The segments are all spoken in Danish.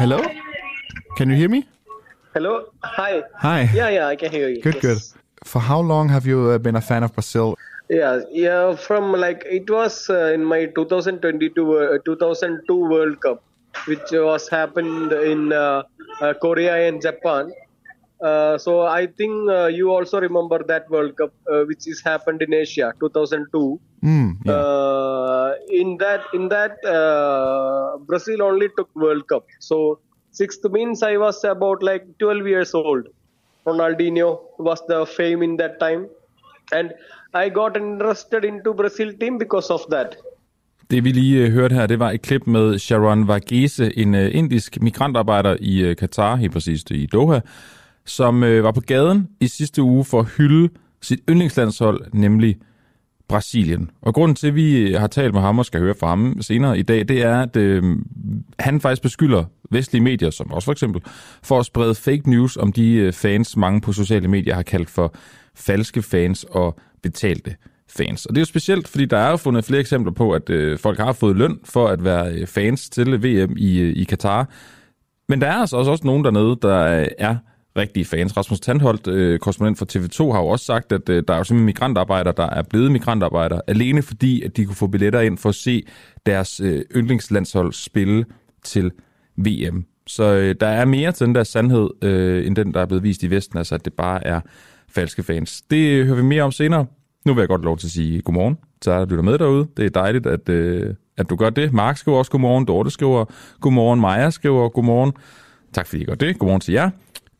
Hello? Can you hear me? Hello? Hi. Hi. Yeah, yeah, I can hear you. Good, Yes. good. For how long have you uh, been a fan of Brazil? Yeah, yeah, from like, it was uh, in my 2022, uh, 2002 World Cup, which was happened in uh, uh, Korea and Japan. Uh, so I think uh, you also remember that World Cup, uh, which is happened in Asia, 2002. Mm, yeah. Uh, in that, in that, uh, Brazil only took World Cup. So sixth means I was about like 12 years old. Ronaldinho was the fame in that time, and I got interested into Brazil team because of that. Det vi lige øh, hørte her, det var et klip med Sharon Varghese, en øh, indisk migrantarbejder i øh, Katar, helt præcist i Doha, som øh, var på gaden i sidste uge for at hylde sit yndlingslandshold, nemlig Brasilien. Og grunden til, at vi øh, har talt med ham og skal høre fra ham senere i dag, det er, at øh, han faktisk beskylder vestlige medier, som også for eksempel, for at sprede fake news om de øh, fans, mange på sociale medier har kaldt for falske fans og betalte fans. Og det er jo specielt, fordi der er jo fundet flere eksempler på, at øh, folk har fået løn for at være øh, fans til VM i, øh, i Katar. Men der er altså også, også nogen dernede, der er rigtige fans. Rasmus Tandholt, øh, korrespondent for TV2, har jo også sagt, at øh, der er jo simpelthen migrantarbejdere, der er blevet migrantarbejdere, alene fordi, at de kunne få billetter ind for at se deres øh, yndlingslandshold spille til VM. Så øh, der er mere til den der sandhed, øh, end den, der er blevet vist i Vesten, altså at det bare er falske fans. Det hører vi mere om senere. Nu vil jeg godt lov til at sige godmorgen til dig, der lytter med derude. Det er dejligt, at, øh, at du gør det. Mark skriver også godmorgen, Dorte skriver godmorgen, Maja skriver godmorgen. Tak fordi I gør det. Godmorgen til jer.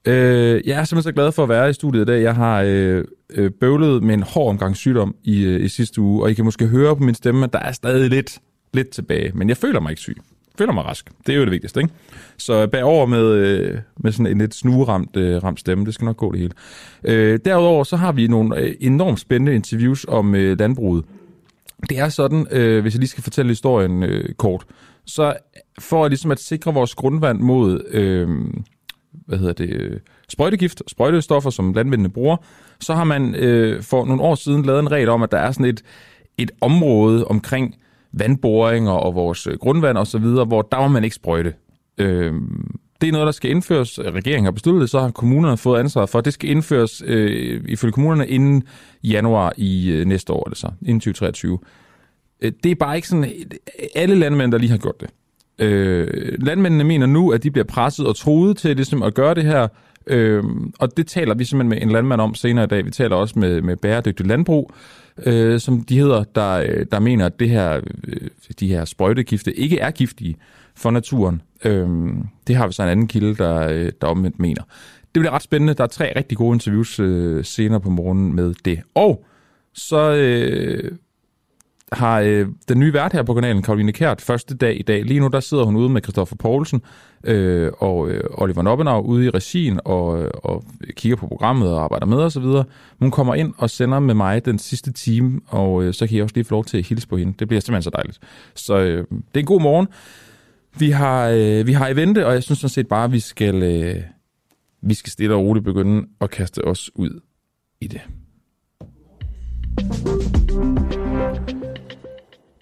Øh, jeg er simpelthen så glad for at være i studiet i dag. Jeg har øh, øh, bøvlet med en hård omgang sygdom i, øh, i sidste uge, og I kan måske høre på min stemme, at der er stadig lidt, lidt tilbage. Men jeg føler mig ikke syg. Jeg føler mig rask. Det er jo det vigtigste, ikke? Så bagover med, øh, med sådan en lidt snueramt øh, ramt stemme. Det skal nok gå det hele. Øh, derudover så har vi nogle øh, enormt spændende interviews om øh, landbruget. Det er sådan, øh, hvis jeg lige skal fortælle historien øh, kort, så for ligesom at sikre vores grundvand mod øh, hvad hedder det, øh, sprøjtegift, sprøjtestoffer, som landmændene bruger, så har man øh, for nogle år siden lavet en regel om, at der er sådan et, et område omkring vandboringer og vores øh, grundvand og så videre, hvor der må man ikke sprøjte. Øh, det er noget, der skal indføres. Regeringen har besluttet det, så har kommunerne fået ansvaret for. Det skal indføres øh, ifølge kommunerne inden januar i øh, næste år, altså inden 2023. Øh, Det er bare ikke sådan alle landmænd, der lige har gjort det. Øh, landmændene mener nu, at de bliver presset og truet til ligesom at gøre det her, øh, og det taler vi simpelthen med en landmand om senere i dag. Vi taler også med, med bæredygtig landbrug, øh, som de hedder, der, øh, der mener, at det her, øh, de her sprøjtegifte ikke er giftige for naturen. Øh, det har vi så en anden kilde, der, øh, der omvendt mener. Det bliver ret spændende. Der er tre rigtig gode interviews øh, senere på morgenen med det. Og så øh, har øh, den nye vært her på kanalen, Karoline Kært, første dag i dag. Lige nu der sidder hun ude med Christoffer Poulsen øh, og øh, Oliver Noppenau ude i regien og, øh, og kigger på programmet og arbejder med osv. Hun kommer ind og sender med mig den sidste time, og øh, så kan jeg også lige få lov til at hilse på hende. Det bliver simpelthen så dejligt. Så øh, det er en god morgen. Vi har, øh, vi har evente, og jeg synes sådan set bare, at vi skal, øh, vi skal stille og roligt begynde at kaste os ud i det.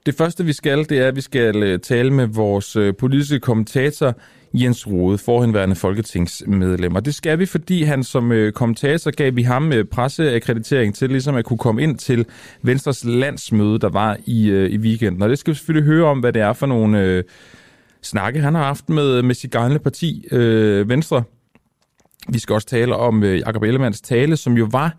Det første, vi skal, det er, at vi skal øh, tale med vores øh, politiske kommentator, Jens Rode, forhenværende folketingsmedlem. Og det skal vi, fordi han som øh, kommentator gav vi ham presseakkreditering til ligesom at kunne komme ind til Venstres landsmøde, der var i, i weekenden. Og det skal vi selvfølgelig høre om, hvad det er for nogle øh, snakke, han har haft med, med sit gamle parti, øh, Venstre. Vi skal også tale om øh, Jakob Ellemanns tale, som jo var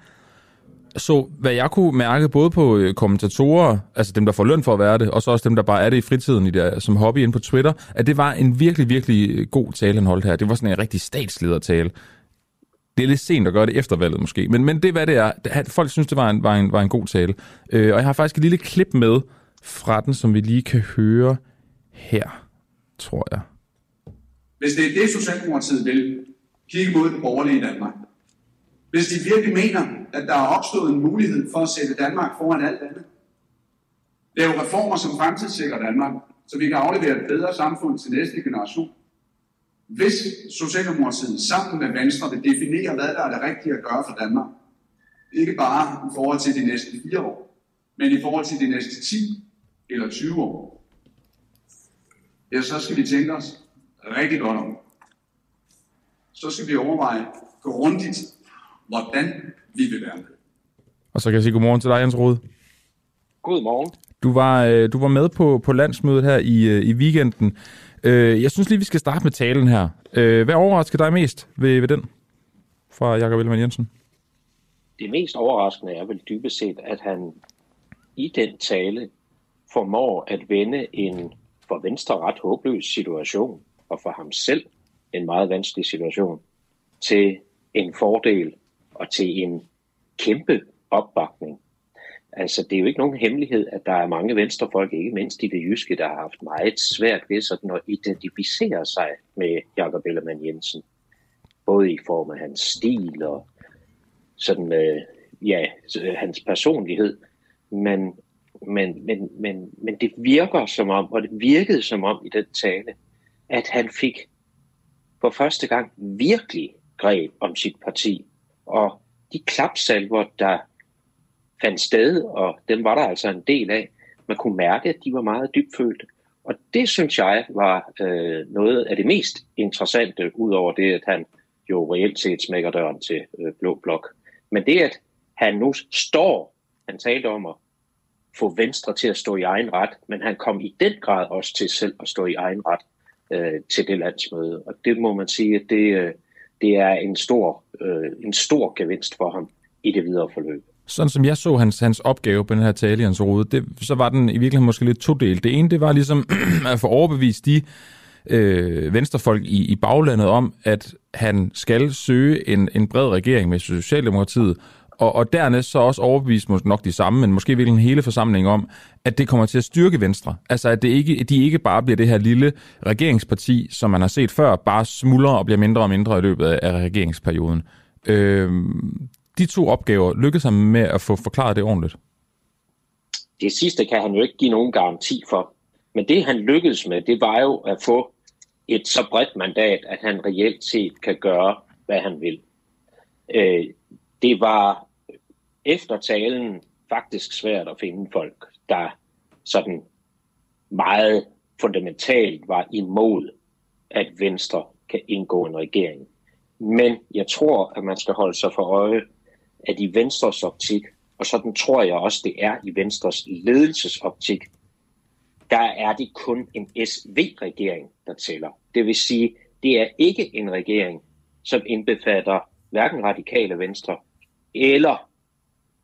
så hvad jeg kunne mærke både på øh, kommentatorer, altså dem, der får løn for at være det, og så også dem, der bare er det i fritiden i der, som hobby inde på Twitter, at det var en virkelig, virkelig øh, god tale, han holdt her. Det var sådan en rigtig statsledertale. Det er lidt sent at gøre det efter valget måske, men, men det er, hvad det er. Folk synes, det var en, var en, var en god tale. Øh, og jeg har faktisk et lille klip med fra den, som vi lige kan høre her, tror jeg. Hvis det er det, Socialdemokratiet vil, kigge mod den borgerlige i Danmark. Hvis de virkelig mener, at der er opstået en mulighed for at sætte Danmark foran alt andet. Lave reformer, som fremtidssikrer Danmark, så vi kan aflevere et bedre samfund til næste generation. Hvis Socialdemokratiet sammen med Venstre vil definere, hvad der er det rigtige at gøre for Danmark, ikke bare i forhold til de næste fire år, men i forhold til de næste 10 eller 20 år, ja, så skal vi tænke os rigtig godt om, så skal vi overveje grundigt, hvordan vi vil være med. Og så kan jeg sige godmorgen til dig, Jens Rode. Godmorgen. Du var, øh, du var med på, på landsmødet her i, øh, i weekenden. Øh, jeg synes lige, vi skal starte med talen her. Hvad overrasker dig mest ved, ved den fra Jakob Ellemann Jensen? Det mest overraskende er vel dybest set, at han i den tale formår at vende en for Venstre ret håbløs situation, og for ham selv en meget vanskelig situation, til en fordel og til en kæmpe opbakning. Altså, det er jo ikke nogen hemmelighed, at der er mange venstrefolk, ikke mindst i det jyske, der har haft meget svært ved sådan at identificere sig med Jakob Ellemann Jensen. Både i form af hans stil og sådan, øh, ja, hans personlighed. Men, men, men, men, men det virker som om, og det virkede som om i den tale, at han fik for første gang virkelig greb om sit parti. Og de klapsalver, der fandt sted, og dem var der altså en del af, man kunne mærke, at de var meget dybfølte. Og det synes jeg var øh, noget af det mest interessante, udover det, at han jo reelt set smækker døren til øh, Blå Blok. Men det, at han nu står, han talte om at få Venstre til at stå i egen ret, men han kom i den grad også til selv at stå i egen ret øh, til det landsmøde. Og det må man sige, at det, øh, det er en stor, øh, en stor gevinst for ham i det videre forløb. Sådan som jeg så hans, hans opgave på den her tale, Jens Rode, det, så var den i virkeligheden måske lidt todelt. Det ene, det var ligesom at få overbevist de øh, venstrefolk i, i baglandet om, at han skal søge en, en bred regering med Socialdemokratiet, og, og dernæst så også overbevist måske nok de samme, men måske virkelig hele forsamling om, at det kommer til at styrke Venstre. Altså at det ikke, de ikke bare bliver det her lille regeringsparti, som man har set før, bare smuldrer og bliver mindre og mindre i løbet af regeringsperioden. Øh, de to opgaver lykkedes han med at få forklaret det ordentligt? Det sidste kan han jo ikke give nogen garanti for. Men det han lykkedes med, det var jo at få et så bredt mandat, at han reelt set kan gøre, hvad han vil. Øh, det var efter talen faktisk svært at finde folk, der sådan meget fundamentalt var imod, at Venstre kan indgå en regering. Men jeg tror, at man skal holde sig for øje, at i Venstres optik, og sådan tror jeg også, det er i Venstres ledelsesoptik, der er det kun en SV-regering, der tæller. Det vil sige, det er ikke en regering, som indbefatter hverken radikale venstre eller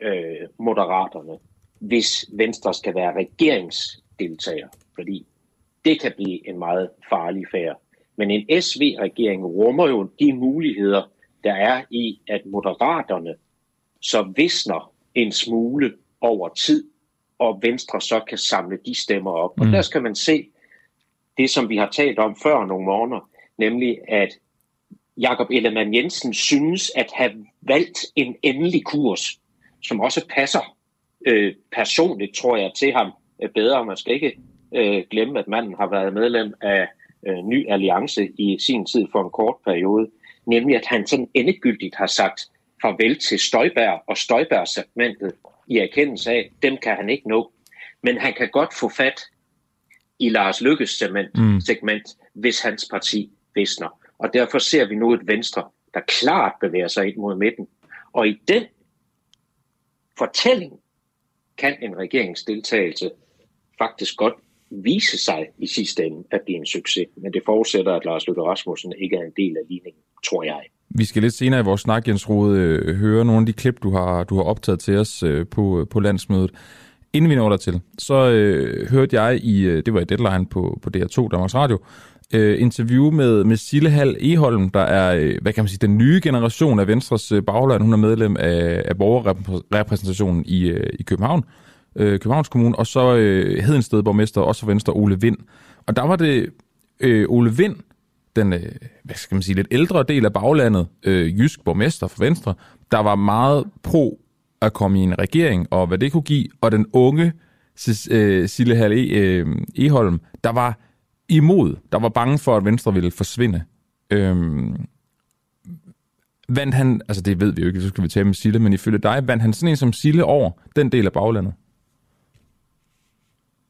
øh, moderaterne, hvis Venstre skal være regeringsdeltager, fordi det kan blive en meget farlig færd. Men en SV-regering rummer jo de muligheder, der er i, at moderaterne så visner en smule over tid, og Venstre så kan samle de stemmer op. Mm. Og der skal man se det, som vi har talt om før nogle måneder, nemlig at Jakob Ellemann Jensen synes at have valgt en endelig kurs, som også passer øh, personligt, tror jeg, til ham øh, bedre. Man skal ikke øh, glemme, at manden har været medlem af øh, Ny Alliance i sin tid for en kort periode, nemlig at han sådan endegyldigt har sagt, farvel til Støjbær og Støjbær-segmentet i erkendelse af, dem kan han ikke nå. Men han kan godt få fat i Lars Lykkes segment, mm. segment hvis hans parti visner. Og derfor ser vi nu et Venstre, der klart bevæger sig ind mod midten. Og i den fortælling kan en regeringsdeltagelse faktisk godt vise sig i sidste ende at blive en succes. Men det forudsætter, at Lars Løkke Rasmussen ikke er en del af ligningen, tror jeg. Vi skal lidt senere i vores snak, Jens Rode, øh, høre nogle af de klip, du har, du har optaget til os øh, på, øh, på landsmødet. Inden vi når der til, så øh, hørte jeg i, det var i Deadline på, på DR2, Danmarks Radio, øh, interview med, med Sille Hall Eholm, der er, øh, hvad kan man sige, den nye generation af Venstres øh, bagland. Hun er medlem af, af borgerrepræsentationen i, øh, i København, øh, Københavns Kommune, og så øh, Hedensted borgmester, også for Venstre, Ole Vind. Og der var det øh, Ole Vind, den, øh, hvad skal man sige, lidt ældre del af baglandet, øh, jysk borgmester for Venstre, der var meget pro at komme i en regering, og hvad det kunne give, og den unge øh, Sille Hall e, øh, Eholm, der var imod, der var bange for, at Venstre ville forsvinde. Øhm, vandt han, altså det ved vi jo ikke, så skal vi tage med Sille, men ifølge dig, vandt han sådan en som Sille over den del af baglandet?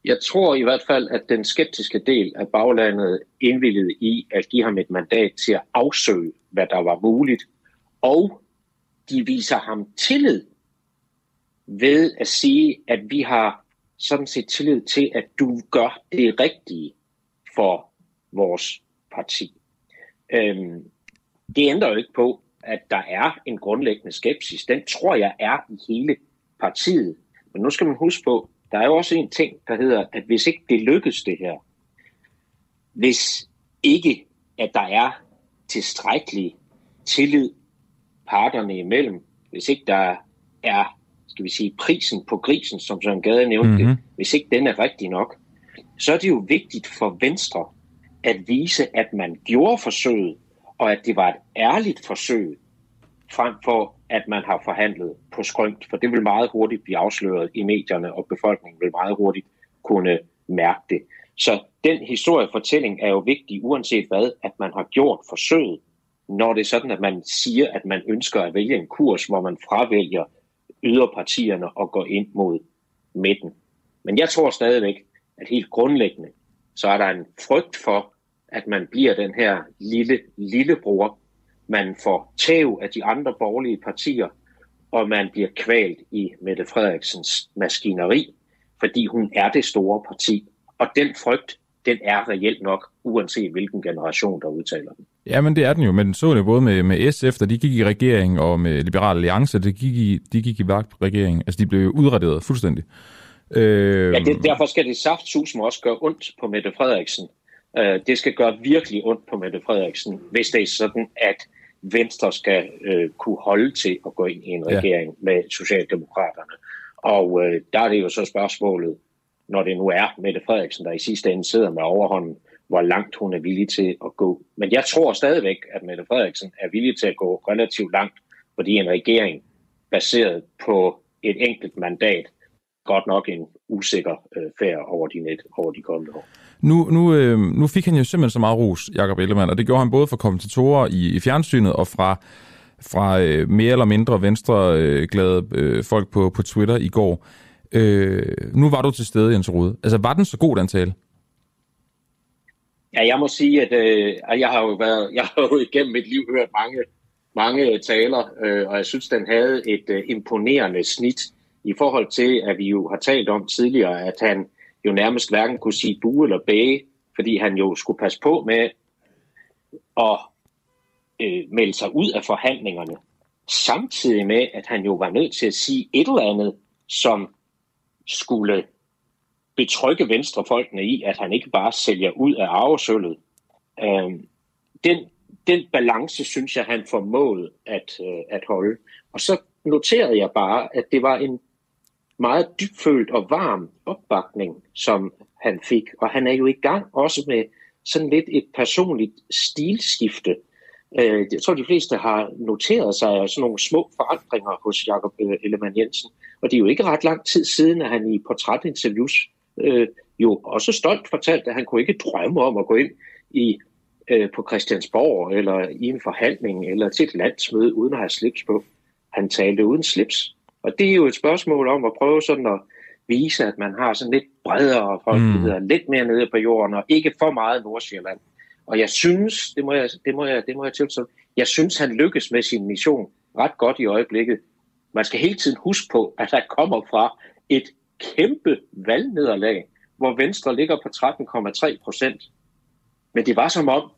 Jeg tror i hvert fald, at den skeptiske del af baglandet indvillede i at give ham et mandat til at afsøge, hvad der var muligt, og de viser ham tillid ved at sige, at vi har sådan set tillid til, at du gør det rigtige for vores parti. Øhm, det ændrer jo ikke på, at der er en grundlæggende skepsis. Den tror jeg er i hele partiet. Men nu skal man huske på, der er jo også en ting, der hedder, at hvis ikke det lykkes det her, hvis ikke, at der er tilstrækkelig tillid parterne imellem, hvis ikke der er, skal vi sige, prisen på grisen, som Søren Gade nævnte mm-hmm. hvis ikke den er rigtig nok, så er det jo vigtigt for Venstre at vise, at man gjorde forsøget, og at det var et ærligt forsøg, frem for at man har forhandlet på skrønt, for det vil meget hurtigt blive afsløret i medierne, og befolkningen vil meget hurtigt kunne mærke det. Så den historiefortælling er jo vigtig, uanset hvad, at man har gjort forsøget, når det er sådan, at man siger, at man ønsker at vælge en kurs, hvor man fravælger yderpartierne og går ind mod midten. Men jeg tror stadigvæk, at helt grundlæggende, så er der en frygt for, at man bliver den her lille lillebror. Man får tæv af de andre borgerlige partier, og man bliver kvalt i Mette Frederiksens maskineri, fordi hun er det store parti. Og den frygt, den er reelt nok, uanset hvilken generation, der udtaler den. Ja, men det er den jo, men så det både med, med SF, da de gik i regering, og med Liberal Alliance, de gik i, de gik i regering. Altså, de blev udraderet fuldstændig. Øh... Ja, det, derfor skal det saftsus også gøre ondt på Mette Frederiksen. Øh, det skal gøre virkelig ondt på Mette Frederiksen, hvis det er sådan, at Venstre skal øh, kunne holde til at gå ind i en regering ja. med Socialdemokraterne. Og øh, der er det jo så spørgsmålet, når det nu er Mette Frederiksen, der i sidste ende sidder med overhånden, hvor langt hun er villig til at gå. Men jeg tror stadigvæk, at Mette Frederiksen er villig til at gå relativt langt, fordi en regering baseret på et enkelt mandat, godt nok en usikker øh, færd over de net over de kommende år. Nu, nu, øh, nu fik han jo simpelthen så meget ros, Jakob Ellemann, og det gjorde han både fra kommentatorer i, i fjernsynet og fra, fra øh, mere eller mindre venstreglade øh, folk på, på Twitter i går. Øh, nu var du til stede, Jens Rode. Altså, var den så god, den tale? Ja, jeg må sige, at øh, jeg har jo været, jeg har jo igennem mit liv hørt mange, mange taler, øh, og jeg synes, den havde et øh, imponerende snit i forhold til, at vi jo har talt om tidligere, at han jo nærmest hverken kunne sige bu eller bage, fordi han jo skulle passe på med at øh, melde sig ud af forhandlingerne, samtidig med, at han jo var nødt til at sige et eller andet, som skulle betrygge venstrefolkene i, at han ikke bare sælger ud af arvesølvet. Øh, den, den balance, synes jeg, han formåede at, øh, at holde. Og så noterede jeg bare, at det var en meget dybfølt og varm opbakning, som han fik. Og han er jo i gang også med sådan lidt et personligt stilskifte. Øh, jeg tror, de fleste har noteret sig af sådan nogle små forandringer hos Jakob øh, Ellemann Jensen. Og det er jo ikke ret lang tid siden, at han i portrætinterviews øh, jo også stolt fortalte, at han kunne ikke drømme om at gå ind i øh, på Christiansborg, eller i en forhandling, eller til et landsmøde, uden at have slips på. Han talte uden slips. Og det er jo et spørgsmål om at prøve sådan at vise, at man har sådan lidt bredere folkeligheder, mm. lidt mere nede på jorden, og ikke for meget Nordsjælland. Og jeg synes, det må jeg, det må jeg, det må jeg tilstå, jeg synes, han lykkes med sin mission ret godt i øjeblikket. Man skal hele tiden huske på, at han kommer fra et kæmpe valgnederlag, hvor Venstre ligger på 13,3 procent. Men det var som om,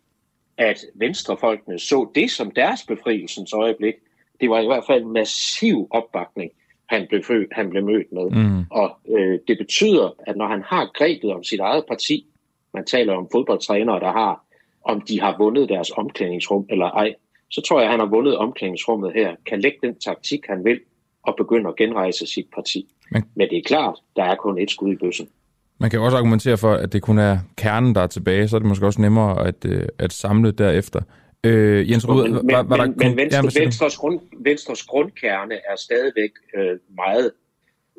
at venstrefolkene så det som deres befrielsens øjeblik. Det var i hvert fald en massiv opbakning, han blev, født, han blev mødt med. Mm. Og øh, det betyder, at når han har grebet om sit eget parti, man taler om fodboldtrænere, der har, om de har vundet deres omklædningsrum eller ej, så tror jeg, at han har vundet omklædningsrummet her, kan lægge den taktik, han vil, og begynde at genrejse sit parti. Men, Men det er klart, der er kun et skud i bøssen. Man kan også argumentere for, at det kun er kernen, der er tilbage, så er det måske også nemmere at, øh, at samle derefter. Øh, Jens Rud, men, var, var men, der... Men Venstre, ja, Venstres, grund, Venstres grundkerne er stadigvæk øh, meget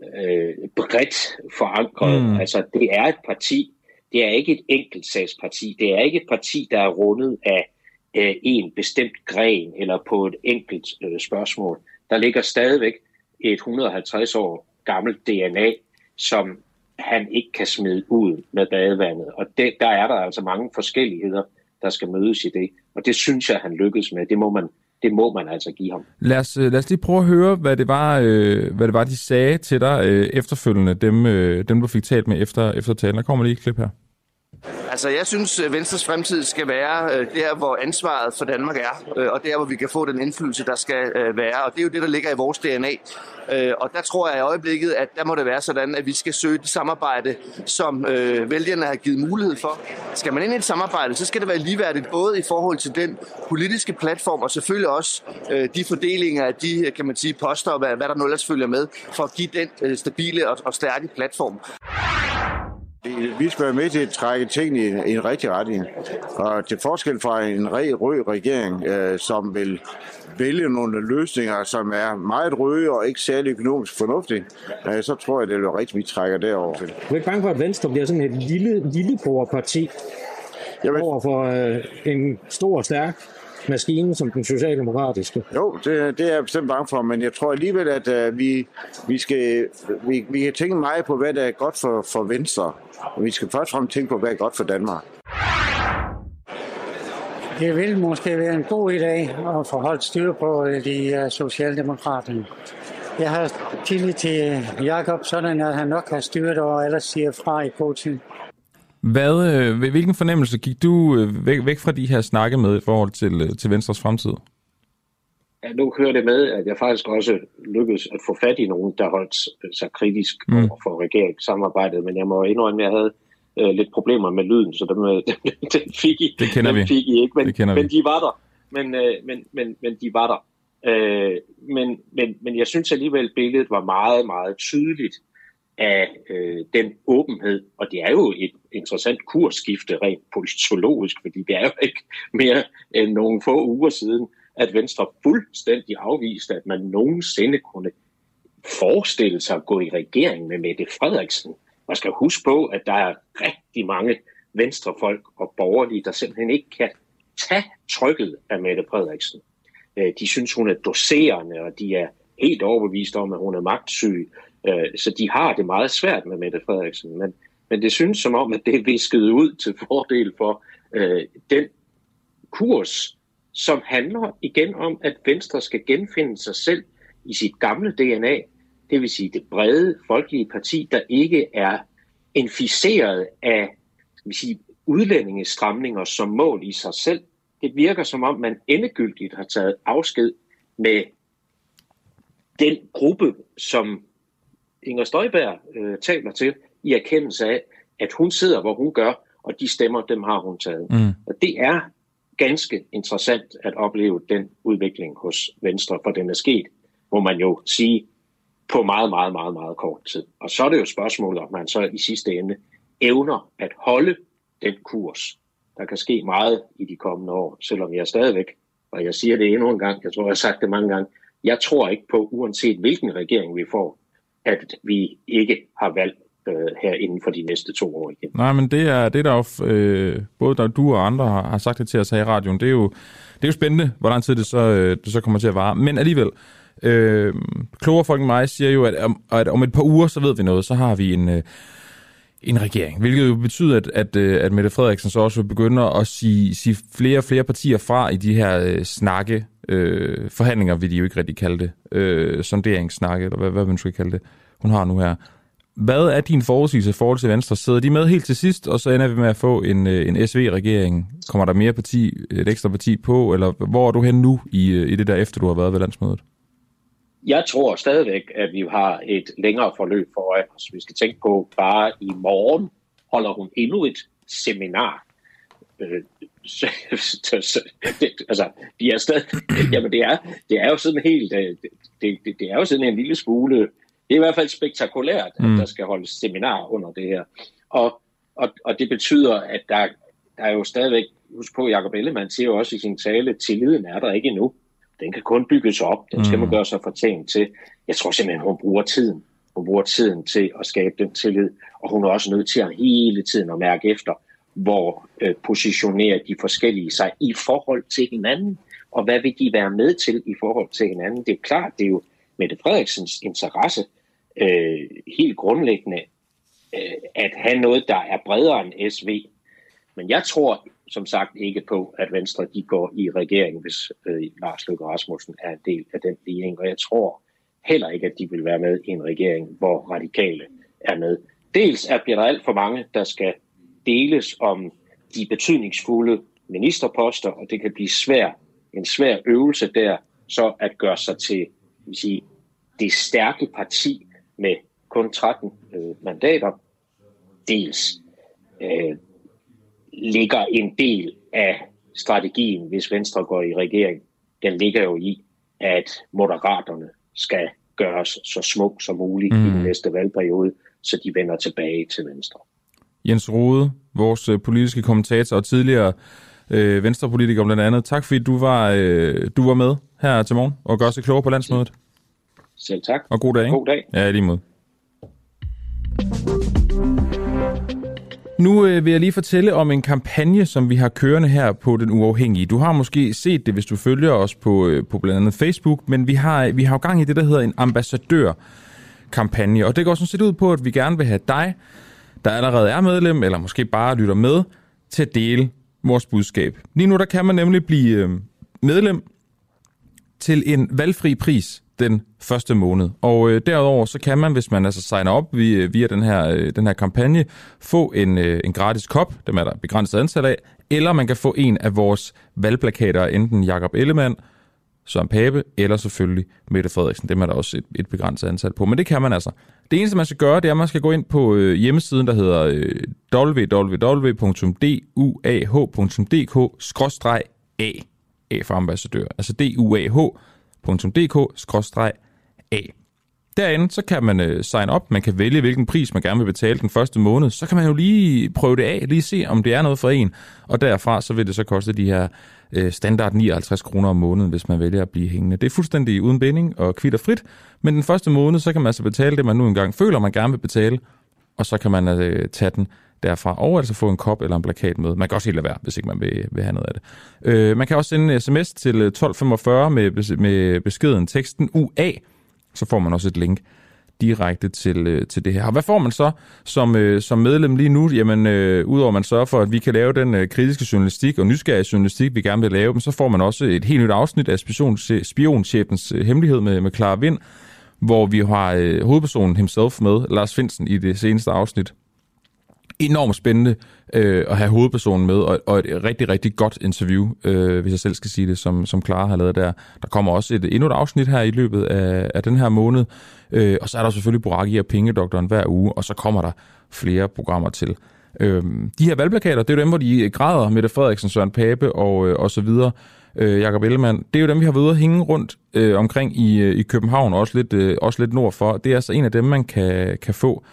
øh, bredt forankret. Mm. Altså, det er et parti, det er ikke et enkeltsagsparti, det er ikke et parti, der er rundet af øh, en bestemt gren eller på et enkelt øh, spørgsmål. Der ligger stadigvæk et 150 år gammelt DNA, som han ikke kan smide ud med badevandet. Og det, der er der altså mange forskelligheder, der skal mødes i det. Og det synes jeg, han lykkedes med. Det må man, det må man altså give ham. Lad os, øh, lad os lige prøve at høre, hvad det var, øh, hvad det var de sagde til dig øh, efterfølgende, dem, øh, dem du fik talt med efter, efter talen. Der kommer lige et klip her. Altså, jeg synes, øh, Venstres fremtid skal være øh, der, hvor ansvaret for Danmark er, øh, og der, hvor vi kan få den indflydelse, der skal øh, være. Og det er jo det, der ligger i vores DNA. Øh, og der tror jeg i øjeblikket, at der må det være sådan, at vi skal søge det samarbejde, som øh, vælgerne har givet mulighed for. Skal man ind i et samarbejde, så skal det være ligeværdigt, både i forhold til den politiske platform, og selvfølgelig også øh, de fordelinger af de, øh, kan man sige, poster, og hvad, hvad der nu ellers følger med, for at give den øh, stabile og, og stærke platform. Vi skal være med til at trække tingene i, en rigtig retning. Og til forskel fra en rød regering, øh, som vil vælge nogle løsninger, som er meget røde og ikke særlig økonomisk fornuftige, øh, så tror jeg, det er rigtigt, vi trækker derover. Du er ikke bange for, at Venstre bliver sådan et lille, lille parti Jamen, over for øh, en stor og stærk maskine som den socialdemokratiske? Jo, det, det er jeg bestemt bange for, men jeg tror alligevel, at uh, vi, vi, skal, vi, vi kan tænke meget på, hvad der er godt for, for Venstre. Og vi skal først og fremmest tænke på, hvad er godt for Danmark. Det vil måske være en god idé at få holdt styr på øh, de uh, socialdemokraterne. Jeg har tillid til Jakob, sådan at han nok har styret over, ellers siger fra i god tid. Hvad, øh, hvilken fornemmelse gik du øh, væk, væk fra de her snakke med i forhold til, øh, til Venstres fremtid? Ja, nu hører det med, at jeg faktisk også lykkedes at få fat i nogen, der holdt sig kritisk mm. over for regeringssamarbejdet, men jeg må indrømme, at jeg havde øh, lidt problemer med lyden, så dem, dem, dem fik I, det kender dem vi. fik I ikke, men, det kender men vi. de var der. Men, øh, men, men, men de var der. Øh, men, men, men jeg synes alligevel, billedet var meget, meget tydeligt af øh, den åbenhed, og det er jo et interessant kursskifte rent politologisk, fordi det er jo ikke mere end nogle få uger siden, at Venstre fuldstændig afviste, at man nogensinde kunne forestille sig at gå i regering med Mette Frederiksen. Man skal huske på, at der er rigtig mange venstrefolk og borgerlige, der simpelthen ikke kan tage trykket af Mette Frederiksen. Øh, de synes, hun er doserende, og de er helt overbevist om, at hun er magtsyg. Øh, så de har det meget svært med Mette Frederiksen. Men, men det synes som om, at det er visket ud til fordel for øh, den kurs, som handler igen om, at Venstre skal genfinde sig selv i sit gamle DNA, det vil sige det brede folkelige parti, der ikke er inficeret af skal vi sige, udlændingestramninger som mål i sig selv. Det virker som om, man endegyldigt har taget afsked med den gruppe, som Inger Støjberg øh, taler til, i erkendelse af, at hun sidder, hvor hun gør, og de stemmer, dem har hun taget. Mm. Og det er ganske interessant at opleve den udvikling hos Venstre, for den er sket, må man jo sige, på meget, meget, meget, meget kort tid. Og så er det jo spørgsmålet, om man så i sidste ende evner at holde den kurs. Der kan ske meget i de kommende år, selvom jeg stadigvæk, og jeg siger det endnu en gang, jeg tror, jeg har sagt det mange gange, jeg tror ikke på, uanset hvilken regering vi får, at vi ikke har valg øh, her inden for de næste to år igen. Nej, men det er det, der jo, øh, både der, du og andre har, har sagt det til os her i radioen. Det er jo, det er jo spændende, hvor lang tid det så, øh, det så kommer til at vare. Men alligevel, øh, klogere folk end mig siger jo, at, at om et par uger, så ved vi noget, så har vi en... Øh, en regering, hvilket jo betyder, at, at, øh, at Mette Frederiksen så også begynder at sige, sige flere og flere partier fra i de her øh, snakke, øh, forhandlinger vil de jo ikke rigtig kalde det, øh, sonderingssnakke, eller hvad, hvad man skal kalde det, hun har nu her. Hvad er din forudsigelse i forhold til Venstre? Sidder de med helt til sidst, og så ender vi med at få en, øh, en SV-regering? Kommer der mere parti, et ekstra parti på, eller hvor er du hen nu i, øh, i det der efter, du har været ved landsmødet? Jeg tror stadigvæk, at vi har et længere forløb foran os. Vi skal tænke på, bare i morgen holder hun endnu et seminar. Øh, så, så, så, det, altså, de er stadig, jamen det er, det er jo sådan helt, det, det, det er jo sådan en lille smule, det er i hvert fald spektakulært, at der skal holdes seminar under det her. Og, og, og det betyder, at der, der er jo stadigvæk, husk på, Jacob Ellemann siger jo også i sin tale, tilliden er der ikke endnu. Den kan kun bygges op. Den skal man gøre sig fortjent til. Jeg tror simpelthen, hun bruger tiden. Hun bruger tiden til at skabe den tillid. Og hun er også nødt til at hele tiden at mærke efter, hvor øh, positionerer de forskellige sig i forhold til hinanden. Og hvad vil de være med til i forhold til hinanden? Det er klart, det er jo Mette Frederiksens interesse øh, helt grundlæggende øh, at have noget, der er bredere end SV. Men jeg tror som sagt ikke på, at Venstre de går i regering, hvis øh, Lars Løkke Rasmussen er en del af den regering. Og jeg tror heller ikke, at de vil være med i en regering, hvor radikale er med. Dels er, bliver der alt for mange, der skal deles om de betydningsfulde ministerposter, og det kan blive svær, en svær øvelse der, så at gøre sig til vil sige, det stærke parti med kun 13 øh, mandater. Dels øh, ligger en del af strategien, hvis Venstre går i regering, den ligger jo i, at moderaterne skal gøres så små som muligt mm. i den mm. næste valgperiode, så de vender tilbage til Venstre. Jens Rode, vores øh, politiske kommentator og tidligere øh, venstrepolitiker blandt andet. Tak fordi du var, øh, du var med her til morgen og gør os klogere på landsmødet. Selv tak. Og god dag. Ikke? God dag. Ja, lige måde. Nu øh, vil jeg lige fortælle om en kampagne, som vi har kørende her på Den Uafhængige. Du har måske set det, hvis du følger os på, øh, på blandt andet Facebook, men vi har, vi har jo gang i det, der hedder en ambassadør-kampagne. Og det går sådan set ud på, at vi gerne vil have dig, der allerede er medlem, eller måske bare lytter med, til at dele vores budskab. Lige nu der kan man nemlig blive øh, medlem til en valgfri pris den første måned. Og øh, derudover så kan man, hvis man altså signer op via, øh, via den, her, øh, den her kampagne, få en, øh, en gratis kop, dem er der begrænset antal af, eller man kan få en af vores valgplakater, enten Jakob Ellemann, Søren Pape, eller selvfølgelig Mette Frederiksen. Dem er der også et, et begrænset antal på, men det kan man altså. Det eneste, man skal gøre, det er, at man skal gå ind på øh, hjemmesiden, der hedder øh, www.duah.dk-a, A for ambassadør, altså duah.dk-a. Derinde, så kan man øh, sign op, man kan vælge, hvilken pris man gerne vil betale den første måned. Så kan man jo lige prøve det af, lige se, om det er noget for en. Og derfra, så vil det så koste de her øh, standard 59 kroner om måneden, hvis man vælger at blive hængende. Det er fuldstændig uden binding og kvitt og frit. Men den første måned, så kan man altså betale det, man nu engang føler, man gerne vil betale. Og så kan man øh, tage den derfra, og altså få en kop eller en plakat med. Man kan også helt lade være, hvis ikke man vil, vil have noget af det. Øh, man kan også sende en sms til øh, 1245 med, med beskeden teksten UA, så får man også et link direkte til, øh, til det her. Og hvad får man så som, øh, som medlem lige nu? Jamen, øh, udover at man sørger for, at vi kan lave den øh, kritiske journalistik og nysgerrige journalistik, vi gerne vil lave, så får man også et helt nyt afsnit af spionchefens øh, hemmelighed med, med Clara Vind, hvor vi har øh, hovedpersonen himself med, Lars Finsen, i det seneste afsnit enormt spændende øh, at have hovedpersonen med, og, og et rigtig, rigtig godt interview, øh, hvis jeg selv skal sige det, som, som Clara har lavet der. Der kommer også et, endnu et afsnit her i løbet af, af den her måned, øh, og så er der selvfølgelig Boraki og Pengedoktoren hver uge, og så kommer der flere programmer til. Øh, de her valgplakater, det er jo dem, hvor de græder, Mette Frederiksen, Søren Pape og, øh, og så videre, øh, Jakob Ellemann, det er jo dem, vi har været ude at hænge rundt øh, omkring i, øh, i København, og også lidt, øh, også lidt nord for. Det er altså en af dem, man kan, kan få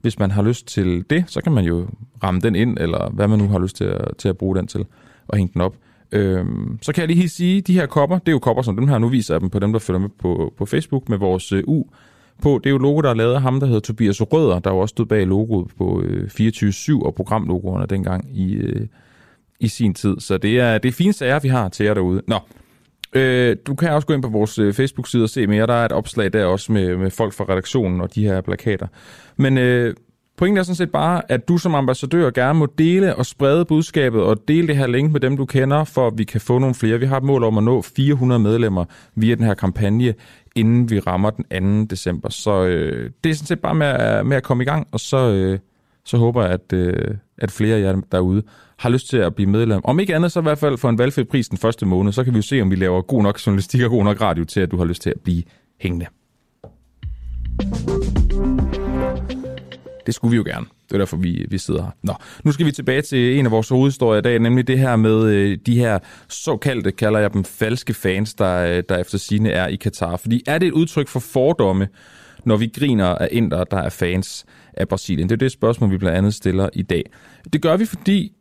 hvis man har lyst til det, så kan man jo ramme den ind, eller hvad man nu har lyst til at, til at bruge den til, og hænge den op. Øhm, så kan jeg lige sige, de her kopper, det er jo kopper som dem her, nu viser jeg dem på dem, der følger med på, på Facebook med vores øh, U på. Det er jo logo, der er lavet af ham, der hedder Tobias Røder, der jo også stod bag logoet på øh, 24-7 og programlogoerne dengang i, øh, i sin tid. Så det er, det er ære, vi har til jer derude. Nå, Øh, du kan også gå ind på vores øh, Facebook-side og se mere. Der er et opslag der også med, med folk fra redaktionen og de her plakater. Men øh, pointen er sådan set bare, at du som ambassadør gerne må dele og sprede budskabet og dele det her link med dem, du kender, for at vi kan få nogle flere. Vi har et mål om at nå 400 medlemmer via den her kampagne, inden vi rammer den 2. december. Så øh, det er sådan set bare med, at, med at komme i gang, og så, øh, så håber jeg, at, øh, at flere af jer derude har lyst til at blive medlem. Om ikke andet, så i hvert fald for en valgfri pris den første måned, så kan vi jo se, om vi laver god nok journalistik og god nok radio til, at du har lyst til at blive hængende. Det skulle vi jo gerne. Det er derfor, vi, vi sidder her. Nå, nu skal vi tilbage til en af vores hovedhistorier i dag, nemlig det her med øh, de her såkaldte, kalder jeg dem, falske fans, der, øh, der efter sine er i Katar. Fordi er det et udtryk for fordomme, når vi griner af indre, der er fans af Brasilien? Det er det spørgsmål, vi blandt andet stiller i dag. Det gør vi, fordi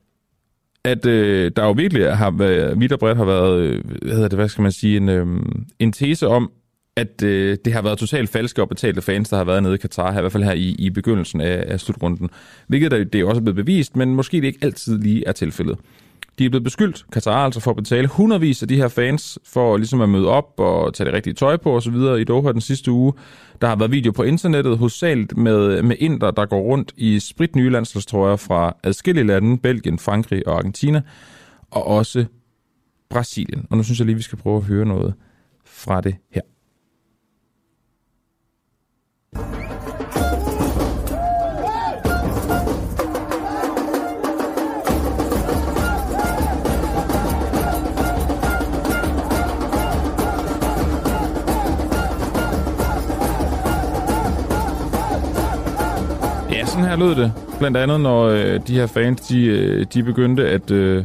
at øh, der jo virkelig har været, vidt og bredt har været, øh, hvad hedder det, hvad skal man sige, en, øh, en tese om, at øh, det har været totalt falske og betalte fans, der har været nede i Katar, her, i hvert fald her i, i begyndelsen af, af slutrunden. Hvilket der, det er også blevet bevist, men måske det ikke altid lige er tilfældet. De er blevet beskyldt, Katar altså, for at betale hundredvis af de her fans for ligesom at møde op og tage det rigtige tøj på osv. i Doha den sidste uge. Der har været video på internettet, hovedsageligt med, med inder, der går rundt i spritnye landsholdstrøjer fra adskillige lande, Belgien, Frankrig og Argentina, og også Brasilien. Og nu synes jeg lige, vi skal prøve at høre noget fra det her. Sådan her lød det. Blandt andet, når øh, de her fans, de, øh, de begyndte at... Øh,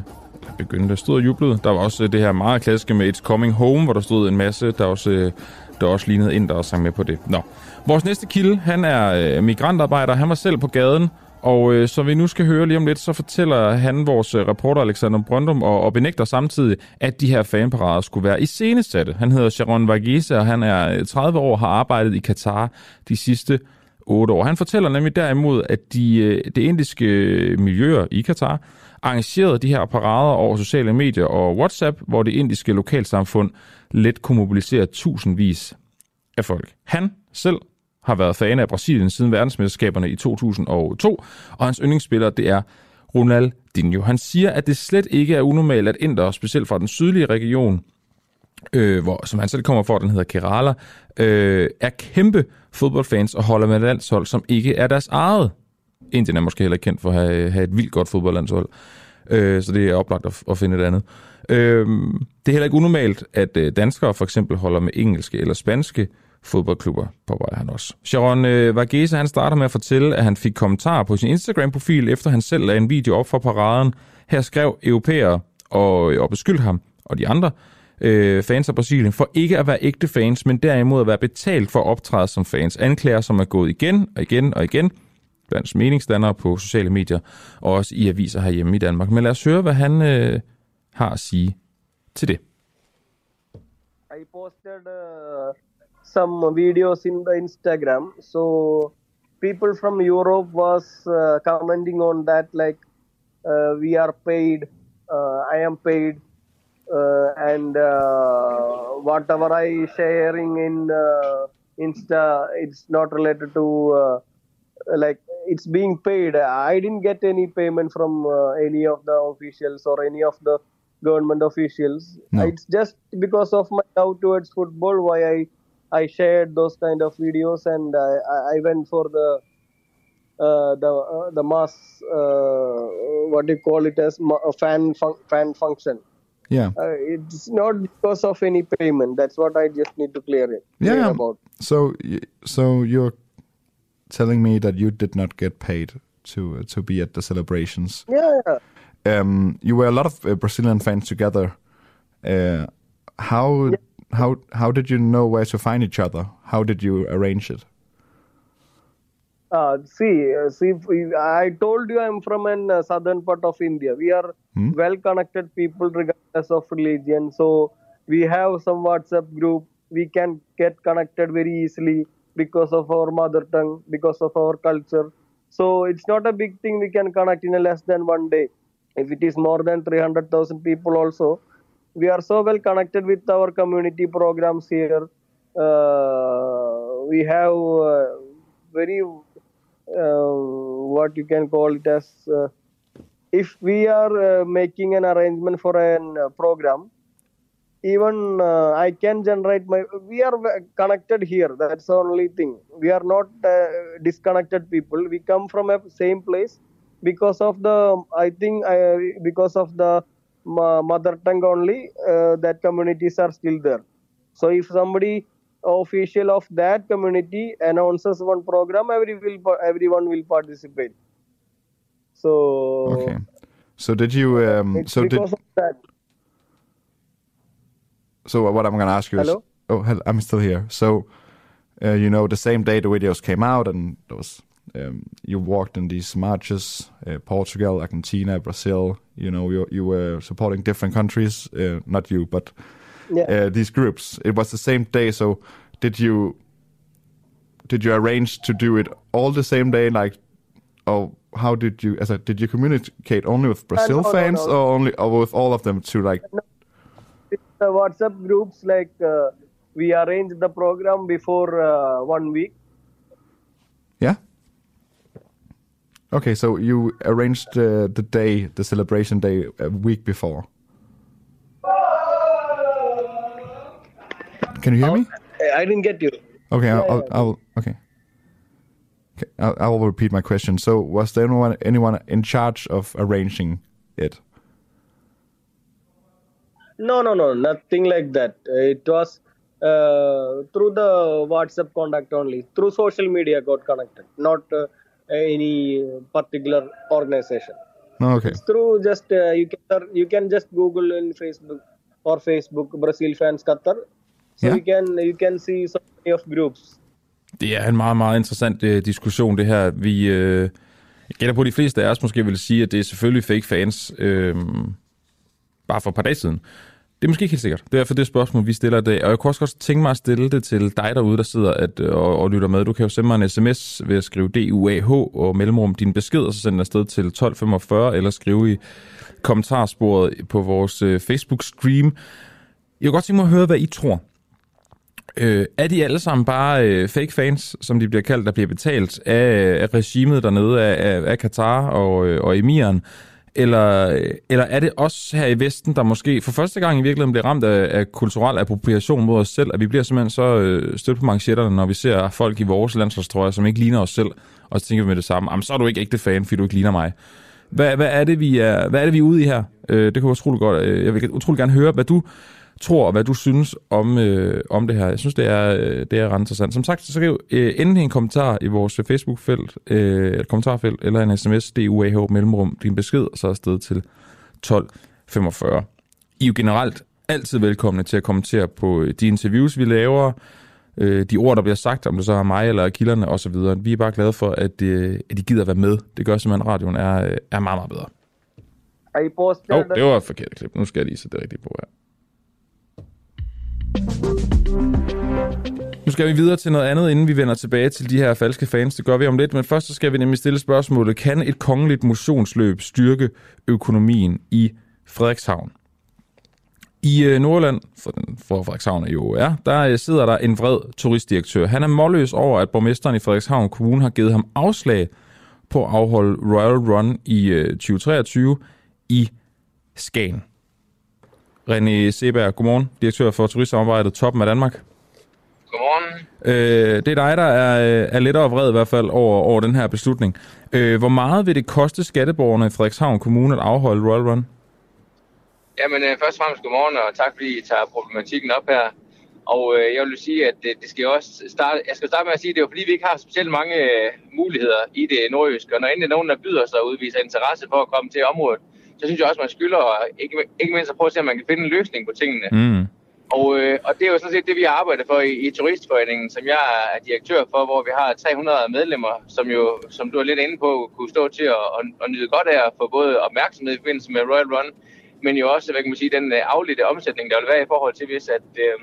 begyndte at stå og jublede. Der var også øh, det her meget klassiske med It's Coming Home, hvor der stod en masse, der også, øh, der også lignede ind, der sang med på det. Nå. Vores næste kilde, han er øh, migrantarbejder. Han var selv på gaden, og øh, så vi nu skal høre lige om lidt, så fortæller han, vores øh, reporter Alexander Brøndum, og, og benægter samtidig, at de her fanparader skulle være i iscenesatte. Han hedder Sharon Varghese, og han er øh, 30 år har arbejdet i Katar de sidste 8 år. Han fortæller nemlig derimod, at de, øh, det indiske miljøer i Katar arrangerede de her parader over sociale medier og WhatsApp, hvor det indiske lokalsamfund let kunne mobilisere tusindvis af folk. Han selv har været fan af Brasilien siden verdensmesterskaberne i 2002, og hans yndlingsspiller det er Ronaldinho. Han siger, at det slet ikke er unormalt, at indere, specielt fra den sydlige region, øh, hvor, som han selv kommer fra, den hedder Kerala, øh, er kæmpe fodboldfans og holder med et landshold, som ikke er deres eget. Indien er måske heller kendt for at have, have et vildt godt fodboldlandshold, øh, så det er oplagt at, at finde et andet. Øh, det er heller ikke unormalt, at øh, danskere for eksempel holder med engelske eller spanske fodboldklubber, påpeger han også. Sharon øh, Vargese, han starter med at fortælle, at han fik kommentarer på sin Instagram-profil, efter han selv lagde en video op fra paraden. Her skrev europæere og, øh, og beskyldte ham og de andre øh, fans af Brasilien for ikke at være ægte fans, men derimod at være betalt for at optræde som fans. Anklager, som er gået igen og igen og igen blandt meningsdannere på sociale medier, og også i aviser herhjemme i Danmark. Men lad os høre, hvad han øh, har at sige til det. I posted uh, some videos in the Instagram. So people from Europe was uh, commenting on that like uh, we are paid, uh, I am paid, and uh, whatever I sharing in uh, Insta, it's not related to uh, like it's being paid. I didn't get any payment from uh, any of the officials or any of the government officials. No. It's just because of my love towards football why I I shared those kind of videos and I, I- went for the uh, the uh, the mass uh, what do you call it as fan fun- fan function. Yeah. Uh, it's not because of any payment. That's what I just need to clear it. Yeah, clear yeah. about. So, so you're telling me that you did not get paid to to be at the celebrations. Yeah, yeah. Um, you were a lot of uh, Brazilian fans together. Uh, how how how did you know where to find each other? How did you arrange it? Uh, see, see, I told you I'm from an uh, southern part of India. We are Hmm? well-connected people regardless of religion. So we have some WhatsApp group. We can get connected very easily because of our mother tongue, because of our culture. So it's not a big thing. We can connect in a less than one day. If it is more than 300,000 people also, we are so well connected with our community programs here. Uh, we have uh, very what you can call it as uh, if we are uh, making an arrangement for uh, program even uh, i can generate my we are connected here that's the only thing. We are not uh, disconnected people. We come from a same place because of the i think uh, because of the mother tongue only uh, that communities are still there. So if somebody official of that community announces one program, every will everyone will participate. So Okay. So did you? Um, so did. that. So what I'm going to ask you Hello? is. Oh, I'm still here. So, uh, you know, the same day the videos came out, and was um, you walked in these marches, uh, Portugal, Argentina, Brazil. You know, you you were supporting different countries. Uh, not you, but Yeah. uh, these groups. It was the same day. So, did you did you arrange to do it all the same day? Like, oh, how did you? As I, did you communicate only with Brazil no, no, fans no. or only or with all of them to like? The WhatsApp groups like uh, we arranged the program before uh, one week. Yeah. Okay, so you arranged uh, the day, the celebration day, a week before. Can you hear me? I didn't get you. Okay, I'll, Yeah, I'll. I'll okay. Okay, I'll, I'll repeat my question. So, was there anyone anyone in charge of arranging it? No, no, no, nothing like that. It was uh, through the WhatsApp contact only. Through social media got connected, not uh, any particular organization. Okay. It's through just uh, you can you can just Google in Facebook or Facebook Brazil fans Qatar. So Yeah. you can you can see so many of groups. Det er en meget, meget interessant øh, diskussion, det her. Vi øh, jeg gætter på, at de fleste af os måske vil sige, at det er selvfølgelig fake fans, øh, bare for et par dage siden. Det er måske ikke helt sikkert. Det er derfor det spørgsmål, vi stiller i dag. Og jeg kunne også godt tænke mig at stille det til dig derude, der sidder at, øh, og, og lytter med. Du kan jo sende mig en sms ved at skrive DUAH og mellemrum din besked, og så sende den afsted til 1245, eller skrive i kommentarsporet på vores øh, Facebook-stream. Jeg kunne godt tænke mig at høre, hvad I tror. Øh, er de alle sammen bare øh, fake fans, som de bliver kaldt, der bliver betalt af, af regimet dernede, af, af, af Katar og, øh, og emiren? Eller, eller er det os her i Vesten, der måske for første gang i virkeligheden bliver ramt af, af kulturel appropriation mod os selv, at vi bliver simpelthen så øh, stødt på manchetterne, når vi ser folk i vores landsholdstrøjer, som ikke ligner os selv, og så tænker vi med det samme, så er du ikke ægte fan, fordi du ikke ligner mig. Hvad, hvad, er det, vi er, hvad er det, vi er ude i her? Øh, det kunne jeg utrolig godt. øh, Jeg vil utrolig gerne høre, hvad du tror, og hvad du synes om, øh, om det her. Jeg synes, det er, øh, det er ret interessant. Som sagt, så skriv øh, endelig en kommentar i vores Facebook-felt, øh, kommentarfelt, eller en sms, DUAH mellemrum, din besked, og så afsted til 1245. I er jo generelt altid velkomne til at kommentere på øh, de interviews, vi laver, øh, de ord, der bliver sagt, om det så er mig eller kilderne osv. Vi er bare glade for, at, øh, at de gider være med. Det gør simpelthen, at radioen er, øh, er meget, meget bedre. I posted. Åh, oh, det var et forkert klip. Nu skal jeg lige sætte det rigtigt på her. Nu skal vi videre til noget andet, inden vi vender tilbage til de her falske fans. Det gør vi om lidt, men først så skal vi nemlig stille spørgsmålet. Kan et kongeligt motionsløb styrke økonomien i Frederikshavn? I øh, Nordland, for, den, for Frederikshavn jo er, der øh, sidder der en vred turistdirektør. Han er målløs over, at borgmesteren i Frederikshavn Kommune har givet ham afslag på at afholde Royal Run i øh, 2023 i Skagen. René Seberg, godmorgen, direktør for turistsamarbejdet Toppen af Danmark. Godmorgen. Øh, det er dig, der er, øh, er lettere vred i hvert fald over, over den her beslutning. Øh, hvor meget vil det koste skatteborgerne i Frederikshavn Kommune at afholde Royal Run? Jamen, øh, først og fremmest godmorgen, og tak fordi I tager problematikken op her. Og øh, jeg vil sige, at det, det skal også starte, jeg skal starte med at sige, at det er jo fordi, vi ikke har specielt mange øh, muligheder i det nordjyske. Og når endelig nogen, der byder sig og udviser interesse for at komme til området, så synes jeg også, man skylder, og ikke, ikke mindst at prøve at se, om man kan finde en løsning på tingene. Mm. Og, øh, og det er jo sådan set det, vi arbejder for i, i Turistforeningen, som jeg er direktør for, hvor vi har 300 medlemmer, som jo, som du er lidt inde på, kunne stå til at, at, at nyde godt af at få både opmærksomhed i forbindelse med Royal Run, men jo også, hvad kan man sige, den øh, afledte omsætning, der vil være i forhold til, hvis at, øh,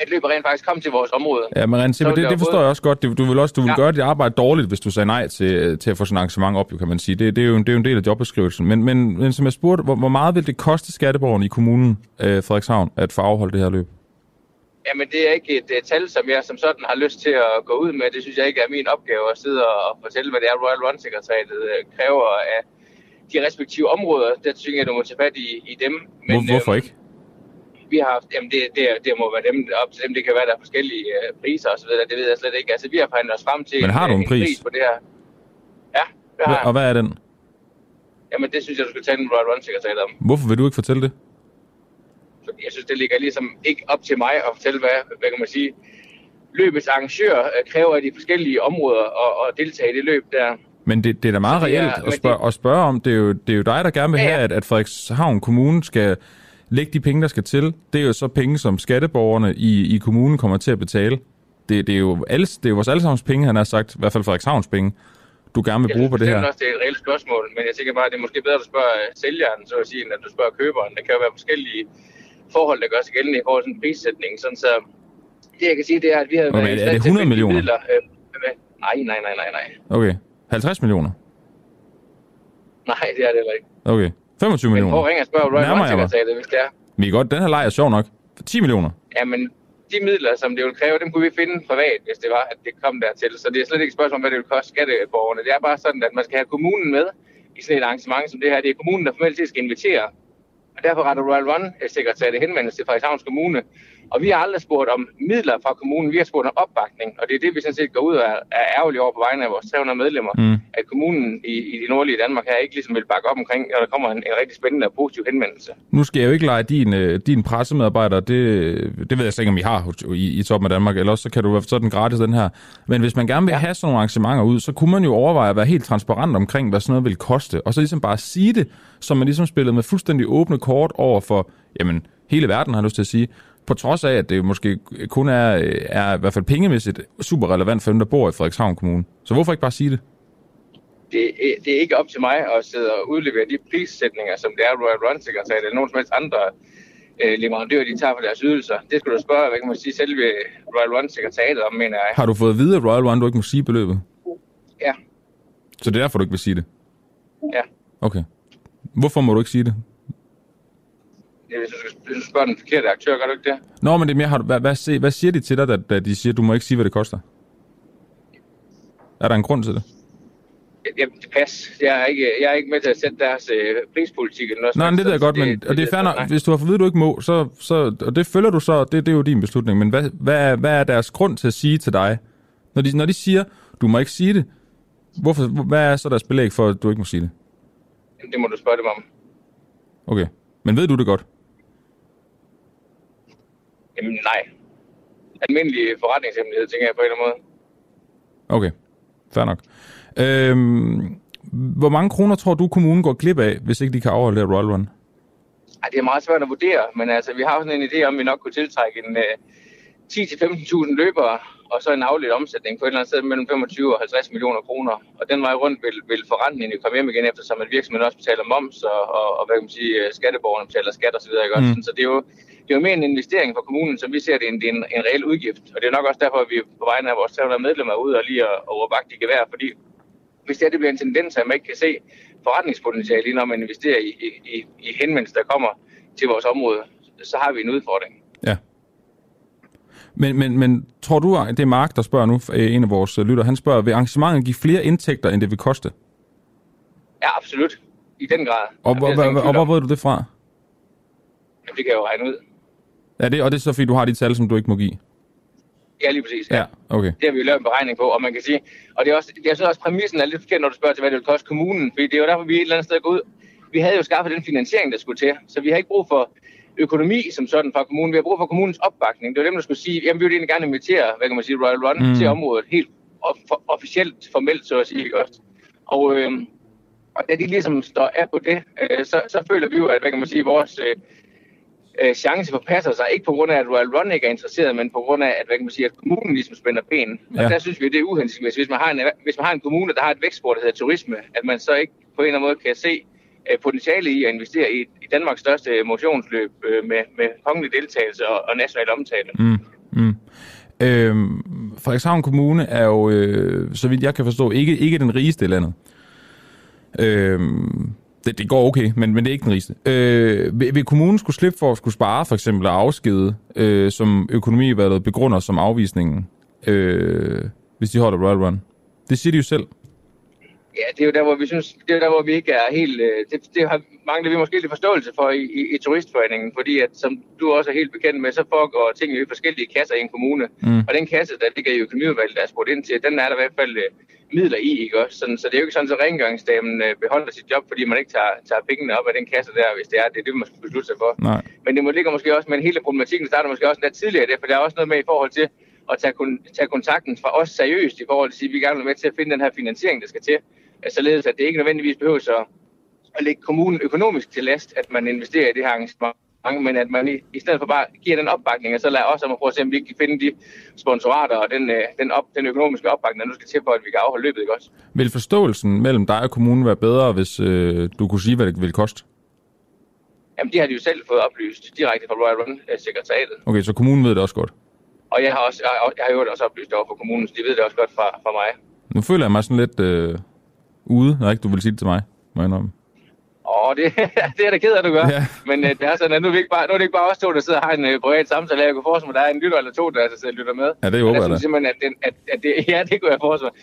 at løbet rent faktisk kom til vores område. Ja, men Så vil det, det forstår jeg også godt. Du, du vil også du vil Ja. gøre dit arbejde dårligt, hvis du sagde nej til, til at få sådan et arrangement op, jo, kan man sige. Det, det, er jo, en- det er jo en del af jobbeskrivelsen. Men, men, men som jeg spurgte, hvor, hvor meget vil det koste skatteborgerne i kommunen øh, Frederikshavn at få afholdt det her løb? Jamen, det er ikke et uh, tal, som jeg som sådan har lyst til at gå ud med. Det synes jeg ikke er min opgave at sidde og fortælle, hvad det er, Royal Run-sekretariatet uh, kræver af de respektive områder. Der synes jeg, du må tage fat i, i dem. Hvor, hvorfor øhm, ikke? Vi har haft, jamen det, det, det må være dem, op til dem. Det kan være, der er forskellige uh, priser og så videre. Det ved jeg slet ikke. Altså, vi har forhandlet os frem til Men har du en pris? pris på det her. Ja, det har Hva- Og hvad er den? Jamen, det synes jeg, du skal tage en Royal Run-sekretariat om. Hvorfor vil du ikke fortælle det? Jeg synes, det ligger ligesom ikke op til mig at fortælle, hvad, hvad kan man sige, løbets arrangør øh, kræver af de forskellige områder at, at deltage i det løb der. Men det, det er da meget det reelt men at det- spørge, at spørge om. Det er, jo, det er jo dig, der gerne vil Ja, ja. have, at, at Frederikshavn Kommune skal lægge de penge, der skal til. Det er jo så penge, som skatteborgerne i, i kommunen kommer til at betale. Det, det, er jo alle, det er jo vores allesammens penge, han har sagt, i hvert fald Frederikshavns penge, du gerne vil Jeg bruge på det her. også, det er et reelt spørgsmål, men jeg tænker bare, at det er måske bedre at spørge øh, sælgeren, så at sige, end at du spørger køberen. Der kan jo være forskellige forhold, der gør sig gældende i forhold til en prissætning. Sådan så det, jeg kan sige, det er, at vi har Okay, været er det stand til at 100 finde de millioner? Midler, øh, nej, nej, nej, nej, nej. Okay, 50 millioner. Nej, det er det heller ikke. Okay. 25 Men millioner. prøv at ringe og spørge Run jeg mig. sekretariatet, hvis det er. Vi er godt, den her leg er sjov nok. For 10 millioner. Jamen, de midler, som det vil kræve, dem kunne vi finde privat, hvis det var, at det kom dertil. Så det er slet ikke et spørgsmål om, hvad det vil koste skatteborgerne. Det er bare sådan, at man skal have kommunen med i sådan et arrangement som det her. Det er kommunen, der formelt set skal invitere. Og derfor retter Royal Run-sekretariatet henvendelse til Frederikshavns Kommune. Og vi har aldrig spurgt om midler fra kommunen, vi har spurgt om opbakning. Og det er det, vi sådan set går ud og er er ærgerlige over på vegne af vores 300 medlemmer. Mm. At kommunen i, i det nordlige Danmark her ikke ligesom vil bakke op omkring, når der kommer en, en rigtig spændende og positiv henvendelse. Nu skal jeg jo ikke lege din, øh, din pressemedarbejder, det, det ved jeg slet ikke, om I har i, i toppen af Danmark, eller også så kan du være sådan gratis den her. Men hvis man gerne vil have sådan nogle arrangementer ud, så kunne man jo overveje at være helt transparent omkring, hvad sådan noget vil koste, og så ligesom bare sige det, som man ligesom spillede med fuldstændig åbne kort over for, jamen, hele verden har jeg lyst til at sige, på trods af, at det måske kun er, øh, er i hvert fald pengemæssigt super relevant for dem, der bor i Frederikshavn Kommune. Så hvorfor ikke bare sige det? det, er- det er ikke op til mig at sidde og udlevere de prissætninger, som det er Royal Run sekretariat eller nogen som helst andre øh, leverandører, de tager for deres ydelser. Det skulle du spørge, hvad kan man sige, selve Royal Run sekretariatet om, mener jeg. Har du fået at vide, at Royal One, du ikke må sige beløbet? Ja, Så det er derfor, du ikke vil sige det? ja. Okay. Hvorfor må du ikke sige det? Det er, Hvis du, spørger den forkerte aktør, gør du ikke det? Nå, men det er mere, har du, hvad, hvad, hvad siger de til dig, da, da de siger, du må ikke sige, hvad det koster? Er der en grund til det? Jamen, det pas. Jeg er ikke, jeg er ikke med til at sætte deres øh, prispolitik eller noget. Nej, men det ved jeg godt, men, og det er fair nok, hvis du har fået at vide, du ikke må, så, så, og det følger du så, det, det er jo din beslutning, men hvad, hvad, er, hvad er deres grund til at sige til dig, når de, når de siger, du må ikke sige det, hvorfor, hvad er så deres belæg for, at du ikke må sige det? Jamen, Det må du spørge dem om. Okay, men ved du det godt? Jamen, nej. Almindelig forretningshemmelighed, tænker jeg på en eller anden måde. Okay, fair nok. Øhm, hvor mange kroner tror du, kommunen går glip af, hvis ikke de kan overholde det Royal Run? Ej, det er meget svært at vurdere, men altså, vi har jo sådan en idé om, at vi nok kunne tiltrække en øh, 10-15.000 løbere, og så en afledt omsætning på et eller andet sted mellem 25 og 50 millioner kroner. Og den vej rundt vil, vil forrentningen jo komme hjem igen, eftersom at virksomheden også betaler moms, og, og, og hvad kan man sige, øh, skatteborgerne betaler skat osv. Mm. Mm. Så det er, jo, det er jo mere en investering for kommunen, som vi ser det, end det er en, en reel udgift. Og det er nok også derfor, at vi på vegne af vores 300 medlemmer er ude og lige at, at råbe i gevær, fordi hvis det, er, det bliver en tendens, at man ikke kan se forretningspotentiale, lige når man investerer i, i, i, i henvendelser, der kommer til vores område, så har vi en udfordring. Ja. Men, men, men tror du, det er Mark, der spørger nu, øh, en af vores øh, lytter, han spørger, vil arrangementet give flere indtægter, end det vil koste? Ja, absolut. I den grad. Og, hvor, og hvor ved du det fra? Jamen, det kan jeg jo regne ud. Ja, det, og det er så fordi, du har de tal, som du ikke må give? Ja, lige præcis. Ja, okay. Det har vi jo lavet en beregning på, og man kan sige, og det er også, jeg synes også, præmissen er lidt forkert, når du spørger til, hvad det vil koste kommunen, fordi det er jo derfor, vi er et eller andet sted går ud. Vi havde jo skaffet den finansiering, der skulle til, så vi har ikke brug for økonomi som sådan fra kommunen. Vi har brug for kommunens opbakning. Det var dem, der skulle sige, jamen vi vil egentlig gerne invitere, hvad kan man sige, Royal Run Mm. til området, helt of- officielt, formelt, så at sige, også? Og, øh, og da de ligesom står af på det, øh, så, så føler vi jo, at, hvad kan man sige, vores øh, øh, chance forpasser sig, ikke på grund af, at Royal Run ikke er interesseret, men på grund af, at, hvad kan man sige, at kommunen ligesom spænder ben. Og Ja. der synes vi, det er uhensigtsmæssigt. Hvis man, har en, hvis man har en kommune, der har et vækstspor, der hedder turisme, at man så ikke på en eller anden måde kan se øh, potentiale i at investere i, i Danmarks største motionsløb øh, med, med kongelig deltagelse og, og national omtale. Mm, mm. Øhm, Frederikshavn Kommune er jo, øh, så vidt jeg kan forstå, ikke, ikke den rigeste i landet. Øhm, det, det går okay, men, men det er ikke den rigeste. Øh, vil, vil kommunen skulle slippe for at skulle spare, for eksempel at afskede, øh, som økonomivalget begrunder som afvisningen, øh, hvis de holder Royal Run? Det siger de jo selv. Ja, det er jo der, hvor vi synes, det er der, hvor vi ikke er helt, øh, det, det har mangler vi måske lidt forståelse for i, i, i turistforeningen, fordi at, som du også er helt bekendt med, så foregår ting i forskellige kasser i en kommune, Mm. og den kasse, der ligger i økonomiudvalget, der er spurgt ind til, den er der i hvert fald øh, midler i, ikke også? Sådan, så det er jo ikke sådan, at rengøringsdamen øh, beholder sit job, fordi man ikke tager, tager pengene op af den kasse der, hvis det er det, er det man skal beslutte sig for. Nej. Men det må ligger måske også, men hele problematikken starter måske også lidt tidligere i det, for der er også noget med i forhold til at tage, kun, tage kontakten fra os seriøst i forhold til at sige, at vi gerne vil med til at finde den her finansiering, der skal til. Altså, Således at det ikke nødvendigvis behøver så at lægge kommunen økonomisk til last, at man investerer i det her arrangement, men at man i, i stedet for bare giver den opbakning, og så lader os om at prøve at se, om vi kan finde de sponsorater og den, øh, den, op, den økonomiske opbakning, der nu skal til for, at vi kan afholde løbet, ikke også? Vil forståelsen mellem dig og kommunen være bedre, hvis øh, du kunne sige, hvad det ville koste? Jamen, de har de jo selv fået oplyst direkte fra Royal Run-sekretariatet. Okay, så kommunen ved det også godt. Og jeg har, også, jeg, har- jeg har jo også oplyst det over for kommunen, så de ved det også godt fra, fra mig. Nu føler jeg mig sådan lidt øh, ude, når ikke du vil sige det til mig. må jeg indrømme. Åh, det, det er da ked af, du gør. Ja. Men uh, det er sådan, at nu er, vi ikke bare, nu er det ikke bare os to, der sidder og har en uh, privat samtale. Jeg kunne forestille mig, at der er en lytter eller to, der altså, lytter med. Ja, det håber jeg, da. simpelthen, at, det, at, at det, ja, det kunne jeg forestille mig.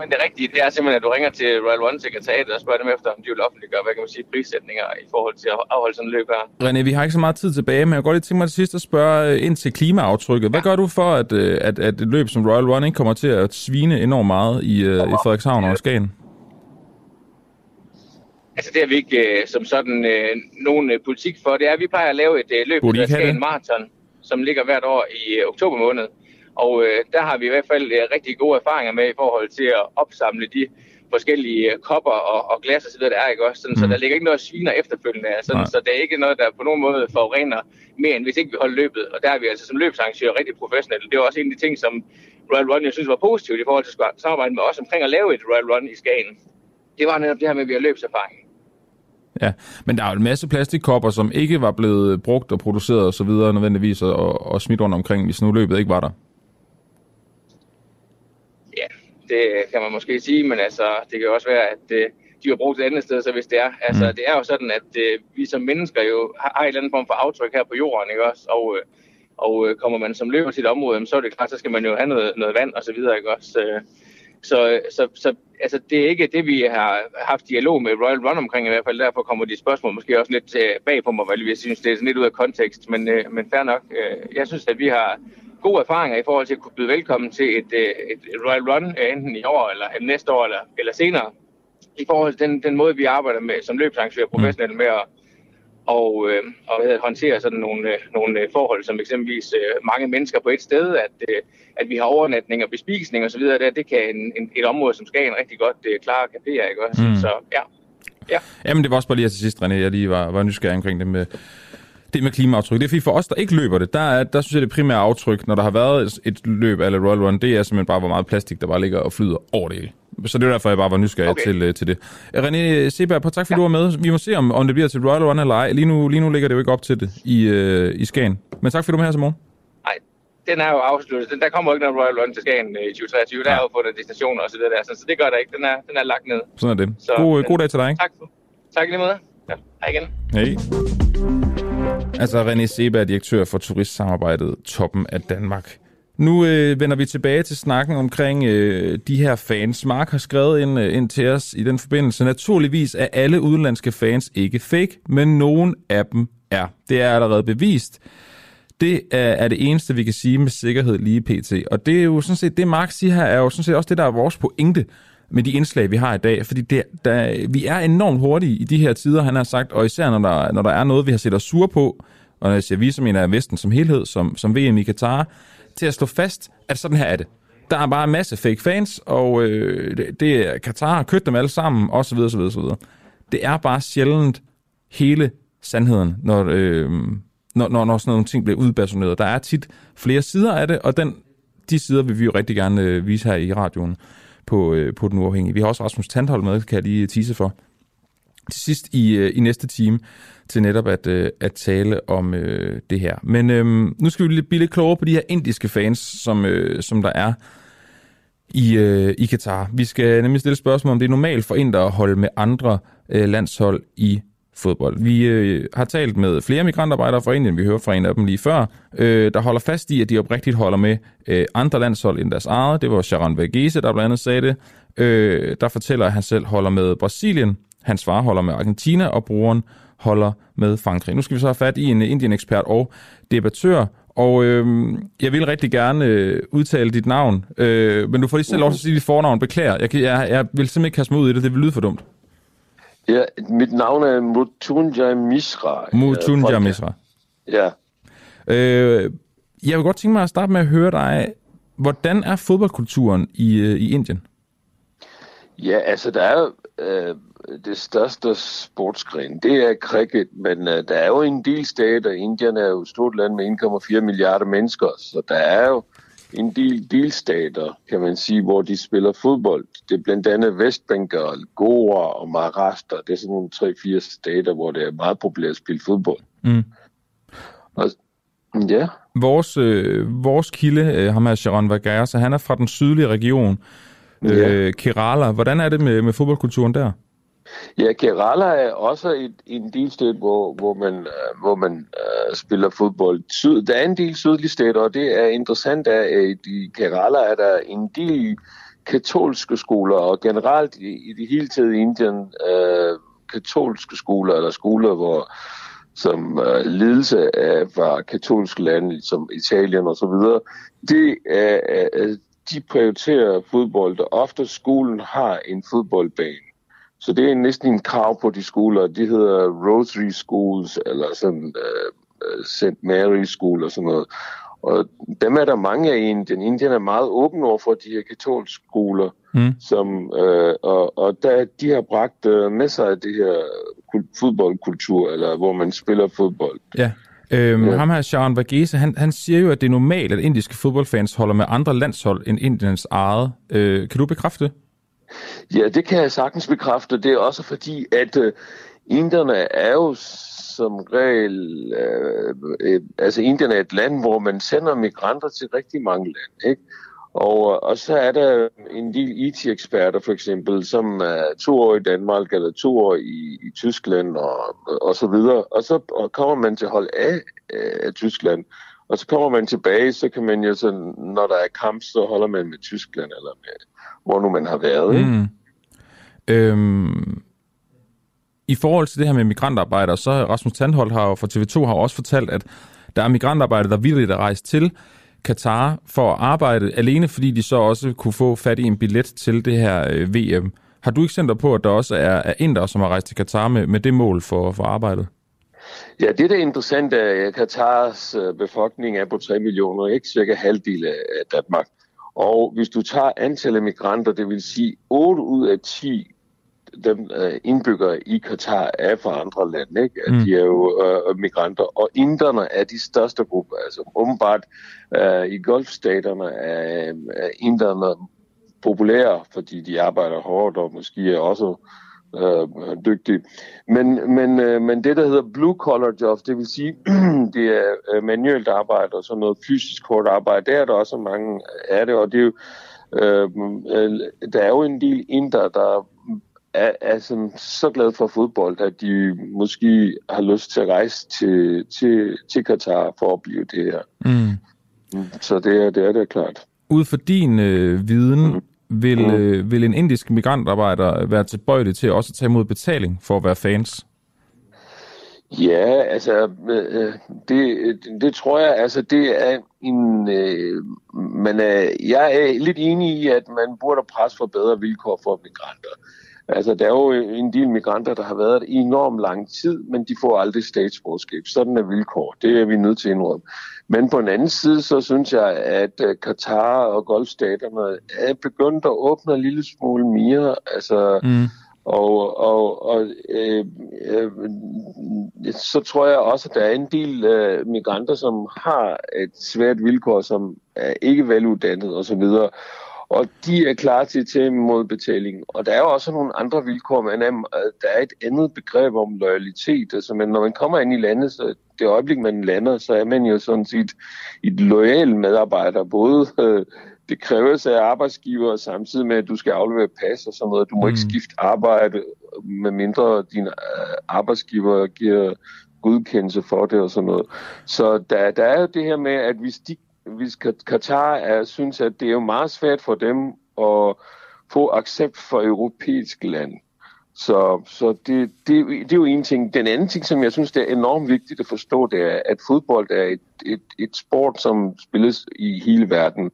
Men det rigtige, det er simpelthen, at du ringer til Royal One sekretariatet og spørger dem efter, om de vil offentliggøre, hvad kan man sige, prissætninger i forhold til at afholde sådan en løb her. René, vi har ikke så meget tid tilbage, men jeg går lige tænke mig til sidst at spørge øh, ind til klimaaftrykket. Hvad gør du for, at, at, at et løb som Royal One ikke kommer til at svine enormt meget i, i Frederikshavn og Skagen? Altså det har vi ikke uh, som sådan uh, nogen uh, politik for. Det er, at vi plejer at lave et uh, løb, der skal en maraton, som ligger hvert år i uh, oktober måned. Og uh, der har vi i hvert fald uh, rigtig gode erfaringer med i forhold til at opsamle de forskellige uh, kopper og, og glas og så videre, der er, ikke også? Sådan, mm. Så der ligger ikke noget sviner efterfølgende. Sådan, så det er ikke noget, der på nogen måde forurener mere, end hvis ikke vi holder løbet. Og der er vi altså som løbsarrangører rigtig professionelle. Det var også en af de ting, som Royal Run, jeg synes var positivt i forhold til samarbejde med os omkring at lave et Royal Run i Skagen. Det var netop det her med, at vi har løbserfaring. Ja, men der er jo en masse plastikkopper, som ikke var blevet brugt og produceret og så videre nødvendigvis og, og smidt rundt omkring, hvis nu løbet ikke var der. Ja, det kan man måske sige, men altså, det kan også være, at øh, de har brugt et andet sted, så hvis det er. Altså, mm. det er jo sådan, at øh, vi som mennesker jo har, har en eller anden form for aftryk her på jorden, ikke også? Og, øh, og kommer man som løber til et område, så er det klart, så skal man jo have noget, noget vand og så videre, ikke også? Så, så, så altså, det er ikke det, vi har haft dialog med Royal Run omkring i hvert fald. Derfor kommer de spørgsmål måske også lidt øh, bag på mig, fordi jeg synes, det er sådan lidt ud af kontekst. Men, øh, men fair nok. Øh, jeg synes, at vi har gode erfaringer i forhold til at kunne byde velkommen til et, et Royal Run, enten i år eller næste år eller, eller senere. I forhold til den, den måde, vi arbejder med som løbsarrangør professionelt med at og, øh, og hvad håndtere sådan nogle, øh, nogle øh, forhold, som eksempelvis øh, mange mennesker på et sted, at, øh, at vi har overnatning og bespisning osv., det, det kan en, en, et område som Skagen rigtig godt øh, klare at kapere, ikke også? Mm. Så ja. ja. Jamen det var også bare lige til sidst, René, jeg lige var, var nysgerrig omkring det med, det med klimaaftryk. Det er fordi for os, der ikke løber det, der, er, der synes jeg, det primære aftryk, når der har været et løb eller Royal Run, det er simpelthen bare, hvor meget plastik, der bare ligger og flyder over det hele. Så det er derfor, jeg bare var nysgerrig okay. til, uh, til det. René Seberg, på tak fordi ja. du var med. Vi må se, om, om det bliver til Royal Run eller ej. Lige nu, lige nu ligger det jo ikke op til det i, uh, i Skagen. Men tak fordi du var her til morgen. Nej, den er jo afsluttet. Den, der kommer jo ikke noget Royal Run til Skagen øh, i 2023. Der ja. er jo fundet destinationer og så videre der, så, så det gør der ikke. Den er, den er lagt ned. Sådan er det. Så, god, men, god dag til dig. Tak. Tak lige måde. Ja, hej igen. Hej. Altså René Seberg, direktør for turistsamarbejdet Toppen af Danmark. Nu øh, vender vi tilbage til snakken omkring øh, de her fans. Mark har skrevet ind, øh, ind til os i den forbindelse. Naturligvis er alle udenlandske fans ikke fake, men nogen af dem er. Det er allerede bevist. Det er, er det eneste, vi kan sige med sikkerhed lige pt. Og det er jo sådan set, det Mark siger her, er jo sådan set også det, der er vores pointe med de indslag, vi har i dag. Fordi det, der, vi er enormt hurtige i de her tider, han har sagt, og især når der, når der er noget, vi har set os sur på, og når jeg siger vi, så mener jeg Vesten som helhed, som, som VM i Katar, til at slå fast, at sådan her er det. Der er bare en masse fake fans, og øh, det, det er Katar har købt dem alle sammen, osv. osv., osv. Det er bare sjældent hele sandheden, når, øh, når, når, når sådan nogle ting bliver udbasoneret. Der er tit flere sider af det, og den, de sider vil vi jo rigtig gerne øh, vise her i radioen på, øh, på Den Uafhængige. Vi har også Rasmus Tandhold med, kan jeg lige tise for. Til sidst i, øh, i næste time, til netop at, øh, at tale om øh, det her. Men øh, nu skal vi blive lidt klogere på de her indiske fans, som, øh, som der er i, øh, i Katar. Vi skal nemlig stille spørgsmål, om det er normalt for indere at holde med andre øh, landshold i fodbold. Vi øh, har talt med flere migrantarbejdere fra Indien, vi hører fra en af dem lige før, øh, der holder fast i, at de oprigtigt holder med øh, andre landshold end deres eget. Det var Sharon Vergese, der blandt andet sagde det. Øh, der fortæller, at han selv holder med Brasilien, hans far holder med Argentina, og broren holder med Frankrig. Nu skal vi så have fat i en Indien-ekspert og debattør, og øh, jeg vil rigtig gerne øh, udtale dit navn, øh, men du får lige selv lov til at sige dit fornavn. Beklager, jeg, jeg, jeg vil simpelthen ikke kaste mig ud i det, det vil lyde for dumt. Ja, mit navn er Mutunjay Misra. Mutunjay Misra. Ja. Øh, jeg vil godt tænke mig at starte med at høre dig. Hvordan er fodboldkulturen i, øh, i Indien? Ja, altså der er øh, det største sportsgren, det er cricket, men øh, der er jo en del stater. Indien er jo et stort land med 1,4 milliarder mennesker, så der er jo en del delstater, kan man sige, hvor de spiller fodbold. Det er blandt andet Vestbengal, Goa og Maharashtra. Det er sådan nogle 3-4 stater, hvor det er meget populært at spille fodbold. Mm. Og, ja. Vores, øh, vores kilde, øh, ham her Sharon Vagaya, så han er fra den sydlige region, øh, ja. Kerala. Hvordan er det med, med fodboldkulturen der? Ja, Kerala er også et, en delstat, hvor, hvor man, uh, hvor man uh, spiller fodbold. Syd, der er en del sydlige stater, og det er interessant, at i Kerala er der en del katolske skoler, og generelt i, i det hele taget i Indien uh, katolske skoler, eller skoler, hvor som uh, ledelse af var katolske lande, som Italien og så videre, det er, uh, de prioriterer fodbold, og ofte skolen har en fodboldbane. Så det er næsten en krav på de skoler. De hedder Rotary Schools, eller sådan uh, St. Mary School og sådan noget. Og dem er der mange af i Indien. Indien er meget åben over for de her katolske skoler, mm. som, uh, og, og der, de har bragt uh, med sig det her fodboldkultur, eller hvor man spiller fodbold. Ja. Øhm, ja. Ham her, Sharon Vagese, han, han siger jo, at det er normalt, at indiske fodboldfans holder med andre landshold end Indiens eget. Øh, kan du bekræfte det? Ja, det kan jeg sagtens bekræfte. Det er også fordi, at øh, inderne er jo som regel... Øh, øh, altså, inderne er et land, hvor man sender migranter til rigtig mange lande, ikke? Og, øh, og så er der en del IT-eksperter for eksempel, som er to år i Danmark eller to år i, i Tyskland og, og så videre. Og så og kommer man til hold af, øh, af Tyskland, og så kommer man tilbage, så kan man jo sådan, når der er kamp, så holder man med Tyskland eller med, hvor nu man har været. Ikke? Mm. Øhm, I forhold til det her med migrantarbejdere, så Rasmus Tandholt har fra TV2 har også fortalt, at der er migrantarbejdere, der vildt er rejst til Katar for at arbejde, alene fordi de så også kunne få fat i en billet til det her øh, VM. Har du eksempler på, at der også er, er indere, som har rejst til Katar med, med det mål for, for arbejdet? Ja, det der er interessant er, at Katars øh, befolkning er på 3 millioner, ikke cirka halvdel af Danmark. Og hvis du tager antallet af migranter, det vil sige 8 ud af 10 dem uh, indbyggere i Katar er fra andre lande. Ikke? Mm. De er jo uh, migranter, og inderne er de største grupper. Altså åbenbart uh, i golfstaterne er, er inderne populære, fordi de arbejder hårdt og måske også øh, dygtige. Men, men, øh, men det, der hedder blue collar jobs, det vil sige, det er øh, manuelt arbejde og sådan noget fysisk hårdt arbejde, der er der også mange af det, og det er jo, øh, øh, der er jo en del inder, der er, er sådan, så glad for fodbold, at de måske har lyst til at rejse til, til, til Katar for at opleve det her. Mm. Så det er det, er det klart. Ud fra din øh, viden, mm. Vil, mm. øh, vil en indisk migrantarbejder være tilbøjelig til også at tage imod betaling for at være fans? Ja, altså, øh, det, det tror jeg, altså, det er en, øh, men øh, jeg er lidt enig i, at man burde presse for bedre vilkår for migranter. Altså, der er jo en del migranter, der har været i enormt lang tid, men de får aldrig statsborgerskab. Sådan er vilkår. Det er vi nødt til at indrømme. Men på en anden side, så synes jeg, at øh, Katar og golfstaterne er begyndt at åbne en lille smule mere. Altså, mm. Og, og, og øh, øh, så tror jeg også, at der er en del øh, migranter, som har et svært vilkår, som er ikke veluddannet osv., og de er klar til at tage imod betaling. Og der er jo også nogle andre vilkår, men der er et andet begreb om loyalitet. Altså, men når man kommer ind i landet, så det øjeblik, man lander, så er man jo sådan set et lojal medarbejder. Både øh, det kræves af arbejdsgiver, samtidig med, at du skal aflevere pas og sådan noget. Du må mm. ikke skifte arbejde, med mindre din øh, arbejdsgiver giver godkendelse for det og sådan noget. Så der, der er jo det her med, at hvis de hvis Katar er, synes, at det er jo meget svært for dem at få accept for europæisk land. Så, så det, det, det er jo en ting. Den anden ting, som jeg synes, det er enormt vigtigt at forstå, det er, at fodbold er et, et, et sport, som spilles i hele verden.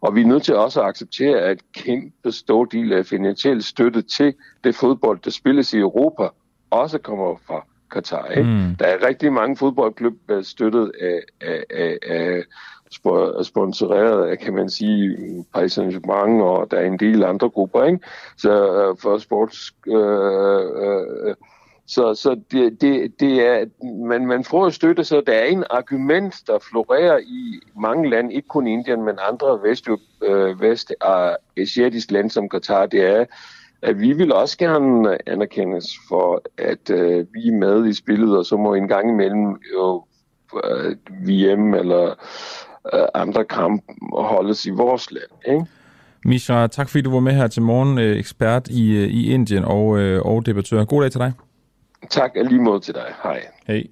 Og vi er nødt til også at acceptere, at kæmpe stor del af finansiel støtte til det fodbold, der spilles i Europa, også kommer fra Katar. Ikke? Mm. Der er rigtig mange fodboldklubber støttet af, af, af, af sponsoreret af, kan man sige, Paris Saint-Germain, og der er en del andre grupper, ikke? Så uh, for sports... Øh, øh, så, så det, det, det er, man, man får støtte, så der er en argument, der florerer i mange lande, ikke kun Indien, men andre vest, øh, vest asiatiske lande som Qatar, det er, at vi vil også gerne anerkendes for, at øh, vi er med i spillet, og så må en gang imellem jo øh, VM eller øh, andre kampe holdes i vores land. Ikke? Mishra, tak fordi du var med her til morgen, øh, ekspert i, øh, i Indien og, øh, og debattør. God dag til dig. Tak lige måde til dig. Hej. Hej.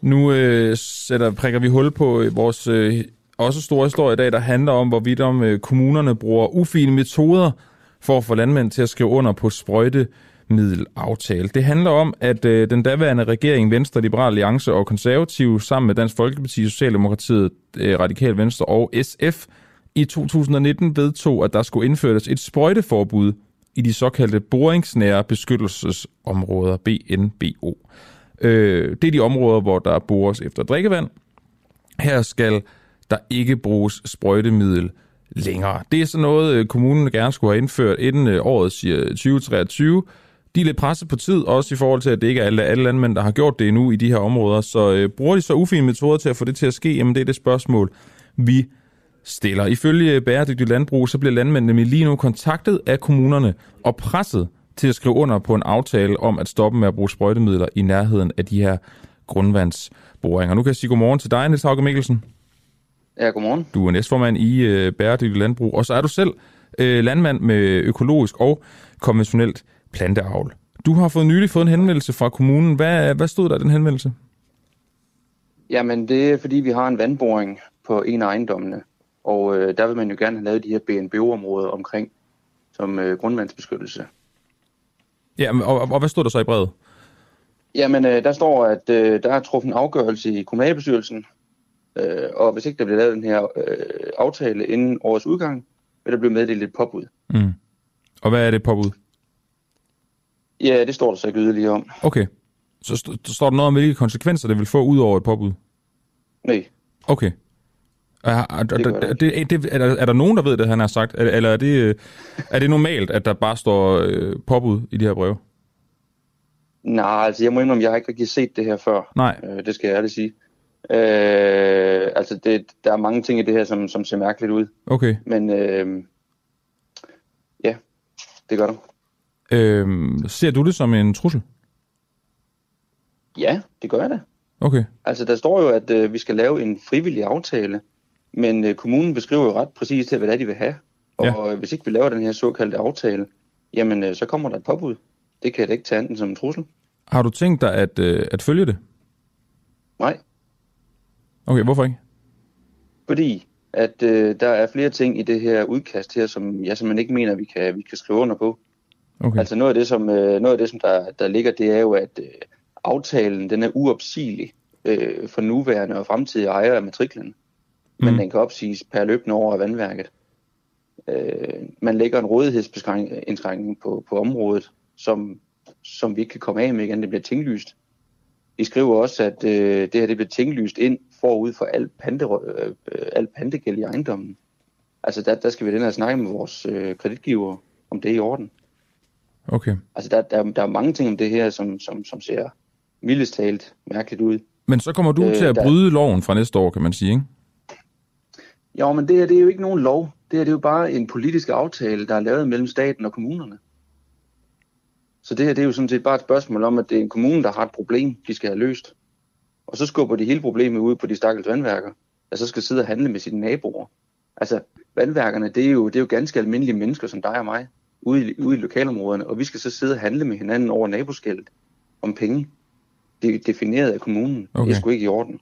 Nu øh, sætter, prikker vi hul på vores øh, også store historie i dag, der handler om, hvorvidt om øh, kommunerne bruger ufine metoder for at få landmænd til at skrive under på sprøjtemiddelaftale. Det handler om, at øh, den daværende regering, Venstre, Liberal Alliance og Konservative, sammen med Dansk Folkeparti, Socialdemokratiet, øh, Radikal Venstre og SF, i 2019 vedtog, at der skulle indføres et sprøjteforbud i de såkaldte boringsnære beskyttelsesområder, BNBO. Øh, det er de områder, hvor der bores efter drikkevand. Her skal der ikke bruges sprøjtemiddel længere. Det er så noget, øh, kommunen gerne skulle have indført inden øh, året siger 2023. De er lidt presset på tid, også i forhold til, at det ikke er alle, alle landmænd, der har gjort det endnu i de her områder. Så øh, bruger de så ufine metoder til at få det til at ske? Jamen det er det spørgsmål, vi stiller. Ifølge Bæredygtig Landbrug, så bliver landmændene lige nu kontaktet af kommunerne og presset til at skrive under på en aftale om at stoppe med at bruge sprøjtemidler i nærheden af de her grundvandsboringer. Nu kan jeg sige godmorgen til dig, Niels Hauke Mikkelsen. Ja, godmorgen. Du er næstformand i øh, Bæredygtig Landbrug, og så er du selv øh, landmand med økologisk og konventionelt planteavl. Du har fået nylig fået en henvendelse fra kommunen. Hvad, hvad stod der i den henvendelse? Jamen, det er fordi, vi har en vandboring på en af ejendommene, og øh, der vil man jo gerne have lavet de her BNBO-områder omkring som øh, grundvandsbeskyttelse. Ja, og, og, og hvad stod der så i brevet? Jamen, øh, der står, at øh, der er truffet en afgørelse i kommunalbestyrelsen, øh, og hvis ikke der bliver lavet den her øh, aftale inden årets udgang, vil der blive meddelt et påbud. Mm. Og hvad er det påbud? Ja, det står der så ikke yderligere om. Okay. Så st- står der noget om, hvilke konsekvenser det vil få ud over et påbud? Nej. Okay. Er, er, det er, det, det, er, der, er der nogen, der ved det, han har sagt? Eller, eller er, det, er det normalt, at der bare står øh, påbud i de her breve? Nej, altså jeg må indrømme, jeg har ikke rigtig set det her før. Nej. Øh, det skal jeg ærligt sige. Øh, altså det, der er mange ting i det her, som, som ser mærkeligt ud. Okay. Men øh, ja, det gør der. Øh, ser du det som en trussel? Ja, det gør jeg da. Okay. Altså der står jo, at øh, vi skal lave en frivillig aftale, men øh, kommunen beskriver jo ret præcis til, hvad det er, de vil have. Og ja. øh, hvis ikke vi laver den her såkaldte aftale, jamen øh, så kommer der et påbud. Det kan jeg da ikke tage anden som en trussel. Har du tænkt dig at, øh, at følge det? Nej. Okay, hvorfor ikke? Fordi at øh, der er flere ting i det her udkast her, som jeg simpelthen ikke mener, vi kan, vi kan skrive under på. Okay. Altså noget af det, som, øh, noget af det, som der, der ligger, det er jo, at øh, aftalen den er uopsigelig øh, for nuværende og fremtidige ejere af matriklen. Mm. Men den kan opsiges per løbende år af vandværket. Øh, man lægger en rådighedsindskrænkning på, på området, som, som vi ikke kan komme af med igen, det bliver tinglyst. De skriver også, at øh, det her det bliver tinglyst ind forud for alt, pante, øh, alt pantegæld i ejendommen. Altså der, der skal vi den her snakke med vores øh, kreditgiver, om det er i orden. Okay. Altså der, der, der er mange ting om det her, som, som, som ser mildest talt mærkeligt ud. Men så kommer du øh, til at der... bryde loven fra næste år, kan man sige, ikke? Jo, men det her det er jo ikke nogen lov. Det her det er jo bare en politisk aftale, der er lavet mellem staten og kommunerne. Så det her det er jo sådan set bare et spørgsmål om, at det er en kommune, der har et problem, de skal have løst. Og så skubber de hele problemet ud på de stakkels vandværker, der så skal sidde og handle med sine naboer. Altså, vandværkerne, det er jo, det er jo ganske almindelige mennesker som dig og mig, ude i, ude i lokalområderne, og vi skal så sidde og handle med hinanden over naboskældet om penge. Det er defineret af kommunen. Okay. Det er sgu ikke i orden.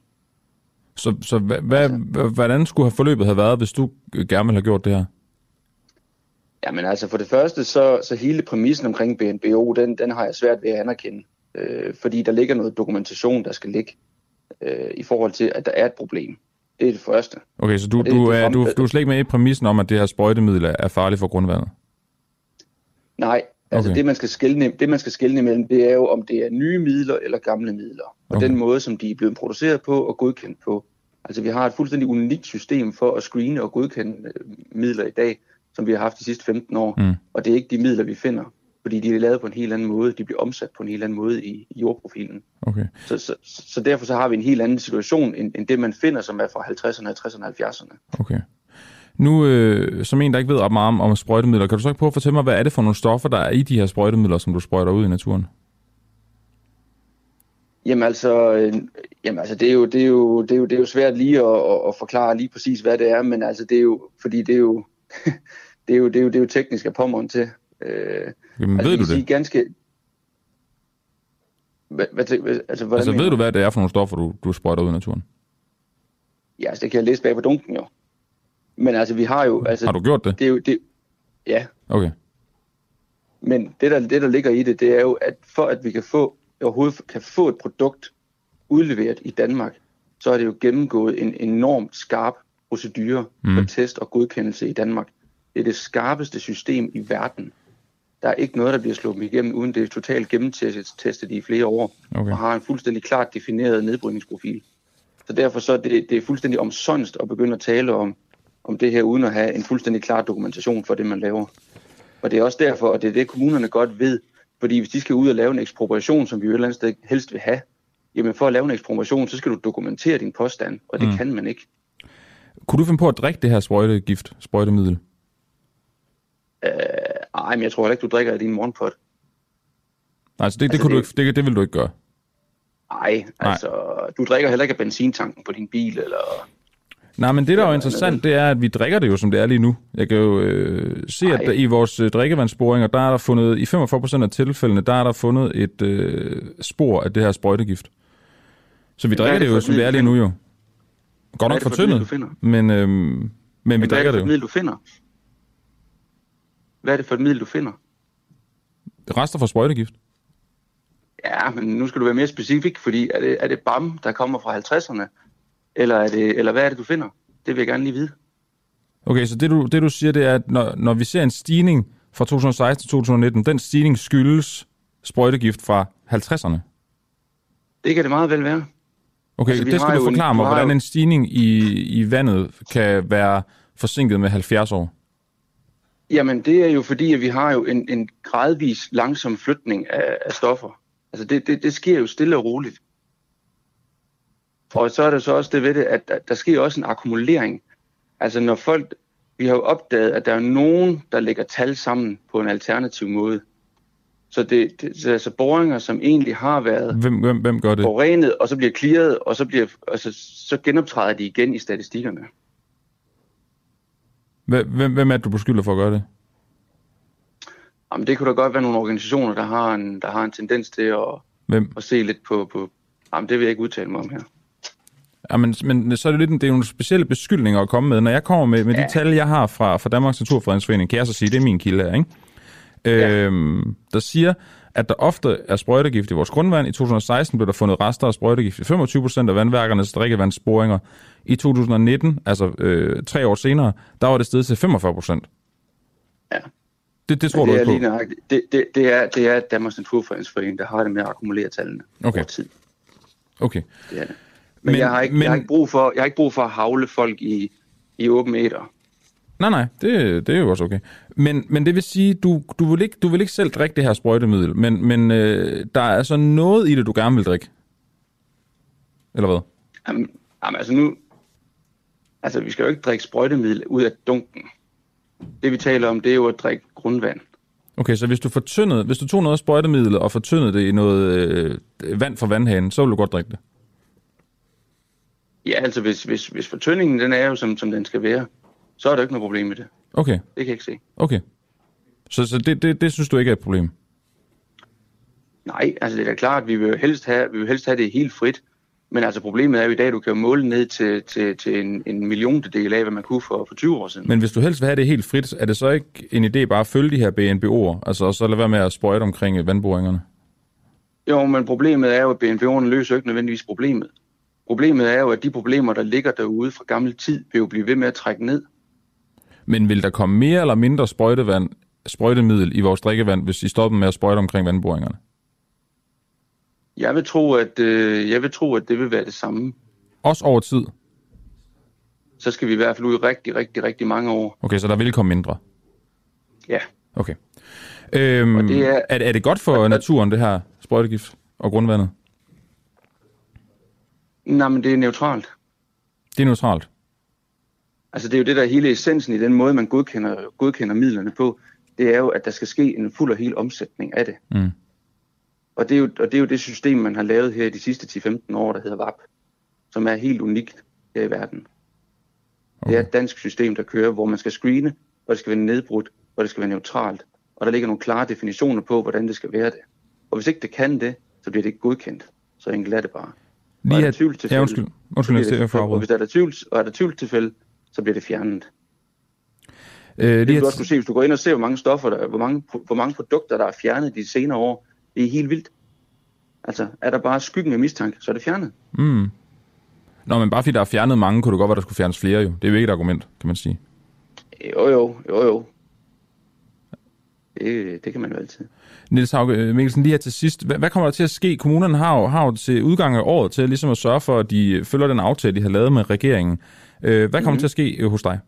Så, så hvad, altså, hvordan skulle have forløbet have været, hvis du gerne ville have gjort det her? Jamen altså for det første, så, så hele præmissen omkring BNBO, den, den har jeg svært ved at anerkende. Øh, fordi der ligger noget dokumentation, der skal ligge øh, i forhold til, at der er et problem. Det er det første. Okay, så du, det, du, er, du, du er slet ikke med i præmissen om, at det her sprøjtemiddel er farligt for grundvandet? Nej, altså okay. det, man skal skille, det man skal skille imellem, det er jo, om det er nye midler eller gamle midler. Og okay. den måde, som de er blevet produceret på og godkendt på. Altså vi har et fuldstændig unikt system for at screene og godkende øh, midler i dag, som vi har haft de sidste 15 år. Mm. Og det er ikke de midler, vi finder, fordi de er lavet på en helt anden måde. De bliver omsat på en helt anden måde i, i jordprofilen. Okay. Så, så, så derfor så har vi en helt anden situation, end, end det man finder, som er fra 50'erne, 60'erne og 70'erne. Okay. Nu, øh, som en, der ikke ved ret meget om, om sprøjtemidler, kan du så ikke prøve at fortælle mig, hvad er det for nogle stoffer, der er i de her sprøjtemidler, som du sprøjter ud i naturen? Jamen altså, øh, jamen altså det, er jo, det, er jo, det, er jo, det er jo svært lige at, at, at forklare lige præcis, hvad det er, men altså det er jo, fordi det er jo, det er jo, det er jo, det er jo teknisk at pommeren til. Øh, Jamen, altså, ved du sige det? Ganske, hvad, hvad, altså, hvordan Altså, ved du, hvad det er for nogle stoffer, du, du sprøjter ud i naturen? Ja, altså, det kan jeg læse bag på dunken jo. Men altså, vi har jo... Altså, Har du gjort det? Det er jo, det, ja, Okay. men det der, det, der ligger i det, det er jo, at for at vi kan få, overhovedet kan få et produkt udleveret i Danmark, så er det jo gennemgået en enormt skarp procedure mm. for test og godkendelse i Danmark. Det er det skarpeste system i verden. Der er ikke noget, der bliver slået igennem, uden det er totalt gennemtestet i flere år, Okay. og har en fuldstændig klart defineret nedbrydningsprofil. Så derfor så er det, det er fuldstændig omsonst at begynde at tale om, om det her, uden at have en fuldstændig klar dokumentation for det, man laver. Og det er også derfor, og det er det, kommunerne godt ved, fordi hvis de skal ud og lave en ekspropriation, som vi jo et eller andet sted helst vil have, jamen for at lave en ekspropriation, så skal du dokumentere din påstand, og det Mm. kan man ikke. Kunne du finde på at drikke det her sprøjtegift, sprøjtemiddel? Øh, ej, men jeg tror heller ikke, du drikker af din morgenpot. Nej, altså det, det, Altså, kunne Du det- ikke, det, det vil du ikke gøre. Ej, altså, du drikker heller ikke af benzintanken på din bil, eller... Nej, men det, der er jo interessant, det er, at vi drikker det jo, som det er lige nu. Jeg kan jo øh, se, at Ej. der, i vores øh, drikkevandsboringer, der er der fundet, i 45% af tilfældene, der er der fundet et øh, spor af det her sprøjtegift. Så vi drikker er det, det jo, for som det er lige nu jo. Godt nok det for fortyndet, finder? men, øhm, men vi Men hvad er drikker det for det et jo. middel, du finder? Hvad er det for et middel, du finder? Rester fra sprøjtegift. Ja, men nu skal du være mere specifik, fordi er det, er det BAM, der kommer fra 50'erne? Eller, er det, eller hvad er det, du finder? Det vil jeg gerne lige vide. Okay, så det du, det du siger, det er, at når, når vi ser en stigning fra 2016 til 2019, den stigning skyldes sprøjtegift fra 50'erne. Det kan det meget vel være. Okay, Altså, det skal du en- forklare du mig, hvordan jo- en stigning i, i vandet kan være forsinket med 70 år. Jamen, det er jo fordi, at vi har jo en, en gradvis langsom flytning af, af stoffer. Altså, det, det, det sker jo stille og roligt. Og så er der så også det ved det, at der, der sker også en akkumulering. Altså, når folk... Vi har jo opdaget, at der er nogen, der lægger tal sammen på en alternativ måde. Så det, det så altså boringer, som egentlig har været Hvem, hvem, hvem gør det? forurenet, og så bliver clearet, og så, bliver, altså, så genoptræder de igen i statistikkerne. Hvem, hvem hvem er det, du beskylder for at gøre det? Jamen, det kunne da godt være nogle organisationer, der har en, der har en tendens til at, Hvem? at se lidt på... på jamen, det vil jeg ikke udtale mig om her. Ja, men, men så er det lidt, det er nogle specielle beskyldninger at komme med. Når jeg kommer med, med ja. de tal, jeg har fra, fra Danmarks Naturfredningsforening, kan jeg så sige, det er min kilde her, ikke? Ja. Øhm, der siger, at der ofte er sprøjtegift i vores grundvand. I 2016 blev der fundet rester af sprøjtegift i 25 procent af vandværkernes drikkevandsboringer. I 2019, altså øh, tre år senere, der var det steget til 45 procent. Ja. Det, det tror Men du det ikke er på? lige. Det, det, det, er, det er Danmarks Naturfredningsforening, der har det med at akkumulere tallene Okay. over tid. Okay. Det er det. Men, Men- jeg, har ikke, men- jeg, har ikke brug for, jeg har ikke brug for at havle folk i, i åben æder. Nej, nej, det, det er jo også okay. Men, men det vil sige, du, du, vil ikke, du vil ikke selv drikke det her sprøjtemiddel, men, men øh, der er altså noget i det, du gerne vil drikke. Eller hvad? Jamen, jamen, altså nu... Altså, vi skal jo ikke drikke sprøjtemiddel ud af dunken. Det vi taler om, det er jo at drikke grundvand. Okay, så hvis du, fortyndede, hvis du tog noget sprøjtemiddel og fortyndede det i noget øh, vand fra vandhanen, så vil du godt drikke det? Ja, altså hvis, hvis, hvis fortyndingen den er jo, som, som den skal være, så er der ikke noget problem med det. Okay, Det kan jeg ikke se. okay. Så, så det, det, det synes du ikke er et problem? Nej, altså det er da klart, vi vil helst have, vi vil helst have det helt frit. Men altså problemet er jo i dag, at du kan måle ned til, til, til en, en milliontedel af, hvad man kunne for, for 20 år siden. Men hvis du helst vil have det helt frit, er det så ikke en idé bare at følge de her BNBO'er? Altså, og så lade være med at sprøjte omkring vandboringerne? Jo, men problemet er jo, at BNBO'erne løser ikke nødvendigvis problemet. Problemet er jo, at de problemer, der ligger derude fra gammel tid, vil jo blive ved med at trække ned. Men vil der komme mere eller mindre sprøjtevand, sprøjtemiddel i vores drikkevand, hvis I stopper med at sprøjte omkring vandboringerne? Jeg vil tro, at, øh, jeg vil tro, at det vil være det samme. Også over tid? Så skal vi i hvert fald ud i rigtig, rigtig, rigtig mange år. Okay, så der vil komme mindre? Ja. Okay. Øhm, Og det er, er- er, det godt for naturen, det her sprøjtegift og grundvandet? Nej, men det er neutralt. Det er neutralt. Altså det er jo det, der er hele essensen i den måde, man godkender, godkender midlerne på. Det er jo, at der skal ske en fuld og hel omsætning af det. Mm. Og det, er jo, og det er jo det system, man har lavet her i de sidste 10-15 år, der hedder VAP, som er helt unikt her i verden. Okay. Det er et dansk system, der kører, hvor man skal screene, hvor det skal være nedbrudt, hvor det skal være neutralt. Og der ligger nogle klare definitioner på, hvordan det skal være det. Og hvis ikke det kan det, så bliver det ikke godkendt. Så enkelt er det bare. Lige at, ja, undskyld, undskyld, det, og hvis der er tvivl, og er der tvivlstilfælde, så bliver det fjernet. Øh, det vil du også kunne se, hvis du går ind og ser, hvor mange stoffer, der, hvor, mange, hvor mange produkter, der er fjernet de senere år. Det er helt vildt. Altså, er der bare skyggen af mistanke, så er det fjernet. Mm. Nå, men bare fordi der er fjernet mange, kunne det godt være, der skulle fjernes flere jo. Det er jo ikke et argument, kan man sige. Jo, jo, jo, jo. Det, det kan man jo altid. Niels Hauge øh, Mikkelsen, lige her til sidst. Hvad, hvad kommer der til at ske? Kommunerne har jo, har jo til udgang af året til ligesom at sørge for, at de følger den aftale, de har lavet med regeringen. Øh, hvad kommer mm-hmm. til at ske øh, hos dig?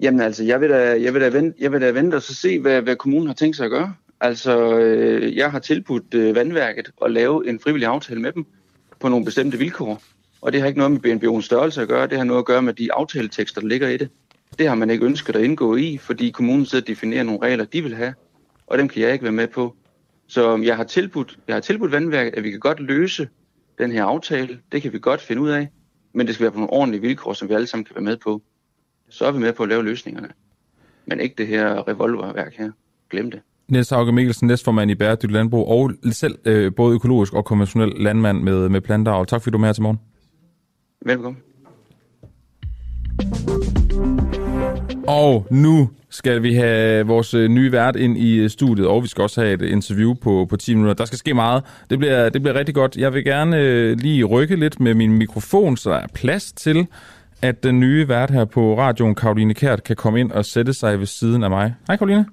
Jamen altså, jeg vil da, jeg vil da, vente, jeg vil da vente og så se, hvad, hvad kommunen har tænkt sig at gøre. Altså, øh, jeg har tilbudt øh, vandværket at lave en frivillig aftale med dem på nogle bestemte vilkår. Og det har ikke noget med BNBO'ens størrelse at gøre, det har noget at gøre med de aftaletekster, der ligger i det. Det har man ikke ønsket at indgå i, fordi kommunen sidder og definerer nogle regler, de vil have, og dem kan jeg ikke være med på. Så jeg har tilbudt, jeg har tilbudt vandværket, at vi kan godt løse den her aftale. Det kan vi godt finde ud af, men det skal være på nogle ordentlige vilkår, som vi alle sammen kan være med på. Så er vi med på at lave løsningerne. Men ikke det her revolverværk her. Glem det. Niels Hauge Mikkelsen, næstformand i Bæredygtig Landbrug, og selv øh, både økologisk og konventionel landmand med, med planter. Tak fordi du er med her til morgen. Velkommen. Og nu skal vi have vores øh, nye vært ind i øh, studiet, og vi skal også have et interview på, på 10 minutter. Der skal ske meget. Det bliver, det bliver rigtig godt. Jeg vil gerne øh, lige rykke lidt med min mikrofon, så der er plads til, at den nye vært her på radioen, Karoline Kært, kan komme ind og sætte sig ved siden af mig. Hej Karoline.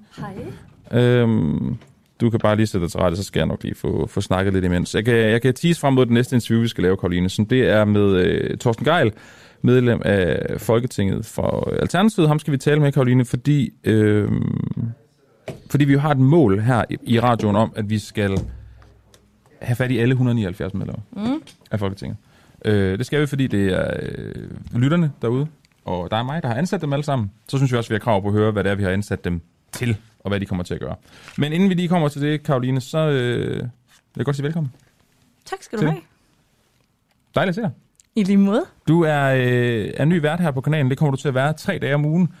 Hej. Øhm, du kan bare lige sætte dig til rette, så skal jeg nok lige få, få snakket lidt imens. Jeg kan, jeg kan tease frem mod den næste interview, vi skal lave, Karoline. Så det er med øh, Torsten Geil, medlem af Folketinget for Alternativet. Ham skal vi tale med, Karoline, fordi, øh, fordi vi jo har et mål her i, radioen om, at vi skal have fat i alle 179 medlemmer mm. af Folketinget. Øh, det skal vi, fordi det er øh, lytterne derude, og der er mig, der har ansat dem alle sammen. Så synes vi også, vi har krav på at høre, hvad det er, vi har ansat dem til, og hvad de kommer til at gøre. Men inden vi lige kommer til det, Karoline, så øh, vil jeg godt sige velkommen. Tak skal du have. Dejligt at se dig. I lige måde. Du er, øh, er ny vært her på kanalen. Det kommer du til at være tre dage om ugen.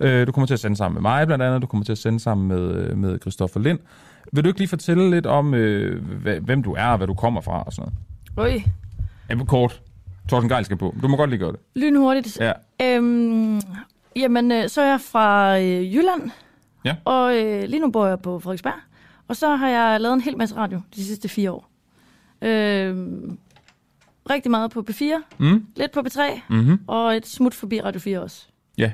Øh, du kommer til at sende sammen med mig blandt andet. Du kommer til at sende sammen med, øh, med Christoffer Lind. Vil du ikke lige fortælle lidt om, øh, hvem du er og hvad du kommer fra og sådan noget? Oj. Ja, kort. Thorsten Geil skal på. Du må godt lige gøre det. Lynhurtigt. Ja. Øhm, jamen, øh, så er jeg fra øh, Jylland. Ja. Og øh, lige nu bor jeg på Frederiksberg. Og så har jeg lavet en hel masse radio de sidste fire år. Øh, rigtig meget på P4, mm. lidt på P3, mm-hmm. og et smut forbi Radio 4 også. Ja.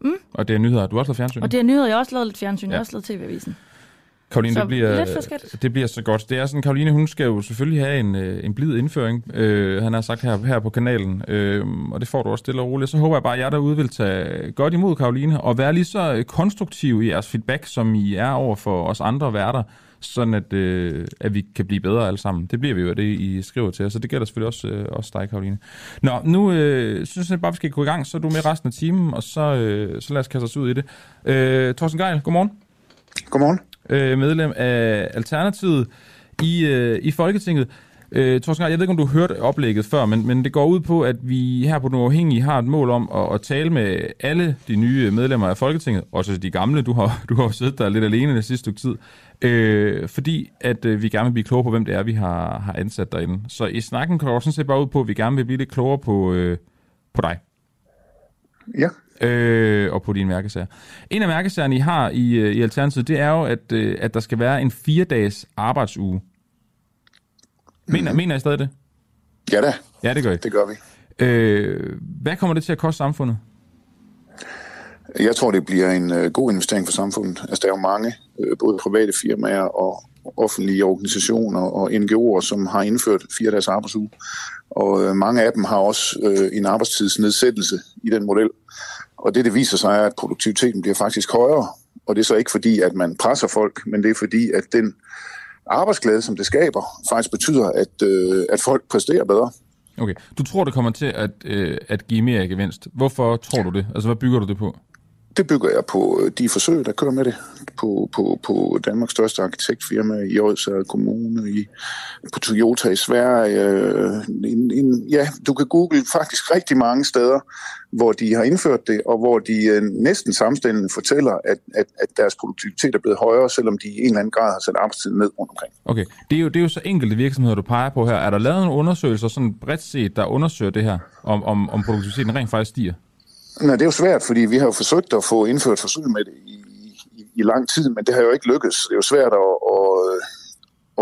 Mm. Og det er nyheder. Du har også lavet fjernsyn. Og det er nyheder. Jeg har også lavet lidt fjernsyn. Ja. Jeg har også lavet TV-avisen. Karoline, så det bliver, det bliver så godt. Det er sådan, Karoline, hun skal jo selvfølgelig have en, øh, en blid indføring, øh, han har sagt her, her på kanalen, øh, og det får du også stille og roligt. Så håber jeg bare, at jer derude vil tage godt imod Karoline, og være lige så konstruktiv i jeres feedback, som I er over for os andre værter, sådan at, øh, at vi kan blive bedre alle sammen. Det bliver vi jo af det, I skriver til os, så det gælder selvfølgelig også, øh, også dig, Karoline. Nå, nu øh, synes jeg bare, vi skal gå i gang, så er du med resten af timen, og så, øh, så lad os kaste os ud i det. Øh, Thorsten Geil, godmorgen. Godmorgen. Øh, medlem af Alternativet i, øh, i Folketinget. Øh, Thorsten Geil, jeg ved ikke, om du har hørt oplægget før, men, men det går ud på, at vi her på Den Uafhængige har et mål om at, at tale med alle de nye medlemmer af Folketinget, også de gamle. Du har, du har siddet der lidt alene det sidste stykke tid. Øh, fordi at øh, vi gerne vil blive klogere på, hvem det er, vi har, har ansat derinde. Så i snakken kan sådan set bare ud på, at vi gerne vil blive lidt klogere på, øh, på dig. Ja. Øh, og på dine mærkesager. En af mærkesagerne, I har i, øh, i Alternativet, det er jo, at, øh, at der skal være en fire-dages arbejdsuge. Mener, mener I stadig det? Ja da. Ja, det gør I. Det gør vi. Øh, hvad kommer det til at koste samfundet? Jeg tror, det bliver en øh, god investering for samfundet. Altså, der er jo mange, øh, både private firmaer og offentlige organisationer og NGO'er, som har indført fire dages arbejdsuge. Og øh, mange af dem har også øh, en arbejdstidsnedsættelse i den model. Og det, det viser sig, er, at produktiviteten bliver faktisk højere. Og det er så ikke fordi, at man presser folk, men det er fordi, at den arbejdsglæde, som det skaber, faktisk betyder, at, øh, at folk præsterer bedre. Okay. Du tror, det kommer til at, øh, at give mere gevinst. Hvorfor tror du det? Altså, hvad bygger du det på? Det bygger jeg på øh, de forsøg, der kører med det. På, på, på Danmarks største arkitektfirma i Odsherred Kommune, i, på Toyota i Sverige. Øh, en, en, ja, du kan google faktisk rigtig mange steder, hvor de har indført det, og hvor de øh, næsten samstillende fortæller, at, at, at deres produktivitet er blevet højere, selvom de i en eller anden grad har sat arbejdstiden ned rundt omkring. Okay, det er, jo, det er jo så enkelte virksomheder, du peger på her. Er der lavet nogle undersøgelser, sådan bredt set, der undersøger det her, om, om, om produktiviteten rent faktisk stiger? Nej, det er jo svært, fordi vi har jo forsøgt at få indført forsøg med det i, i, i lang tid, men det har jo ikke lykkes. Det er jo svært at, at,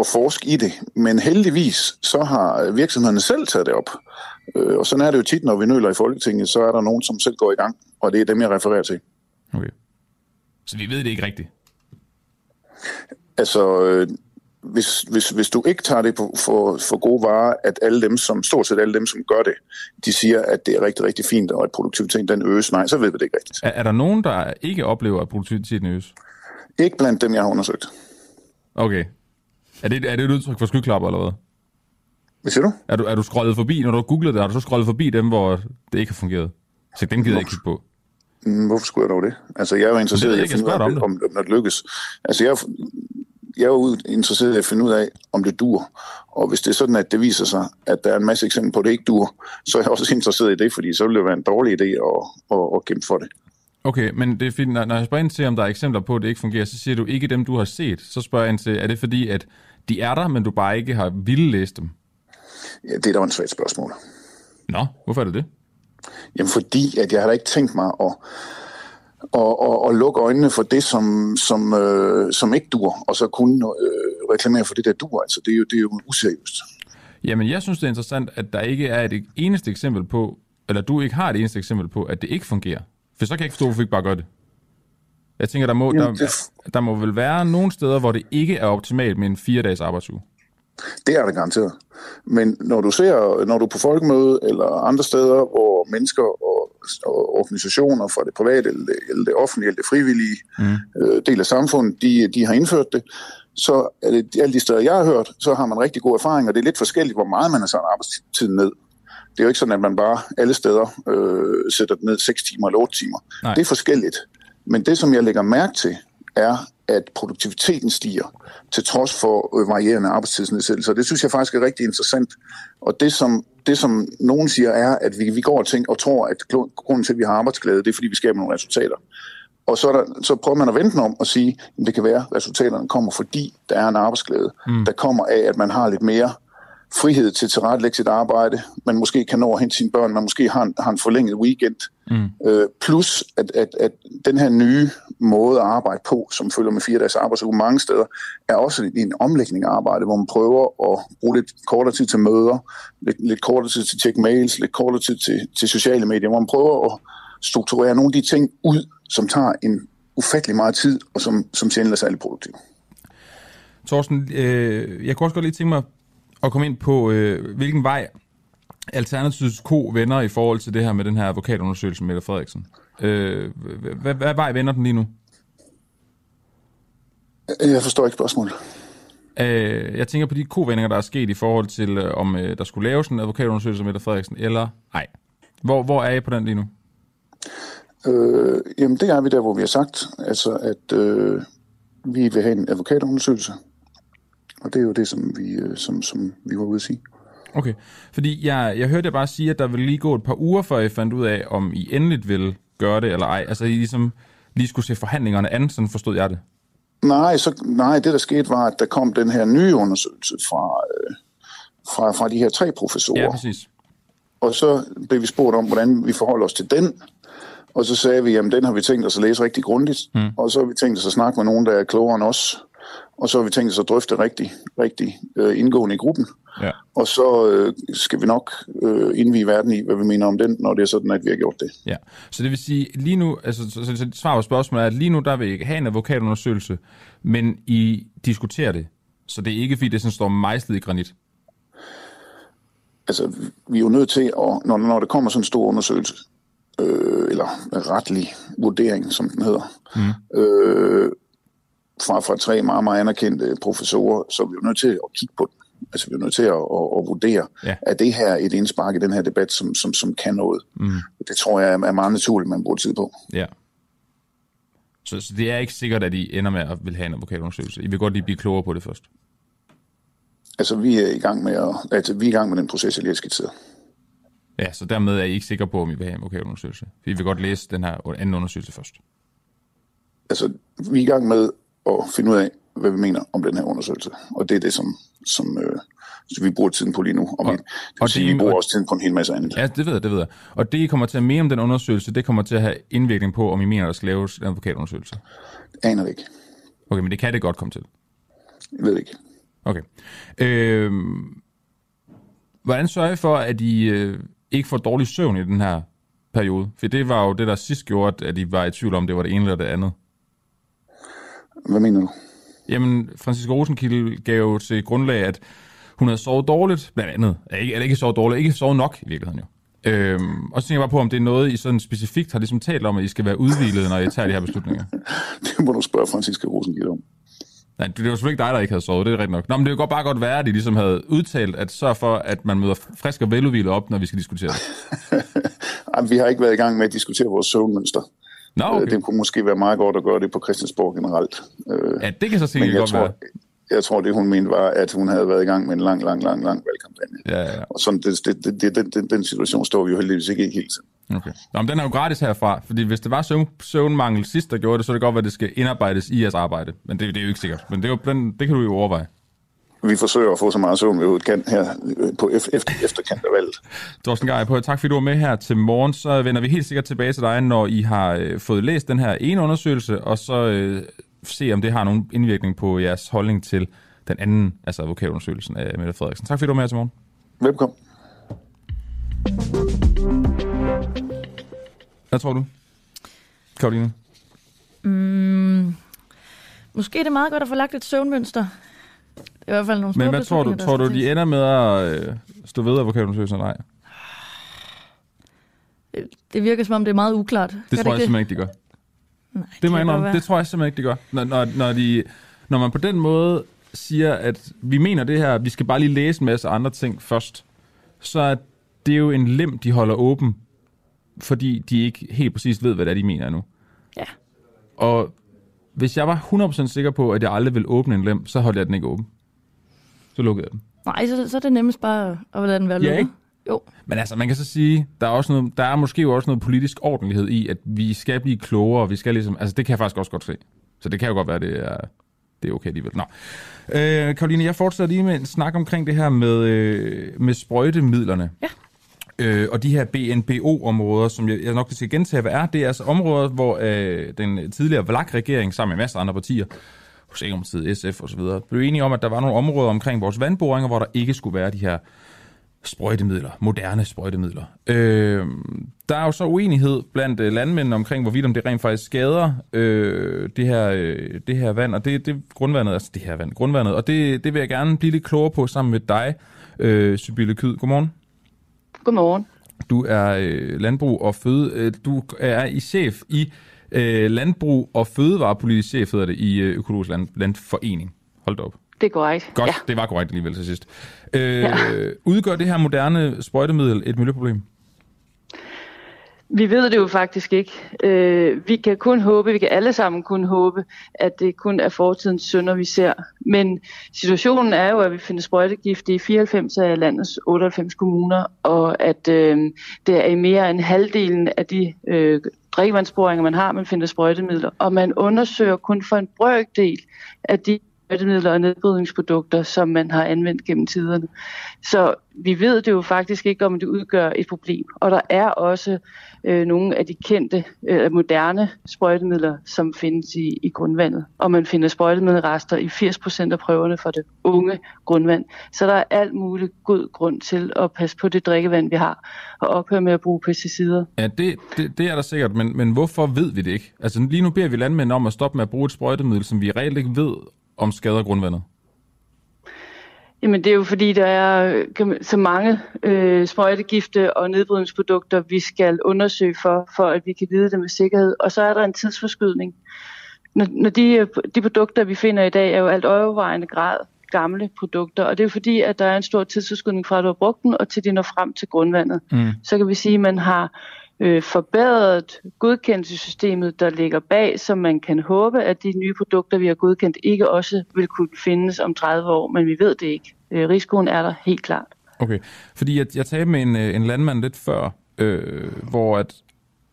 at forske i det. Men heldigvis, så har virksomhederne selv taget det op. Øh, og sådan er det jo tit, når vi nøler i Folketinget, så er der nogen, som selv går i gang, og det er dem, jeg refererer til. Okay. Så vi ved det ikke rigtigt? Altså, øh, hvis, hvis, hvis du ikke tager det på, for, for gode varer, at alle dem, som stort set alle dem, som gør det, de siger, at det er rigtig, rigtig fint, og at produktiviteten den øges, nej, så ved vi det ikke rigtigt. Er, er der nogen, der ikke oplever, at produktiviteten øges? Ikke blandt dem, jeg har undersøgt. Okay. Er det, er det et udtryk for skyklapper, eller hvad? Hvad siger du? Er du, er du scrollet forbi, når du har googlet det, har du så scrollet forbi dem, hvor det ikke har fungeret? Så den gider jeg ikke kigge på. Mm, Hvorfor skulle jeg dog det? Altså, jeg er jo interesseret i at finde ud af, om, om det lykkes. Altså, jeg, jeg er jo interesseret i at finde ud af, om det dur. Og hvis det er sådan, at det viser sig, at der er en masse eksempler på, at det ikke dur, så er jeg også interesseret i det, fordi så vil det være en dårlig idé at, at, at kæmpe for det. Okay, men det er fint. Når jeg spørger ind til, om der er eksempler på, at det ikke fungerer, så siger du ikke dem, du har set. Så spørger jeg ind til, er det fordi, at de er der, men du bare ikke har ville læse dem? Ja, det er da et svært spørgsmål. Nå, hvorfor er det det? Jamen fordi, at jeg har da ikke tænkt mig at, at, at, at lukke øjnene for det, som, som, øh, som ikke dur, og så kun øh, reklamere for det, der dur. Altså, det er jo, det er jo useriøst. Jamen, jeg synes, det er interessant, at der ikke er et eneste eksempel på, eller du ikke har et eneste eksempel på, at det ikke fungerer. For så kan jeg ikke forstå, hvorfor vi ikke bare gør det. Jeg tænker, der må, Jamen, der, der må vel være nogle steder, hvor det ikke er optimalt med en fire-dages arbejdsuge. Det er det garanteret. Men når du ser, når du er på folkemøde eller andre steder, hvor mennesker og, og organisationer fra det private eller det, eller det offentlige eller det frivillige mm. øh, del af samfundet, de, de har indført det, så er det alle de steder, jeg har hørt, så har man rigtig gode erfaringer. Det er lidt forskelligt, hvor meget man har sat arbejdstiden ned. Det er jo ikke sådan, at man bare alle steder øh, sætter den ned 6 timer eller 8 timer. Nej. Det er forskelligt. Men det, som jeg lægger mærke til, er, at produktiviteten stiger til trods for øh, varierende arbejdstidsnedsættelser. Det synes jeg faktisk er rigtig interessant. Og det, som, det, som nogen siger, er, at vi, vi går og, tænker, og tror, at grunden til, at vi har arbejdsglæde, det er, fordi vi skaber nogle resultater. Og så, der, så prøver man at vente om og sige, at det kan være, at resultaterne kommer, fordi der er en arbejdsglæde. Mm. Der kommer af, at man har lidt mere frihed til at tilrettelægge sit arbejde, man måske kan nå at hente sine børn, man måske har en, har en forlænget weekend. Mm. Øh, plus, at, at, at den her nye måde at arbejde på, som følger med fire dages arbejdsuge mange steder, er også en omlægning af arbejde, hvor man prøver at bruge lidt kortere tid til møder, lidt, lidt kortere tid til at tjekke mails, lidt kortere tid til, til sociale medier, hvor man prøver at strukturere nogle af de ting ud, som tager en ufattelig meget tid, og som, som sjældent er særlig produktiv. Thorsten, øh, jeg kunne også godt lige tænke mig at komme ind på, øh, hvilken vej Alternativets ko vender i forhold til det her med den her advokatundersøgelse med Mette Frederiksen. Øh, hvad, hvad vej vender den lige nu? Jeg forstår ikke spørgsmålet. Øh, jeg tænker på de kovendinger, der er sket i forhold til, øh, om øh, der skulle laves en advokatundersøgelse med Mette Frederiksen, eller ej. Hvor, hvor er I på den lige nu? Øh, jamen, det er vi der, hvor vi har sagt, altså, at øh, vi vil have en advokatundersøgelse. Og det er jo det, som vi, øh, som, som vi var ude at sige. Okay, fordi jeg, jeg hørte jer bare sige, at der vil lige gå et par uger, før I fandt ud af, om I endeligt vil gøre det eller ej. Altså, I ligesom lige skulle se forhandlingerne an, sådan forstod jeg det. Nej, så, nej, det der skete var, at der kom den her nye undersøgelse fra, øh, fra, fra de her tre professorer. Ja, præcis. Og så blev vi spurgt om, hvordan vi forholder os til den. Og så sagde vi, at den har vi tænkt os at læse rigtig grundigt. Mm. Og så har vi tænkt os at snakke med nogen, der er klogere end os. Og så har vi tænkt os at drøfte rigtig, rigtig øh, indgående i gruppen. Ja. Og så øh, skal vi nok øh, indvige verden i, hvad vi mener om den, når det er sådan, at vi har gjort det. Ja, så det vil sige, lige nu, altså så, så, så svar på spørgsmålet er, at lige nu der vil I have en advokatundersøgelse, men I diskuterer det, så det er ikke fordi, det sådan står mejslet i granit? Altså, vi er jo nødt til, at, når, når der kommer sådan en stor undersøgelse, øh, eller retlig vurdering, som den hedder, mm. øh, fra, fra tre meget, meget anerkendte professorer, så er vi jo nødt til at kigge på den. Altså vi er nødt til at, at, at vurdere, ja. er det her et indspark i den her debat, som, som, som kan noget. Mm. Det tror jeg er meget naturligt, man bruger tid på. Ja. Så, så det er ikke sikkert, at I ender med at vil have en advokatundersøgelse. I vil godt lige blive klogere på det først. Altså, vi er i gang med, at, altså, vi er i gang med den proces, jeg lige har skitseret. Ja, så dermed er I ikke sikre på, om I vil have en advokatundersøgelse. I vil godt læse den her anden undersøgelse først. Altså, vi er i gang med at finde ud af, hvad vi mener om den her undersøgelse. Og det er det, som, som, øh, som vi bruger tiden på lige nu. Og, og, vi, det og sige, det, vi bruger og, også tiden på en hel masse andet. Ja, det ved jeg, det ved jeg. Og det, I kommer til at mene om den undersøgelse, det kommer til at have indvirkning på, om I mener, der skal laves en advokatundersøgelse. Det aner det ikke. Okay, men det kan det godt komme til. Jeg ved ikke. Okay. Øh, hvordan sørger I for, at I øh, ikke får dårlig søvn i den her periode? For det var jo det, der sidst gjorde, at I var i tvivl om, det var det ene eller det andet. Hvad mener du? Jamen, Francisco Rosenkilde gav jo til grundlag, at hun havde sovet dårligt, blandt andet. Ikke, eller ikke sovet dårligt, ikke sovet nok i virkeligheden jo. Øhm, og så tænker jeg bare på, om det er noget, I sådan specifikt har ligesom talt om, at I skal være udvilet, når I tager de her beslutninger. det må du spørge Francisco Rosenkilde om. Nej, det var selvfølgelig ikke dig, der ikke havde sovet, det er rigtigt nok. Nå, men det kunne godt bare godt være, at de ligesom havde udtalt, at sørge for, at man møder frisk og veludvilet op, når vi skal diskutere det. Jamen, vi har ikke været i gang med at diskutere vores søvnmønster. Nå, okay. Det kunne måske være meget godt at gøre det på Christiansborg generelt. Ja, det kan så sikkert godt tror, være. Jeg tror, det hun mente var, at hun havde været i gang med en lang, lang, lang, lang valgkampagne. Ja, ja. Og sådan, det, det, det, det, den, den, den situation står vi jo heldigvis ikke i hele tiden. Okay. Nå, men den er jo gratis herfra, fordi hvis det var søvn, søvnmangel sidst, der gjorde det, så er det godt, at det skal indarbejdes i jeres arbejde. Men det, det er jo ikke sikkert. Men det, er jo, den, det kan du jo overveje. Vi forsøger at få så meget søvn, vi overhovedet kan her på efter, efterkant af valget. Thorsten Geir, på tak fordi du var med her til morgen. Så vender vi helt sikkert tilbage til dig, når I har øh, fået læst den her ene undersøgelse, og så øh, se, om det har nogen indvirkning på jeres holdning til den anden, altså advokatundersøgelsen af Mette Frederiksen. Tak fordi du var med her til morgen. Velkommen. Hvad tror du, Karoline? Mm, måske er det meget godt at få lagt et søvnmønster. Det i hvert fald nogle store Men hvad tror du? Tror du, de ender med at øh, stå ved advokatundersøgelsen eller nej? tages. Det virker som om, det er meget uklart. Det Gør tror jeg ikke simpelthen ikke, de gør. Nej, Det må jeg indrømme. Det tror jeg simpelthen ikke, de gør. Når, når, når, de, når man på den måde siger, at vi mener det her, vi skal bare lige læse en masse andre ting først, så er det jo en lem, de holder åben, fordi de ikke helt præcis ved, hvad det er, de mener nu. Ja. Og hvis jeg var 100% sikker på, at jeg aldrig ville åbne en lem, så holdt jeg den ikke åben. Så lukkede jeg den. Nej, så, så er det nemmest bare at lade den være Ja, lukket. ikke? Jo. Men altså, man kan så sige, der er, også noget, der er måske også noget politisk ordentlighed i, at vi skal blive klogere, vi skal ligesom, altså det kan jeg faktisk også godt se. Så det kan jo godt være, det er, det er okay alligevel. Nå. Øh, Karoline, jeg fortsætter lige med en snak omkring det her med, øh, med sprøjtemidlerne. Ja. Øh, og de her BNBO-områder, som jeg, jeg nok skal gentage, hvad er, det er altså områder, hvor øh, den tidligere VLAK-regering sammen med masser af andre partier, Socialdemokratiet, SF osv., blev enige om, at der var nogle områder omkring vores vandboringer, hvor der ikke skulle være de her sprøjtemidler, moderne sprøjtemidler. Øh, der er jo så uenighed blandt øh, landmændene omkring, hvorvidt om det rent faktisk skader øh, det, her, øh, det her vand, og det, det grundvandet, altså det her vand, grundvandet, og det, det vil jeg gerne blive lidt klogere på sammen med dig, øh, Sybille Kyd. Godmorgen. Godmorgen. Du er øh, landbrug og føde, øh, du er i chef i øh, landbrug og fødevarepolitisk chef, hedder det, i øh, Økologisk Land, Landforening. Hold da op. Det er korrekt. Godt, Ja. det var korrekt alligevel til sidst. Øh, Ja. Udgør det her moderne sprøjtemiddel et miljøproblem? Vi ved det jo faktisk ikke. Øh, vi kan kun håbe, vi kan alle sammen kun håbe, at det kun er fortidens synder, vi ser. Men situationen er jo, at vi finder sprøjtegift i 94 af landets 98 kommuner, og at øh, det er i mere end halvdelen af de øh, drikkevandsboringer, man har, man finder sprøjtemidler. Og man undersøger kun for en brøkdel af de sprøjtemidler og nedbrydningsprodukter, som man har anvendt gennem tiderne. Så vi ved det jo faktisk ikke, om det udgør et problem. Og der er også øh, nogle af de kendte, øh, moderne sprøjtemidler, som findes i, i grundvandet. Og man finder sprøjtemiddelrester i 80% af prøverne for det unge grundvand. Så der er alt muligt god grund til at passe på det drikkevand, vi har, og ophøre med at bruge pesticider. Ja, det, det, det er der sikkert, men, men hvorfor ved vi det ikke? Altså lige nu beder vi landmænd om at stoppe med at bruge et sprøjtemiddel, som vi reelt ikke ved om skader grundvandet. Jamen det er jo fordi, der er så mange øh, sprøjtegifte og nedbrydningsprodukter, vi skal undersøge for, for at vi kan vide det med sikkerhed. Og så er der en tidsforskydning. Når, når de, øh, de produkter, vi finder i dag, er jo alt overvejende grad gamle produkter, og det er jo fordi, at der er en stor tidsforskydning fra, at du har brugt den, og til de når frem til grundvandet. Mm. Så kan vi sige, at man har øh, forbedret godkendelsessystemet, der ligger bag, så man kan håbe, at de nye produkter, vi har godkendt, ikke også vil kunne findes om 30 år, men vi ved det ikke. Øh, risikoen er der helt klart. Okay, fordi jeg, jeg talte med en, øh, en landmand lidt før, øh, hvor at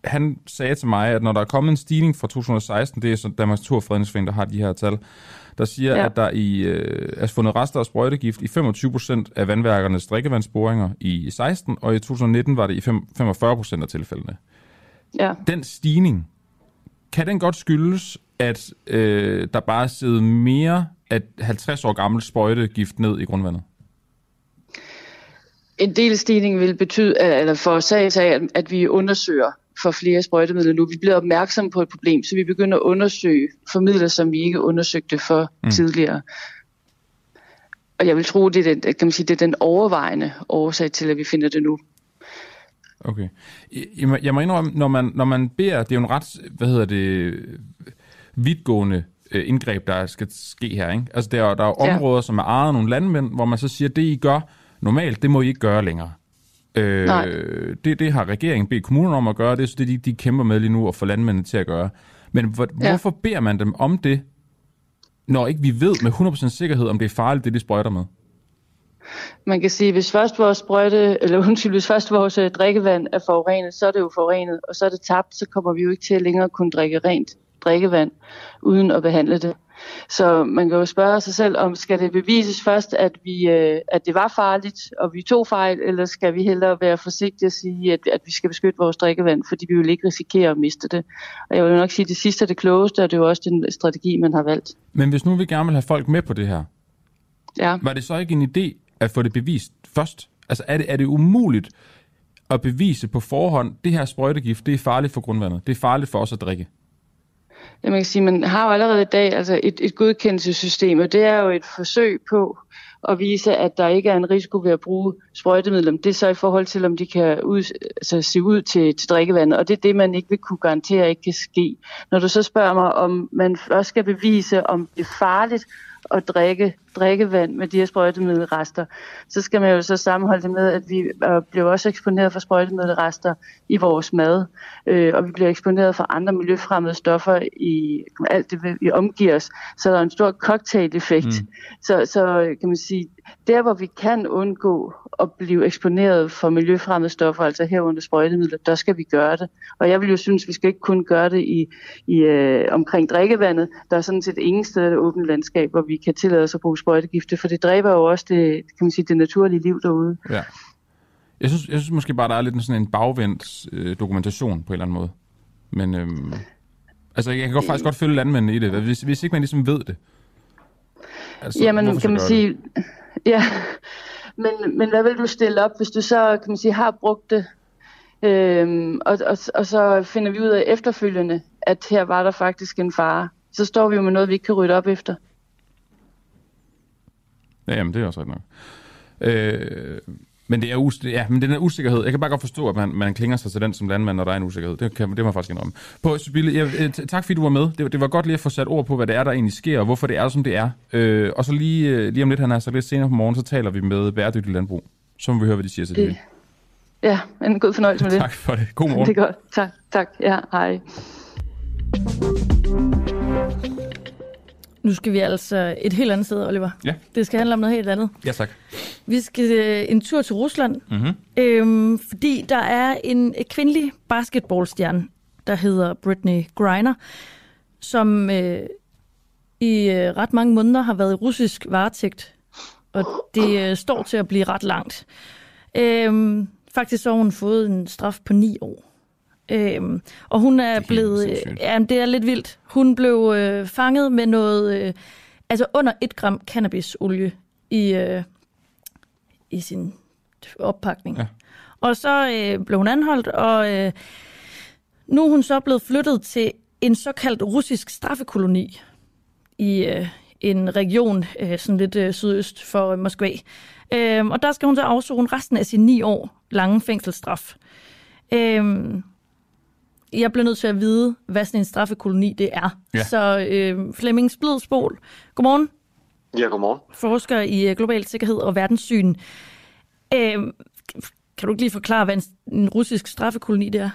han sagde til mig, at når der er kommet en stigning fra 2016, det er så Danmarks Naturfredningsforening, der har de her tal, der siger, ja. at der i, øh, er fundet rester af sprøjtegift i 25% af vandværkernes drikkevandsboringer i 16, og i 2019 var det i 45% af tilfældene. Ja. Den stigning, kan den godt skyldes, at øh, der bare sidder mere af 50 år gammel sprøjtegift ned i grundvandet? En del stigning vil betyde, eller forårsages af, at, at vi undersøger for flere sprøjtemidler nu. Vi bliver opmærksom på et problem, så vi begynder at undersøge formidler, som vi ikke undersøgte for mm. tidligere. Og jeg vil tro, det er, den, kan man sige, det er den overvejende årsag til, at vi finder det nu. Okay. Jeg må indrømme, når man, når man beder, det er jo en ret, hvad hedder det, vidtgående øh, indgreb, der skal ske her. Ikke? Altså, der, er, der er områder, ja. som er ejet af nogle landmænd, hvor man så siger, det I gør normalt, det må I ikke gøre længere. Øh, det, det har regeringen bedt kommunerne om at gøre, det er så det, de, de kæmper med lige nu at få landmændene til at gøre. Men hvor, ja. hvorfor beder man dem om det, når ikke vi ved med 100% sikkerhed, om det er farligt, det de sprøjter med? Man kan sige, hvis først vores sprøjte, eller undskyld, hvis først vores øh, drikkevand er forurenet, så er det jo forurenet, og så er det tabt, så kommer vi jo ikke til at længere kunne drikke rent drikkevand, uden at behandle det. Så man kan jo spørge sig selv, om skal det bevises først, at, vi, øh, at det var farligt, og vi tog fejl, eller skal vi hellere være forsigtige og sige, at, at vi skal beskytte vores drikkevand, fordi vi vil ikke risikere at miste det. Og jeg vil nok sige, at det sidste er det klogeste, og det er jo også den strategi, man har valgt. Men hvis nu vi gerne vil have folk med på det her, ja. var det så ikke en idé at få det bevist først? Altså er det, er det umuligt at bevise på forhånd, det her sprøjtegift, det er farligt for grundvandet, det er farligt for os at drikke? Ja, man kan sige, man har jo allerede i dag altså et, et godkendelsessystem, og det er jo et forsøg på at vise, at der ikke er en risiko ved at bruge sprøjtemidler. Det er så i forhold til, om de kan ud, altså, se ud til, til drikkevandet, og det er det, man ikke vil kunne garantere ikke kan ske. Når du så spørger mig, om man først skal bevise, om det er farligt at drikke drikkevand med de her sprøjtemiddelrester, så skal man jo så sammenholde det med, at vi øh, bliver også eksponeret for sprøjtemiddelrester i vores mad, øh, og vi bliver eksponeret for andre miljøfremmede stoffer i alt det, vi omgiver os. Så der er en stor cocktail-effekt. Mm. Så, så kan man sige, der hvor vi kan undgå at blive eksponeret for miljøfremmede stoffer, altså herunder sprøjtemidler, der skal vi gøre det. Og jeg vil jo synes, at vi skal ikke kun gøre det i, i øh, omkring drikkevandet. Der er sådan set ingen steder i det åbne landskab, hvor vi kan tillade os at bruge sprøjtegifte, for det dræber jo også det, kan man sige, det naturlige liv derude. Ja. Jeg synes, jeg synes måske bare, der er lidt sådan en bagvendt øh, dokumentation på en eller anden måde. Men øhm, altså, jeg kan godt, faktisk godt følge landmændene i det, hvis, hvis ikke man ligesom ved det. Altså, Jamen, kan man sige... Det? Ja, men, men hvad vil du stille op, hvis du så, kan man sige, har brugt det, øhm, og, og, og så finder vi ud af efterfølgende, at her var der faktisk en fare. Så står vi jo med noget, vi ikke kan rydde op efter. Ja, jamen, det er også ret nok. Øh, men det er, us- ja, men den er usikkerhed. Jeg kan bare godt forstå, at man, man klinger sig til den som landmand, når der er en usikkerhed. Det, kan, det må jeg faktisk indrømme. På Sybille, jeg, øh, tak fordi du var med. Det, det var godt lige at få sat ord på, hvad det er, der egentlig sker, og hvorfor det er, som det er. Øh, og så lige, øh, lige om lidt, han er så lidt senere på morgen, så taler vi med bæredygtig landbrug. Så må vi høre, hvad de siger til det. Ja, en god fornøjelse med det. Tak for det. God morgen. Det er godt. Tak. Tak. Ja, hej. Nu skal vi altså et helt andet sted, Oliver. Ja. Det skal handle om noget helt andet. Ja, tak. Vi skal øh, en tur til Rusland, mm-hmm. øhm, fordi der er en kvindelig basketballstjerne, der hedder Britney Griner, som øh, i øh, ret mange måneder har været i russisk varetægt, og det øh, står til at blive ret langt. Øhm, faktisk så har hun fået en straf på ni år. Øhm, og hun er, er blevet... Ja, det er lidt vildt. Hun blev øh, fanget med noget... Øh, altså under et gram cannabisolie i, øh, i sin oppakning. Ja. Og så øh, blev hun anholdt, og øh, nu er hun så blevet flyttet til en såkaldt russisk straffekoloni i øh, en region øh, sådan lidt øh, sydøst for Moskva. Øh, og der skal hun så afzone resten af sin ni år lange fængselsstraf. Øh, jeg bliver nødt til at vide, hvad sådan en straffekoloni det er. Ja. Så øh, Flemming Splidsbol, godmorgen. Ja, godmorgen. Forsker i øh, global sikkerhed og verdenssyn. Øh, kan du ikke lige forklare, hvad en, en russisk straffekoloni det er?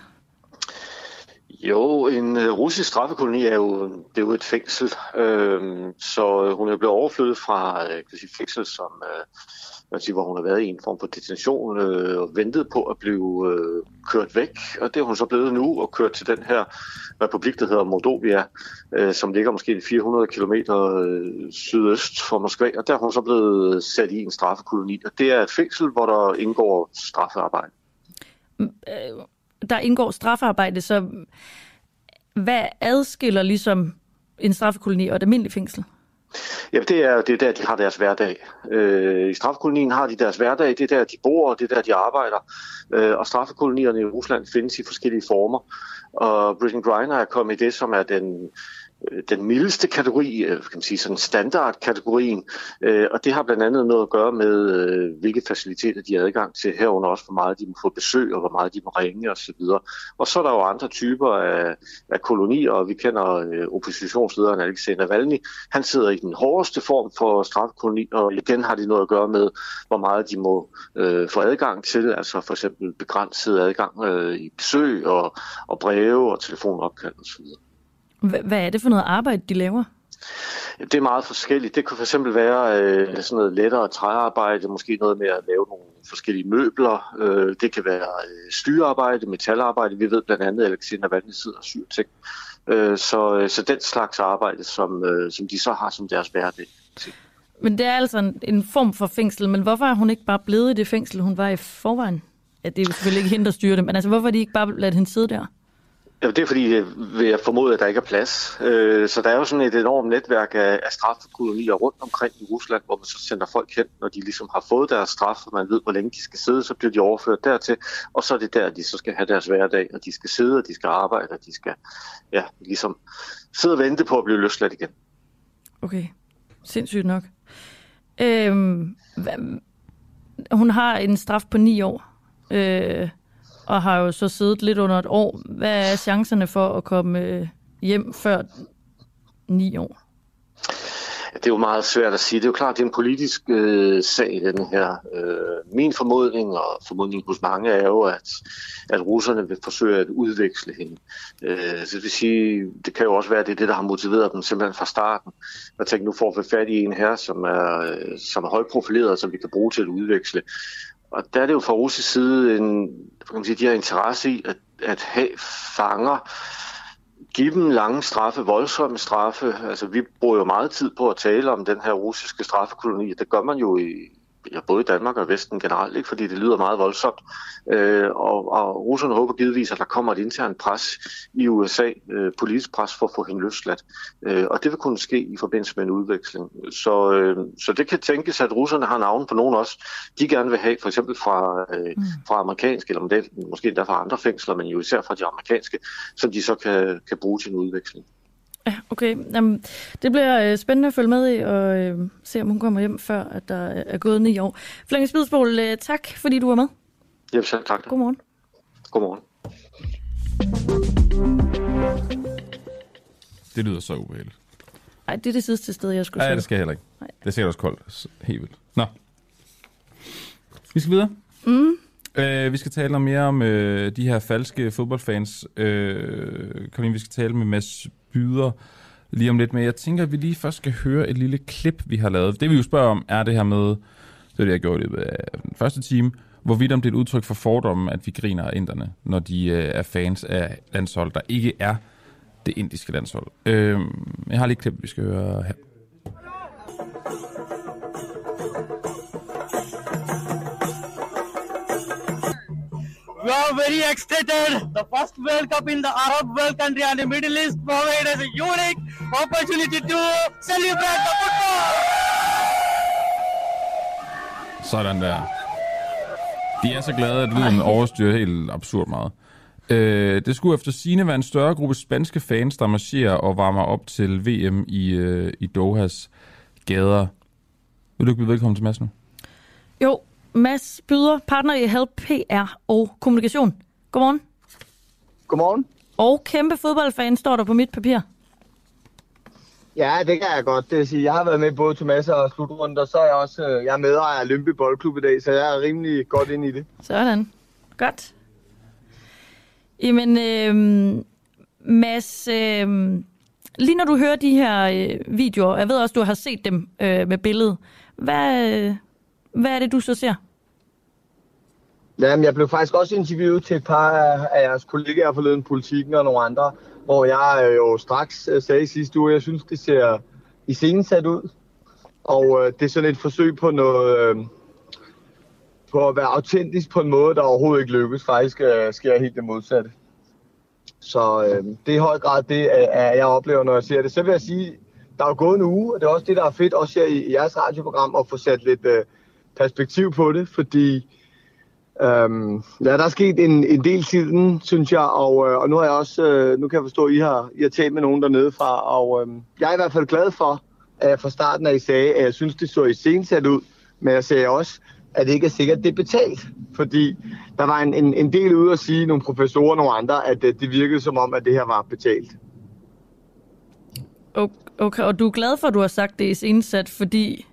Jo, en uh, russisk straffekoloni er jo, det er jo et fængsel, øhm, så hun er blevet overflyttet fra uh, kan sige, fængsel, som, uh, man siger, hvor hun har været i en form for detention øh, og ventet på at blive øh, kørt væk. Og det er hun så blevet nu og kørt til den her republik, der hedder Moldovia, øh, som ligger måske 400 km øh, sydøst for Moskva. Og der er hun så blevet sat i en straffekoloni. Og det er et fængsel, hvor der indgår straffearbejde. Mm, øh, der indgår straffearbejde, så hvad adskiller ligesom en straffekoloni og et almindeligt fængsel? Ja, det er, det er der, de har deres hverdag. Øh, I straffekolonien har de deres hverdag, det er der, de bor, og det er der, de arbejder. Øh, og straffekolonierne i Rusland findes i forskellige former. Og Britain Griner er kommet i det, som er den Øh, den mildeste kategori, øh, kan man sige sådan standardkategorien, øh, og det har blandt andet noget at gøre med, hvilke faciliteter de har adgang til, herunder også, hvor meget de må få besøg, og hvor meget de må ringe osv. Og så er der jo andre typer af, af kolonier, og vi kender oppositionslederen Alexei Navalny. Han sidder i den hårdeste form for strafkoloni, og igen har de noget at gøre med, hvor meget de må øh, få adgang til, altså for eksempel begrænset adgang øh, i besøg og, og breve og telefonopkald osv. Hvad er det for noget arbejde, de laver? Det er meget forskelligt. Det kan fx være øh, sådan noget lettere træarbejde, måske noget med at lave nogle forskellige møbler. Øh, det kan være øh, styrearbejde, metalarbejde. Vi ved blandt andet, at Alexander Vandel sidder og syr ting. Øh, så, øh, så den slags arbejde, som, øh, som de så har som deres hverdag. Men det er altså en, en form for fængsel, men hvorfor er hun ikke bare blevet i det fængsel, hun var i forvejen? Ja, det er jo selvfølgelig ikke hende, der styrer det, men altså, hvorfor er de ikke bare ladet hende sidde der? Jamen, det er fordi, øh, vil jeg formode, at der ikke er plads. Øh, så der er jo sådan et enormt netværk af, af straffekolonier rundt omkring i Rusland, hvor man så sender folk hen, når de ligesom har fået deres straf, og man ved, hvor længe de skal sidde, så bliver de overført dertil, og så er det der, de så skal have deres hverdag, og de skal sidde, og de skal arbejde, og de skal ja, ligesom sidde og vente på at blive løsladt igen. Okay, sindssygt nok. Øhm, hun har en straf på ni år. Øh, og har jo så siddet lidt under et år. Hvad er chancerne for at komme øh, hjem før ni år? Det er jo meget svært at sige. Det er jo klart, det er en politisk øh, sag, den her. Øh, min formodning og formodning hos mange er jo, at, at russerne vil forsøge at udveksle hende. Øh, så det vil sige, det kan jo også være, at det er det, der har motiveret dem simpelthen fra starten. Jeg tænker, nu får vi fat i en her, som er, øh, som er højprofileret, som vi kan bruge til at udveksle. Og der er det jo fra russisk side, en, kan man sige, de har interesse i at, at have fanger, give dem lange straffe, voldsomme straffe. Altså, vi bruger jo meget tid på at tale om den her russiske straffekoloni. Det gør man jo i, både Danmark og Vesten generelt, ikke? fordi det lyder meget voldsomt. Øh, og, og russerne håber givetvis, at der kommer et internt pres i USA, øh, politisk pres for at få hende løsladt. Øh, og det vil kunne ske i forbindelse med en udveksling. Så, øh, så det kan tænkes, at russerne har navn på nogen også, de gerne vil have, for eksempel fra, øh, mm. fra amerikanske, eller måske endda fra andre fængsler, men jo især fra de amerikanske, som de så kan, kan bruge til en udveksling. Ja, okay. Jamen, det bliver øh, spændende at følge med i og øh, se, om hun kommer hjem, før at der er gået ni år. Flemming Spidsbol, øh, tak fordi du var med. Ja, selv tak. Godmorgen. Godmorgen. Det lyder så ubehageligt. Nej, det er det sidste sted, jeg skulle Nej, det skal jeg heller ikke. Nej. Det er sikkert også koldt. Helt vildt. Nå. Vi skal videre. Mm. Øh, vi skal tale om mere om øh, de her falske fodboldfans. Øh, kom ind, vi skal tale med Mads Byder lige om lidt, men jeg tænker, at vi lige først skal høre et lille klip, vi har lavet. Det vi jo spørger om, er det her med, det er det, jeg gjorde i løbet af den første time, hvorvidt om det er et udtryk for fordommen, at vi griner af inderne, når de øh, er fans af landshold, der ikke er det indiske landshold. Øh, jeg har lige et klip, vi skal høre her. We are very excited. The first World Cup in the Arab world country and the Middle East provides a unique opportunity to celebrate the football. Sådan der. De er så glade, at lyden overstyrer helt absurd meget. Øh, det skulle efter sine være en større gruppe spanske fans, der marcherer og varmer op til VM i, øh, i Dohas gader. Vil du ikke blive velkommen til Mads nu? Jo, Mads Byder, partner i Help PR og Kommunikation. Godmorgen. Godmorgen. Og kæmpe fodboldfan står der på mit papir. Ja, det kan jeg godt. Det vil sige, jeg har været med både til masser af slutrunder, så er jeg også jeg er medejer af Lømpe Boldklub i dag, så jeg er rimelig godt ind i det. Sådan. Godt. Jamen, øh, Mads, øh, lige når du hører de her øh, videoer, jeg ved også, du har set dem øh, med billedet, hvad, øh, hvad er det, du så ser? Jamen, jeg blev faktisk også interviewet til et par af jeres kollegaer forleden, politikken og nogle andre, hvor jeg øh, jo straks øh, sagde i sidste uge, at jeg synes, det ser i scenen sat ud. Og øh, det er sådan et forsøg på noget... Øh, på at være autentisk på en måde, der overhovedet ikke lykkes. Faktisk øh, sker helt det modsatte. Så øh, det er i høj grad det, at øh, jeg oplever, når jeg ser det. Så vil jeg sige, der er jo gået en uge, og det er også det, der er fedt, også her i, i jeres radioprogram, at få sat lidt øh, perspektiv på det, fordi Øhm, ja, der er sket en, en del siden, synes jeg, og, øh, og nu har jeg også, øh, nu kan jeg forstå, at I har, I har talt med nogen dernede fra, og øh, jeg er i hvert fald glad for, at jeg fra starten af I sagde, at jeg synes, det så i sensat ud, men jeg sagde også, at det ikke er sikkert, at det er betalt, fordi der var en, en, en del ude at sige, nogle professorer og nogle andre, at det, det virkede som om, at det her var betalt. Okay, og du er glad for, at du har sagt det i sensat, fordi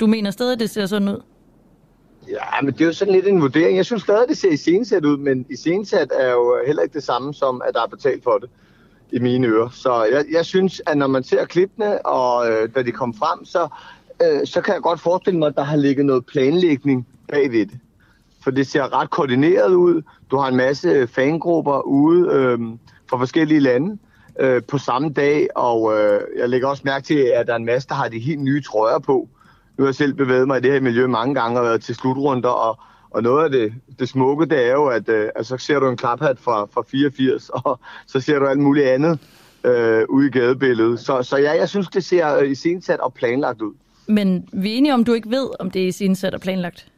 du mener stadig, at det ser sådan ud? Ja, men det er jo sådan lidt en vurdering. Jeg synes stadig, det ser iscenesat ud, men iscenesat er jo heller ikke det samme som, at der er betalt for det i mine ører. Så jeg, jeg synes, at når man ser klippene, og øh, da de kom frem, så, øh, så kan jeg godt forestille mig, at der har ligget noget planlægning bagved det. For det ser ret koordineret ud. Du har en masse fangrupper ude øh, fra forskellige lande øh, på samme dag, og øh, jeg lægger også mærke til, at der er en masse, der har de helt nye trøjer på nu har jeg selv bevæget mig i det her miljø mange gange og været til slutrunder, og, og noget af det, det smukke, det er jo, at øh, altså, så ser du en klaphat fra, fra 84, og så ser du alt muligt andet øh, ude i gadebilledet. Så, så ja, jeg synes, det ser øh, iscenesat og planlagt ud. Men vi er enige om, du ikke ved, om det er iscenesat og planlagt?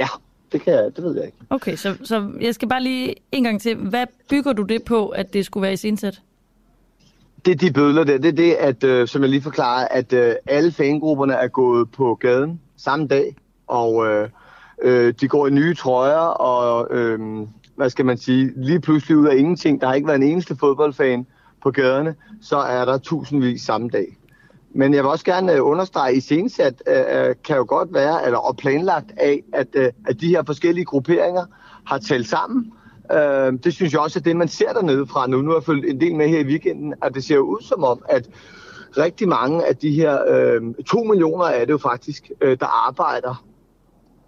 Ja, det, kan jeg, det ved jeg ikke. Okay, så, så jeg skal bare lige en gang til. Hvad bygger du det på, at det skulle være iscenesat? Det er de bødler der. Det er det, at, øh, som jeg lige forklarede, at øh, alle fangrupperne er gået på gaden samme dag, og øh, øh, de går i nye trøjer, og øh, hvad skal man sige, lige pludselig ud af ingenting, der har ikke været en eneste fodboldfan på gaderne, så er der tusindvis samme dag. Men jeg vil også gerne øh, understrege, i senesat øh, øh, kan jo godt være, eller og planlagt af, at, øh, at de her forskellige grupperinger har talt sammen, Øh, det synes jeg også er det, man ser dernede fra nu. Nu har jeg følt en del med her i weekenden, at det ser ud som om, at rigtig mange af de her, øh, to millioner er det jo faktisk, øh, der arbejder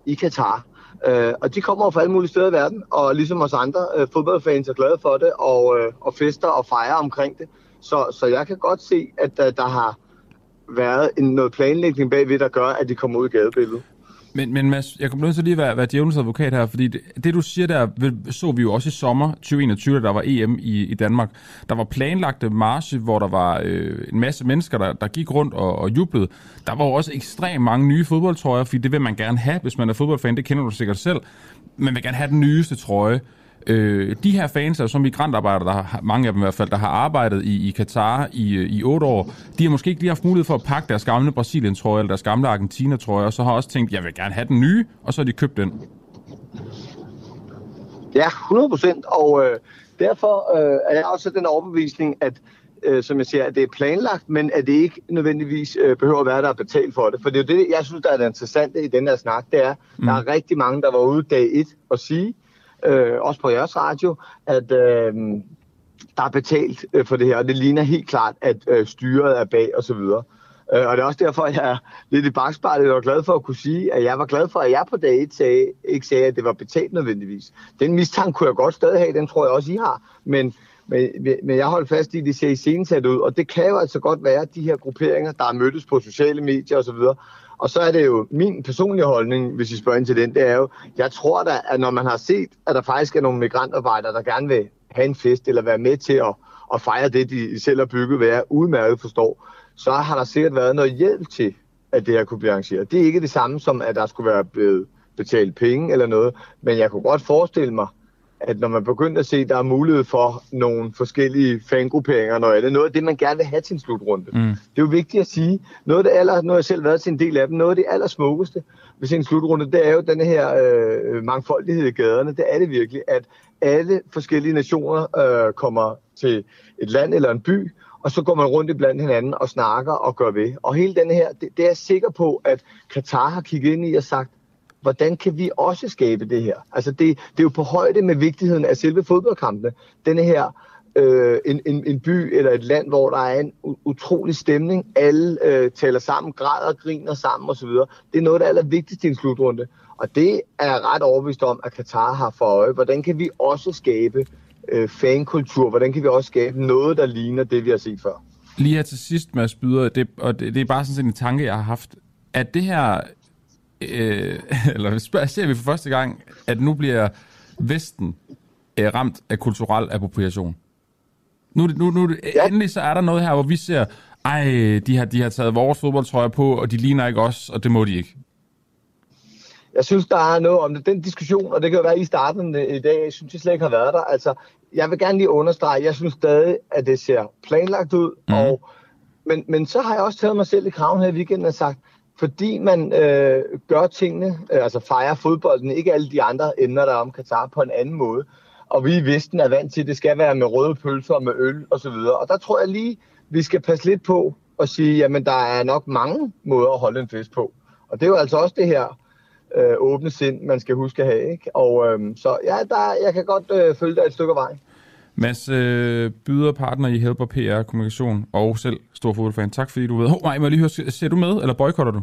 i Katar. Øh, og de kommer fra alle mulige steder i verden, og ligesom os andre øh, fodboldfans er glade for det, og, øh, og fester og fejrer omkring det. Så, så jeg kan godt se, at der, der har været en, noget planlægning bagved, der gør, at de kommer ud i gadebilledet. Men, men Mads, jeg kommer nødt til lige at være, være djævelens advokat her, fordi det, det, du siger der, så vi jo også i sommer 2021, da der var EM i, i Danmark. Der var planlagte marche, hvor der var øh, en masse mennesker, der, der gik rundt og, og jublede. Der var jo også ekstremt mange nye fodboldtrøjer, fordi det vil man gerne have, hvis man er fodboldfan, det kender du sikkert selv. Man vil gerne have den nyeste trøje. Øh, de her fans er jo som migrantarbejdere, der har, mange af dem i hvert fald, der har arbejdet i, i Katar i, i otte år. De har måske ikke lige haft mulighed for at pakke deres gamle Brasilien-trøje eller deres gamle Argentina-trøje, og så har også tænkt, jeg vil gerne have den nye, og så har de købt den. Ja, 100 procent, og øh, derfor øh, er jeg også den overbevisning, at øh, som jeg siger, at det er planlagt, men at det ikke nødvendigvis øh, behøver at være, der er betalt for det. For det er jo det, jeg synes, der er det interessante i den her snak, det er, mm. der er rigtig mange, der var ude dag et og sige, øh, også på jeres radio, at øh, der er betalt øh, for det her, og det ligner helt klart, at øh, styret er bag osv. Øh, og det er også derfor, at jeg er lidt i bagspejlet og glad for at kunne sige, at jeg var glad for, at jeg på dag 1 sagde, ikke sagde, at det var betalt nødvendigvis. Den mistanke kunne jeg godt stadig have, den tror jeg også, I har. Men, men, men jeg holder fast i, at det ser i iscenesat ud, og det kan jo altså godt være, at de her grupperinger, der er mødtes på sociale medier osv., og så er det jo min personlige holdning, hvis I spørger ind til den, det er jo, jeg tror da, at når man har set, at der faktisk er nogle migrantarbejdere, der gerne vil have en fest, eller være med til at, at fejre det, de selv har bygget, hvad jeg udmærket forstår, så har der sikkert været noget hjælp til, at det her kunne blive arrangeret. Det er ikke det samme som, at der skulle være blevet betalt penge eller noget, men jeg kunne godt forestille mig, at når man begynder at se, at der er mulighed for nogle forskellige fangrupperinger, når det er noget af det, man gerne vil have til en slutrunde. Mm. Det er jo vigtigt at sige, noget af det aller, nu har jeg selv været til en del af dem, noget af det allersmukkeste ved en slutrunde, det er jo denne her øh, mangfoldighed i gaderne. Det er det virkelig, at alle forskellige nationer øh, kommer til et land eller en by, og så går man rundt i blandt hinanden og snakker og gør ved. Og hele den her, det, det er jeg sikker på, at Katar har kigget ind i og sagt, hvordan kan vi også skabe det her? Altså det, det er jo på højde med vigtigheden af selve fodboldkampene. Denne her øh, en, en, en by eller et land, hvor der er en utrolig stemning. Alle øh, taler sammen, græder, griner sammen osv. Det er noget af det allervigtigste i en slutrunde. Og det er jeg ret overbevist om, at Katar har for øje. Hvordan kan vi også skabe øh, fankultur? Hvordan kan vi også skabe noget, der ligner det, vi har set før? Lige her til sidst, Mads Byder, det, og det, det er bare sådan en tanke, jeg har haft. At det her, øh, eller ser vi for første gang, at nu bliver Vesten øh, ramt af kulturel appropriation? Nu, nu, nu ja. endelig så er der noget her, hvor vi ser, ej, de har, de har taget vores fodboldtrøjer på, og de ligner ikke os, og det må de ikke. Jeg synes, der er noget om det. Den diskussion, og det kan jo være i starten i dag, jeg synes jeg slet ikke har været der. Altså, jeg vil gerne lige understrege, jeg synes stadig, at det ser planlagt ud. Mm. Og, men, men så har jeg også taget mig selv i kraven her i weekenden og sagt, fordi man øh, gør tingene, øh, altså fejrer fodbolden, ikke alle de andre emner, der er om Katar, på en anden måde. Og vi i Vesten er vant til, at det skal være med røde pølser og med øl osv. Og, og der tror jeg lige, vi skal passe lidt på og sige, jamen der er nok mange måder at holde en fest på. Og det er jo altså også det her øh, åbne sind, man skal huske at have. Ikke? Og øh, så ja, der, jeg kan godt øh, følge dig et stykke af vejen. Mads øh, byder partner i Helper PR Kommunikation og selv stor fodboldfan. Tak fordi du ved. Oh, nej, må jeg lige høre, ser du med, eller boykotter du?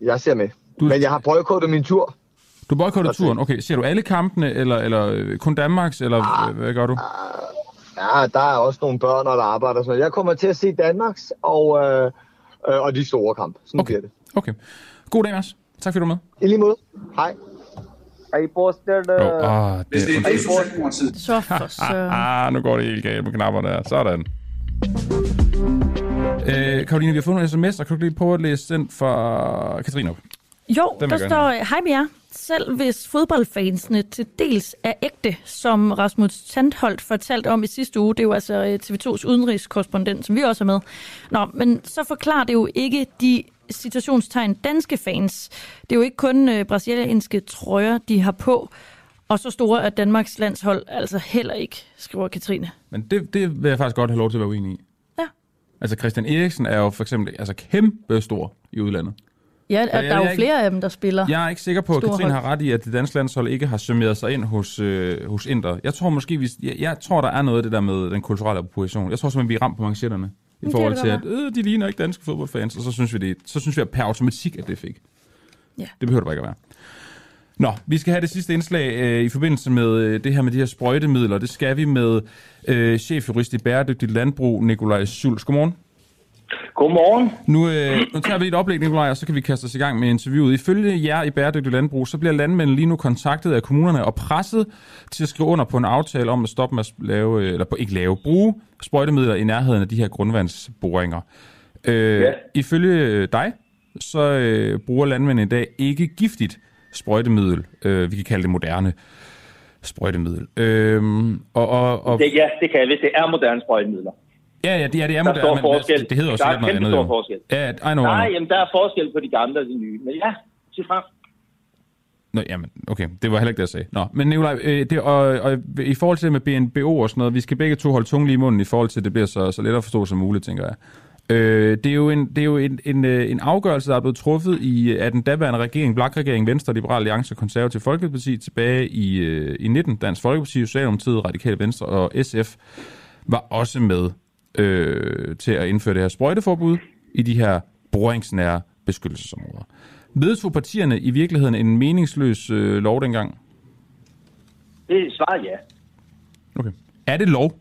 Jeg ser med. Du... Men jeg har boykottet min tur. Du boykotter turen? Okay, ser du alle kampene, eller, eller øh, kun Danmarks, eller ah, hvad gør du? Ja, der er også nogle børn, der arbejder sådan Jeg kommer til at se Danmarks og, øh, øh, og de store kampe. Sådan okay. bliver det. Okay. God dag, Mads. Tak fordi du er med. I lige måde. Hej. I posted... Uh... Oh, ah, det, det er Socialdemokratiet. Så for så. ah, nu går det helt galt med knapperne der. Sådan. Øh, Karoline, vi har fundet en sms, og kan du lige prøve at læse den fra Katrine op? Jo, den der står, hej med jer. Selv hvis fodboldfansene til dels er ægte, som Rasmus Tandholt fortalte om i sidste uge, det er jo altså øh, TV2's udenrigskorrespondent, som vi også er med. Nå, men så forklarer det jo ikke de situationstegn danske fans. Det er jo ikke kun øh, brasilianske trøjer, de har på, og så store er Danmarks landshold altså heller ikke, skriver Katrine. Men det, det vil jeg faktisk godt have lov til at være uenig i. Ja. Altså Christian Eriksen er jo for eksempel altså kæmpe stor i udlandet. Ja, der jeg, er jo ikke, flere af dem, der spiller. Jeg er ikke sikker på, at Katrine har ret i, at det danske landshold ikke har summeret sig ind hos, øh, hos Inter. Jeg tror måske, vi, jeg, jeg tror, der er noget af det der med den kulturelle appropriation. Jeg tror simpelthen, vi er ramt på manchetterne. I forhold til, at øh, de ligner ikke danske fodboldfans, og så synes vi, det, så synes vi at per automatik, at det fik. Ja. Det behøver det bare ikke at være. Nå, vi skal have det sidste indslag øh, i forbindelse med øh, det her med de her sprøjtemidler. Det skal vi med øh, chefjurist i Bæredygtigt Landbrug, Nikolaj Schulz. Godmorgen. Godmorgen. Nu, øh, nu tager vi et oplæg, Nikolaj, og så kan vi kaste os i gang med interviewet. Ifølge jer i Bæredygtigt Landbrug, så bliver landmændene lige nu kontaktet af kommunerne og presset til at skrive under på en aftale om at stoppe med at lave, eller på ikke lave, bruge sprøjtemidler i nærheden af de her grundvandsboringer. Øh, ja. Ifølge dig, så øh, bruger landmændene i dag ikke giftigt sprøjtemiddel. Øh, vi kan kalde det moderne sprøjtemiddel. Øh, og, og, og... Det, ja, det kan jeg, hvis det er moderne sprøjtemidler. Ja, ja, det er, det er der moderne, men forskel. det hedder også der er. Der er stor forskel. Ja, I know, Nej, jamen, der er forskel på de gamle og de nye. Men ja, sig frem. Nå, jamen, okay, det var heller ikke det, jeg sagde. Nå, men Nicolaj, øh, det, og, og, i forhold til det med BNBO og sådan noget, vi skal begge to holde tungen lige i munden i forhold til, at det bliver så, så let at forstå som muligt, tænker jeg. Øh, det er jo, en, det er jo en, en, øh, en afgørelse, der er blevet truffet i, af den daværende regering, Blak-regering, Venstre, Liberal Alliance og Konservativ Folkeparti tilbage i, øh, i 19. Dansk Folkeparti, Socialdemokratiet, Radikale Venstre og SF var også med øh, til at indføre det her sprøjteforbud i de her boringsnære beskyttelsesområder. Vedtog partierne i virkeligheden en meningsløs øh, lov dengang? Det svarer ja. Okay. Er det lov?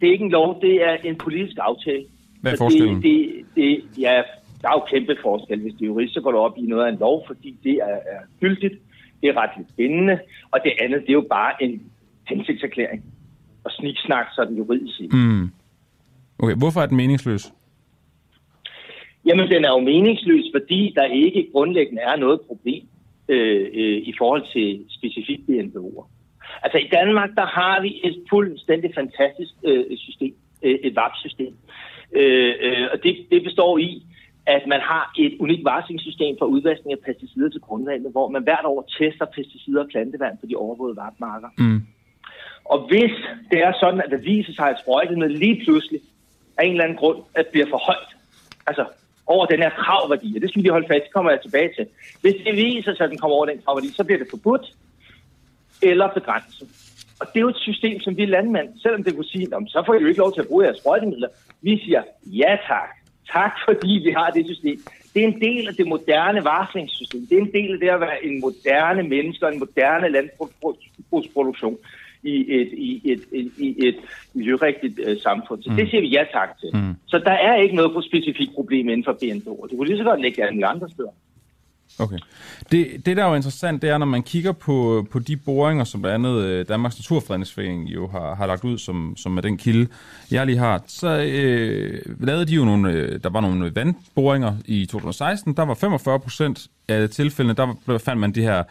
Det er ikke en lov, det er en politisk aftale. Hvad er forskellen? Det, det, det, ja, der er jo kæmpe forskel. Hvis det er jurist, så går du op i noget af en lov, fordi det er, er gyldigt, det er retligt bindende, og det andet, det er jo bare en hensigtserklæring og sniksnak sådan juridisk set. Mm. Okay, hvorfor er den meningsløs? Jamen, den er jo meningsløs, fordi der ikke grundlæggende er noget problem øh, øh, i forhold til specifikt BNBO'er. Altså i Danmark, der har vi et fuldstændig fantastisk øh, system, øh, et VAP-system. Øh, øh, og det, det består i, at man har et unikt varslingssystem for udvaskning af pesticider til grundvandet, hvor man hvert år tester pesticider og plantevand på de overvågede vapmarker. Mm. Og hvis det er sådan, at der viser sig, at sprøjtemidlet lige pludselig af en eller anden grund at bliver for højt, altså over den her kravværdi, og det skal vi lige holde fast, det kommer jeg tilbage til. Hvis det viser sig, at den kommer over den kravværdi, så bliver det forbudt eller begrænset. Og det er jo et system, som vi landmænd, selvom det kunne sige, så får I jo ikke lov til at bruge jeres sprøjtemidler. Vi siger, ja tak. Tak fordi vi har det system. Det er en del af det moderne varslingssystem. Det er en del af det at være en moderne menneske og en moderne landbrugsproduktion i et, i et, et, i et miljørigtigt uh, samfund. Så mm. det siger vi ja tak til. Mm. Så der er ikke noget på specifikt problem inden for BNDO. Du kunne lige så godt lægge alle andre steder. Okay. Det, det, der er jo interessant, det er, når man kigger på, på de boringer, som blandt andet øh, Danmarks Naturfredningsforening jo har, har lagt ud som, som er den kilde, jeg lige har, så øh, lavede de jo nogle, øh, der var nogle vandboringer i 2016, der var 45 procent af tilfældene, der fandt man de her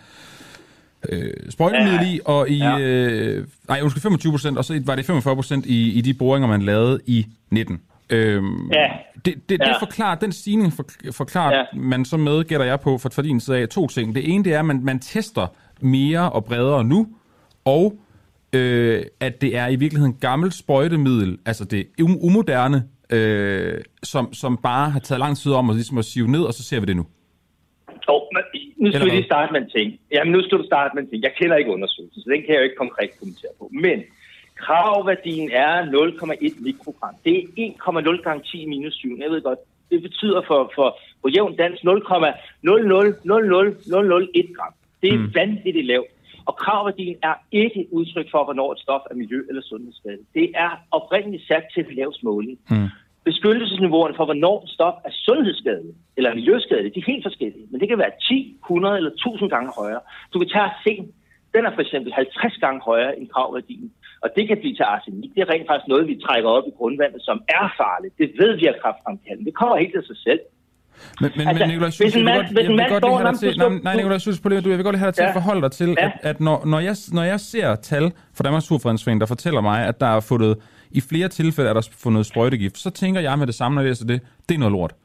øh, sprøjtemiddel ja. i, og i, ja. øh, nej, undskyld, 25 procent, og så var det 45 procent i, i de boringer, man lavede i 19. Øhm, ja. Det, det, ja. det forklarer, den stigning for, forklarer ja. man så med, gætter jeg på, for, for din side af to ting. Det ene, det er, at man, man tester mere og bredere nu, og øh, at det er i virkeligheden gammelt sprøjtemiddel, altså det um, umoderne, øh, som, som bare har taget lang tid om at, ligesom at sive ned, og så ser vi det nu. Oh, men, nu skal vi lige starte med en ting. Jamen, nu skal du starte med en ting. Jeg kender ikke undersøgelsen, så den kan jeg jo ikke konkret kommentere på. Men Kravværdien er 0,1 mikrogram. Det er 1,0 gange 10 minus 7. Jeg ved godt, det betyder for, for, for jævn dans 0,0000001 gram. Det er mm. vanvittigt lavt. Og kravværdien er ikke udtryk for, hvornår et stof er miljø- eller sundhedsskadeligt. Det er oprindeligt sat til lavs måling. Mm. Beskyttelsesniveauerne for, hvornår stof er sundhedsskadeligt eller miljøskadeligt, de er helt forskellige. Men det kan være 10, 100 eller 1000 gange højere. Du kan tage arsen. Den er for eksempel 50 gange højere end kravværdien. Og det kan blive til arsenik. Det er rent faktisk noget, vi trækker op i grundvandet, som er farligt. Det ved vi er kraftfremkaldende. Det kommer helt af sig selv. Men, men, altså, men Nicolai Schultz, jeg vil godt, jeg vil godt lige have dig til, nej, nej, Nicolai Schultz, jeg vil godt lige have dig til ja. at forholde dig til, ja. at, at når, når, jeg, når jeg ser tal fra Danmarks Surfredningsforening, der fortæller mig, at der er fundet, i flere tilfælde er der fundet sprøjtegift, så tænker jeg med det samme, når jeg læser det, det er noget lort.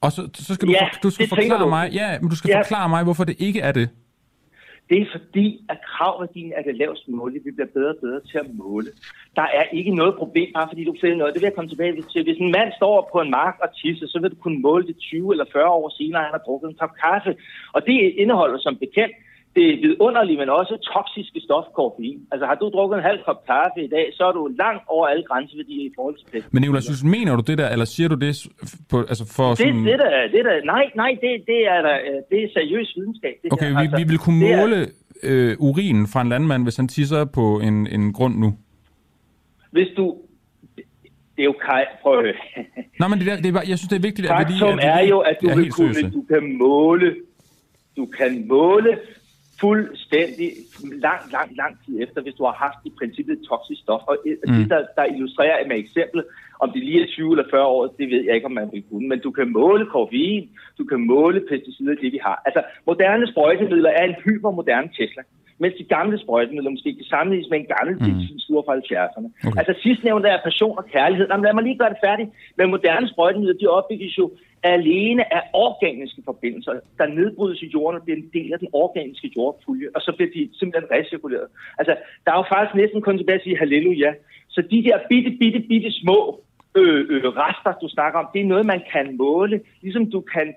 Og så, så skal du, ja, for, du skal forklare du. mig, ja, men du skal ja. forklare mig, hvorfor det ikke er det. Det er fordi, at kravværdien er det laveste mål. Vi bliver bedre og bedre til at måle. Der er ikke noget problem, bare fordi du finder noget. Det vil jeg komme tilbage til. Hvis en mand står på en mark og tisser, så vil du kunne måle det 20 eller 40 år senere, at han har drukket en kop kaffe. Og det indeholder som bekendt det vidunderlige, men også toksiske stof koffein. Altså har du drukket en halv kop kaffe i dag, så er du langt over alle grænseværdier i forhold til pest. Men Nicolai synes, mener du det der, eller siger du det på, altså for det, sådan... Det, der, det der, nej, nej, det, det, er, der, det er seriøs videnskab. Det okay, her. vi, altså, vi vil kunne måle er, øh, urinen fra en landmand, hvis han tisser på en, en grund nu. Hvis du... Det er jo kaj... Prøv at høre. Nej, men det der, det er, jeg synes, det er vigtigt, at vi lige... Faktum er jo, at du, vil kunne, du kan måle... Du kan måle fuldstændig lang, lang, lang tid efter, hvis du har haft i princippet et toksisk stof. Og mm. det, der, der illustrerer med eksempel, om det lige er 20 eller 40 år, det ved jeg ikke, om man vil kunne. Men du kan måle koffein, du kan måle pesticider, det vi har. Altså, moderne sprøjtemidler er en hypermoderne Tesla mens de gamle sprøjtemidler måske kan sammenlignes med en gammel mm. benzinstuer fra 70'erne. Okay. Altså sidstnævnte er passion og kærlighed. Jamen, lad mig lige gøre det færdigt. Men moderne sprøjtemidler, de opbygges jo alene af organiske forbindelser, der nedbrydes i jorden og bliver en del af den organiske jordpulje, og så bliver de simpelthen recirkuleret. Altså, der er jo faktisk næsten kun tilbage at sige halleluja. Så de der bitte, bitte, bitte små øh, øh, rester, du snakker om, det er noget, man kan måle, ligesom du kan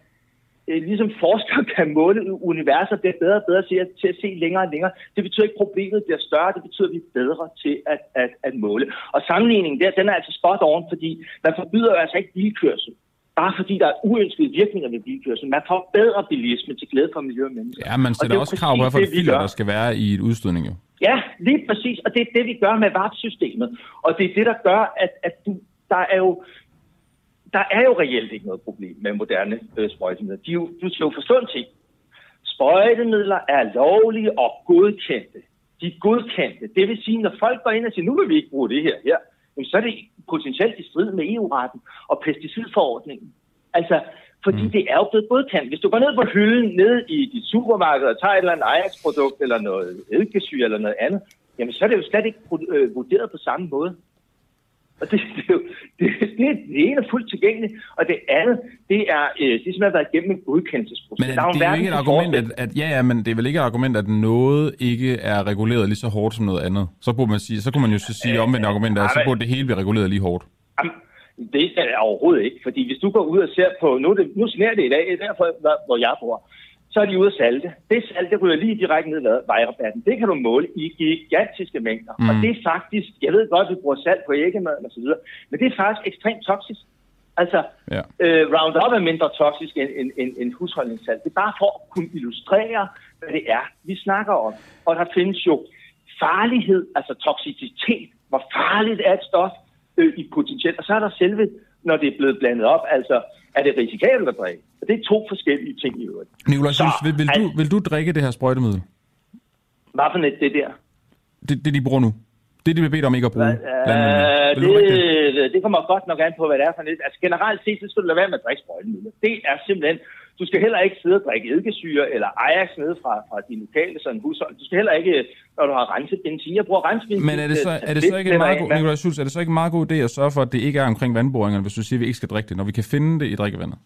øh, ligesom forskere kan måle universet, bliver bedre og bedre til at, se længere og længere. Det betyder ikke, at problemet bliver større, det betyder, at vi er bedre til at, at, at måle. Og sammenligningen der, den er altså spot on, fordi man forbyder altså ikke bilkørsel bare fordi der er uønskede virkninger ved bilkørsel. Man får bedre bilisme til glæde for miljø og mennesker. Ja, man sætter også krav på, hvilke filer der skal være i et udstødning. Jo. Ja, lige præcis. Og det er det, vi gør med VAP-systemet. Og det er det, der gør, at, at du, der er jo der er jo reelt ikke noget problem med moderne øh, sprøjtemidler. De, du skal jo forstå en ting. Sprøjtemidler er lovlige og godkendte. De er godkendte. Det vil sige, når folk går ind og siger, nu vil vi ikke bruge det her, her jamen, så er det potentielt i strid med EU-retten og pesticidforordningen. Altså, fordi mm. det er jo blevet godkendt. Hvis du går ned på hylden, ned i dit supermarked og tager et eller andet Ajax-produkt eller noget eddikesyre eller noget andet, jamen så er det jo slet ikke øh, vurderet på samme måde. Og det, det, er jo, det, det, det ene er fuldt tilgængeligt, og det andet, det er, øh, det er simpelthen været igennem en godkendelsesproces. Men er, det er jo ikke et argument, at, at, ja, ja, men det er vel ikke et argument, at noget ikke er reguleret lige så hårdt som noget andet. Så, burde man sige, så kunne man jo så sige øh, omvendt argument, at så burde det hele blive reguleret lige hårdt. Jamen, det er overhovedet ikke, fordi hvis du går ud og ser på, nu, det, nu sneer det i dag, derfor hvor jeg bor, så er de ude at salte. Det salt, det ryger lige direkte ned ad vejrabatten. Det kan du måle i gigantiske mængder. Mm. Og det er faktisk, jeg ved godt, at vi bruger salt på æggemaden og så videre, men det er faktisk ekstremt toksisk. Altså, ja. øh, Roundup er mindre toksisk end, end, end, end husholdningssalt. Det er bare for at kunne illustrere, hvad det er, vi snakker om. Og der findes jo farlighed, altså toksicitet. Hvor farligt er et stof øh, i potentielt. Og så er der selve, når det er blevet blandet op, altså er det risikabelt at drikke. Og det er to forskellige ting i øvrigt. Nikolaj Schultz, vil, vil, du, vil du drikke det her sprøjtemiddel? Hvad for net det der? Det, det de bruger nu? Det, de bliver bedt om ikke at bruge? Øh, det, det kommer godt nok an på, hvad det er for net. Altså generelt set, så skal du lade være med at drikke sprøjtemidler. Det er simpelthen... Du skal heller ikke sidde og drikke eddikesyre eller Ajax nede fra, fra din lokale sådan hushold. Du skal heller ikke, når du har renset benzin. Jeg bruger renset benzin. Men er det så, er det så ikke en meget god, Nikolaj Schultz, er det så ikke en meget god idé at sørge for, at det ikke er omkring vandboringerne, hvis du siger, at vi ikke skal drikke det, når vi kan finde det i drikkevandet?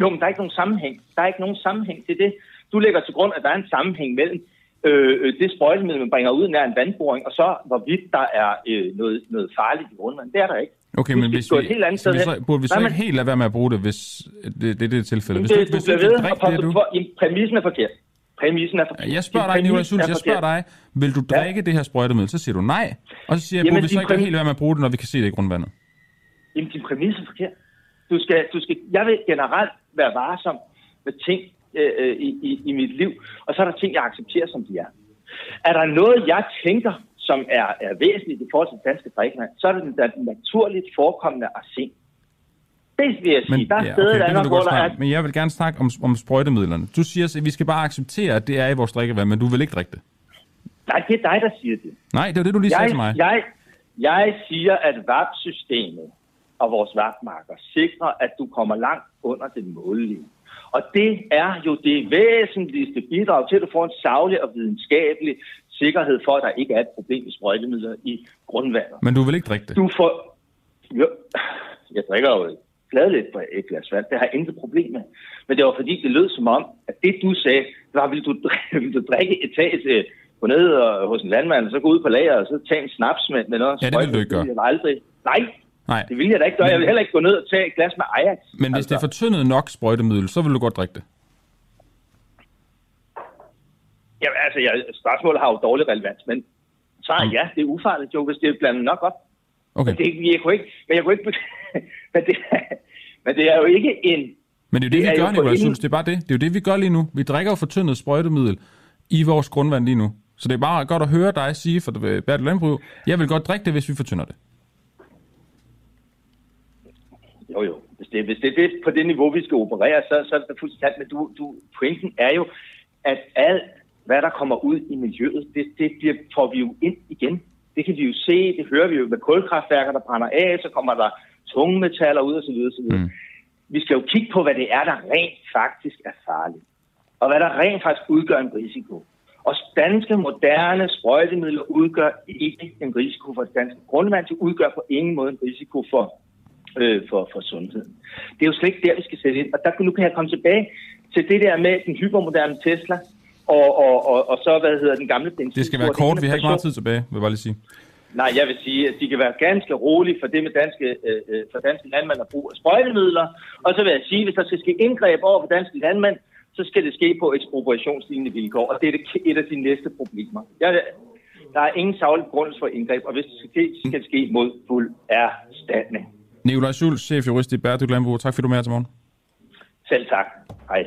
Jo, men der er ikke nogen sammenhæng. Der er ikke nogen sammenhæng til det. Du lægger til grund, at der er en sammenhæng mellem øh, det sprøjtemiddel, man bringer ud nær en vandboring, og så hvorvidt der er øh, noget, noget farligt i grundvandet. Det er der ikke. Okay, men hvis vi, helt andet sted vi så, burde vi så ikke helt lade være med at bruge det, hvis det, det er det tilfælde? Hvis det, du, hvis du, du bliver ved, og det, du... præmissen er forkert. Præmissen er forkert. Jeg spørger dig, Nicolai Schultz, jeg spørger dig, vil du drikke ja. det her sprøjtemiddel? Så siger du nej. Og så siger jeg, burde vi så ikke præmis... helt være med at bruge det, når vi kan se det i grundvandet? Jamen, din præmis er forkert. Du skal, du skal, jeg vil generelt være varsom med ting øh, i, i, i mit liv, og så er der ting, jeg accepterer, som de er. Er der noget, jeg tænker, som er, er væsentligt i forhold til danske drikkevand, så er det den naturligt forekommende arsen. Det vil jeg sige. Men, der er ja, steder, okay, der, hvor der er... Men jeg vil gerne snakke om, om sprøjtemidlerne. Du siger, at vi skal bare acceptere, at det er i vores drikkevand, men du vil ikke drikke det. Nej, det er dig, der siger det. Nej, det var det, du lige jeg, sagde til mig. Jeg, jeg siger, at VAP-systemet og vores VAP-marker sikrer, at du kommer langt under den målelige. Og det er jo det væsentligste bidrag til, at du får en savlig og videnskabelig sikkerhed for, at der ikke er et problem med sprøjtemidler i grundvandet. Men du vil ikke drikke det? Du får... Jo, jeg drikker jo gladeligt på et glas vand. Det har jeg intet problem med. Men det var fordi, det lød som om, at det du sagde, var, vil du, vil du drikke et tag til gå ned og, hos en landmand, og så gå ud på lager og så tage en snaps med, med noget. Ja, det vil du ikke gøre. Jeg aldrig. Nej, Nej. Det vil jeg da ikke gøre. Jeg vil heller ikke gå ned og tage et glas med Ajax. Men hvis altså. det er fortyndet nok sprøjtemiddel, så vil du godt drikke det? Ja, altså, jeg, spørgsmålet har jo dårlig relevans, men svaret mm. ja, det er ufarligt jo, hvis det er blandet nok op. Okay. Men, det, jeg kunne ikke, men jeg kunne ikke... men, det, men det er jo ikke en... Men det er jo det, det vi gør, Nicolai Schultz. Det er bare det. Det er jo det, vi gør lige nu. Vi drikker jo fortyndet sprøjtemiddel i vores grundvand lige nu. Så det er bare godt at høre dig sige for Bertel Landbrug, jeg vil godt drikke det, hvis vi fortynder det. Jo, jo. Hvis det, hvis det er det, på det niveau, vi skal operere, så, så er det fuldstændig Men du, du, pointen er jo, at alt, hvad der kommer ud i miljøet, det, det bliver, får vi jo ind igen. Det kan vi jo se, det hører vi jo med kulkraftværker, der brænder af, så kommer der tunge metaller ud osv. osv. Mm. Vi skal jo kigge på, hvad det er, der rent faktisk er farligt. Og hvad der rent faktisk udgør en risiko. Og danske moderne sprøjtemidler udgør ikke en risiko for det danske grundvand. De udgør på ingen måde en risiko for øh, for, for sundheden. Det er jo slet ikke der, vi skal sætte ind. Og der, nu kan jeg komme tilbage til det der med den hypermoderne Tesla, og, og, og, og så, hvad hedder den gamle benzin. Det skal være kort, vi har ikke meget tid tilbage, vil jeg bare lige sige. Nej, jeg vil sige, at de kan være ganske rolige for det med danske, øh, øh for danske landmænd at bruge sprøjtemidler. Og så vil jeg sige, at hvis der skal ske indgreb over for danske landmænd, så skal det ske på ekspropriationslignende vilkår, og det er et af de næste problemer. Jeg, der er ingen savlig grund for indgreb, og hvis det skal ske, skal det ske mod fuld erstatning. Nikolaj Schulz, chefjurist i Bæredygtig Landbrug. Tak fordi du er med her til morgen. Selv tak. Hej.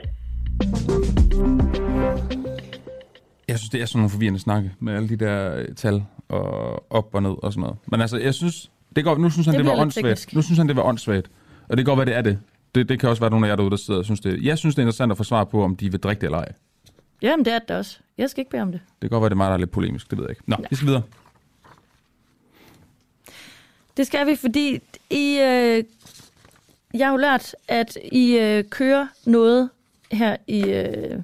Jeg synes, det er sådan nogle forvirrende snakke med alle de der øh, tal og op og ned og sådan noget. Men altså, jeg synes, det går, nu synes han, det, det var åndssvagt. Nu synes han, det var åndssvagt. Og det går, hvad det er det. det. Det kan også være nogle af jer derude, der sidder og synes det. Jeg synes, det er interessant at få svar på, om de vil drikke det eller ej. Jamen, det er det også. Jeg skal ikke bede om det. Det kan godt være, det er meget, der er lidt polemisk. Det ved jeg ikke. Nå, ja. vi skal videre. Det skal vi, fordi I, øh, jeg har jo lært, at I øh, kører noget her i øh,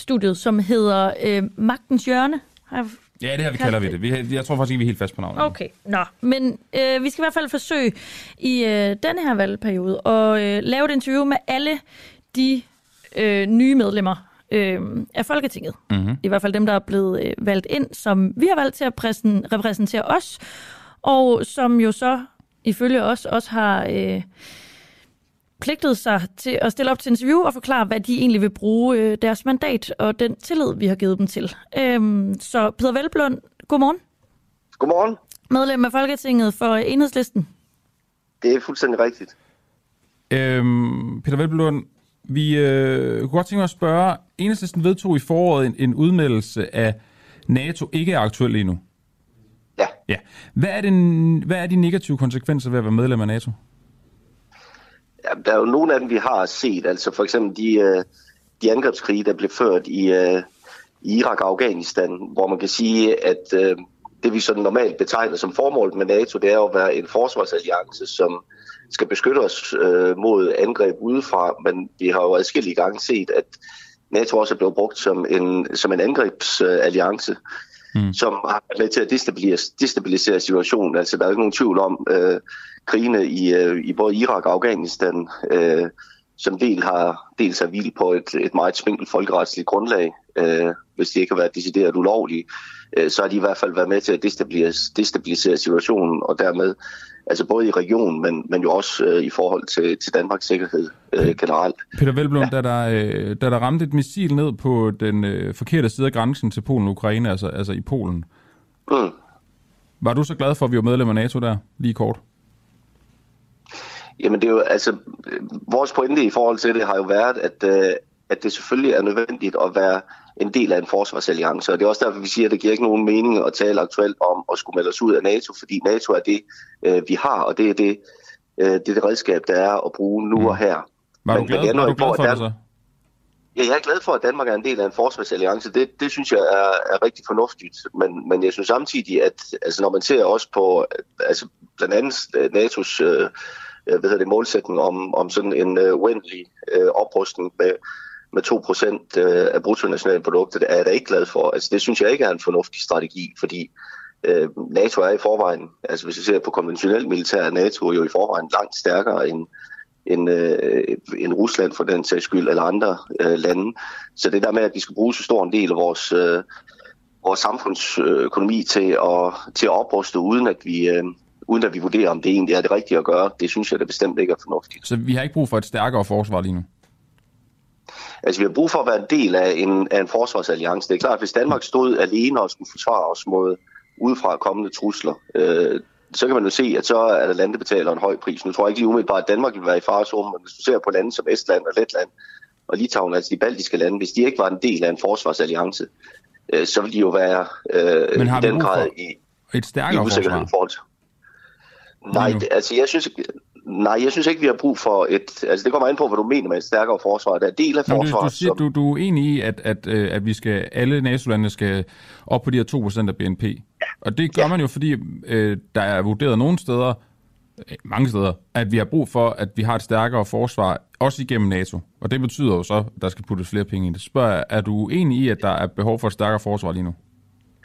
studiet, som hedder øh, Magtens Hjørne. Har Ja, det her vi kalder vi det. Vi, jeg tror faktisk ikke, vi er helt fast på navnet. Okay, nå. Men øh, vi skal i hvert fald forsøge i øh, denne her valgperiode at øh, lave et interview med alle de øh, nye medlemmer øh, af Folketinget. Mm-hmm. I hvert fald dem, der er blevet øh, valgt ind, som vi har valgt til at præsen, repræsentere os og som jo så ifølge os også har øh, forpligtet sig til at stille op til interview og forklare, hvad de egentlig vil bruge øh, deres mandat og den tillid, vi har givet dem til. Øhm, så Peter Velblund, godmorgen. Godmorgen. Medlem af Folketinget for Enhedslisten. Det er fuldstændig rigtigt. Øhm, Peter Velblund, vi øh, kunne godt tænke mig at spørge, Enhedslisten vedtog i foråret en, en udmeldelse af NATO ikke er aktuel endnu. Ja. ja. Hvad, er den, hvad er de negative konsekvenser ved at være medlem af NATO? Der er jo nogle af dem, vi har set. Altså for eksempel de, øh, de angrebskrige, der blev ført i, øh, i Irak og Afghanistan, hvor man kan sige, at øh, det vi sådan normalt betegner som formålet med NATO, det er at være en forsvarsalliance, som skal beskytte os øh, mod angreb udefra, men vi har jo adskillige gange set, at NATO også er blevet brugt som en, som en angrebsalliance, mm. som har været med til at destabilisere, destabilisere situationen. Altså der er ikke nogen tvivl om, øh, krigene i, øh, i både Irak og Afghanistan, øh, som del har, dels har hvilet på et, et meget spinkelt folkeretsligt grundlag, øh, hvis de ikke har været decideret ulovlige, øh, så har de i hvert fald været med til at destabilisere, destabilisere situationen, og dermed altså både i regionen, men, men jo også øh, i forhold til, til Danmarks sikkerhed øh, generelt. Peter Velblom, ja. da, der, øh, da der ramte et missil ned på den øh, forkerte side af grænsen til Polen og Ukraine, altså, altså i Polen, mm. var du så glad for, at vi var medlem af NATO der, lige kort? Jamen det er jo, altså, vores pointe i forhold til det har jo været, at, øh, at det selvfølgelig er nødvendigt at være en del af en forsvarsalliance, og det er også derfor, vi siger, at det giver ikke nogen mening at tale aktuelt om at skulle melde os ud af NATO, fordi NATO er det, øh, vi har, og det er det, øh, det, er det redskab, der er at bruge nu og her. Var du glad, men var du glad for det så? Ja, jeg er glad for, at Danmark er en del af en forsvarsalliance. Det, det synes jeg er, er rigtig fornuftigt. Men, men jeg synes samtidig, at altså, når man ser også på altså, blandt andet NATO's øh, Øh, hvad hedder det, målsætning om, om sådan en øh, uendelig øh, oprustning med, med 2% øh, af bruttonationalproduktet, er jeg da ikke glad for. Altså, det synes jeg ikke er en fornuftig strategi, fordi øh, NATO er i forvejen, altså hvis vi ser på konventionelt militær, er NATO jo i forvejen langt stærkere end, end, øh, end Rusland for den sags skyld, eller andre øh, lande. Så det der med, at vi skal bruge så stor en del af vores, øh, vores samfundsøkonomi til at, til at opruste, uden at vi, øh, uden at vi vurderer, om det egentlig er det rigtige at gøre. Det synes jeg da bestemt ikke er fornuftigt. Så vi har ikke brug for et stærkere forsvar lige nu? Altså, vi har brug for at være en del af en, af en forsvarsalliance. Det er klart, at hvis Danmark stod alene og skulle forsvare os mod udefra kommende trusler, øh, så kan man jo se, at så er der lande, der betaler en høj pris. Nu tror jeg ikke lige umiddelbart, at Danmark vil være i farezonen, men hvis du ser på lande som Estland og Letland og Litauen, altså de baltiske lande, hvis de ikke var en del af en forsvarsalliance, øh, så ville de jo være øh, men har i den grad i et stærkere i forsvar? Til. Nej, det, altså jeg synes, nej, jeg synes ikke, vi har brug for et... Altså det kommer an på, hvad du mener med et stærkere forsvar. Der er del af forsvaret. Du, du, siger, som... du, du er enig i, at, at, øh, at vi skal, alle NATO-lande skal op på de her 2% af BNP. Ja. Og det gør ja. man jo, fordi øh, der er vurderet nogle steder, øh, mange steder, at vi har brug for, at vi har et stærkere forsvar, også igennem NATO. Og det betyder jo så, at der skal puttes flere penge i det. Spørger, er du enig i, at der er behov for et stærkere forsvar lige nu?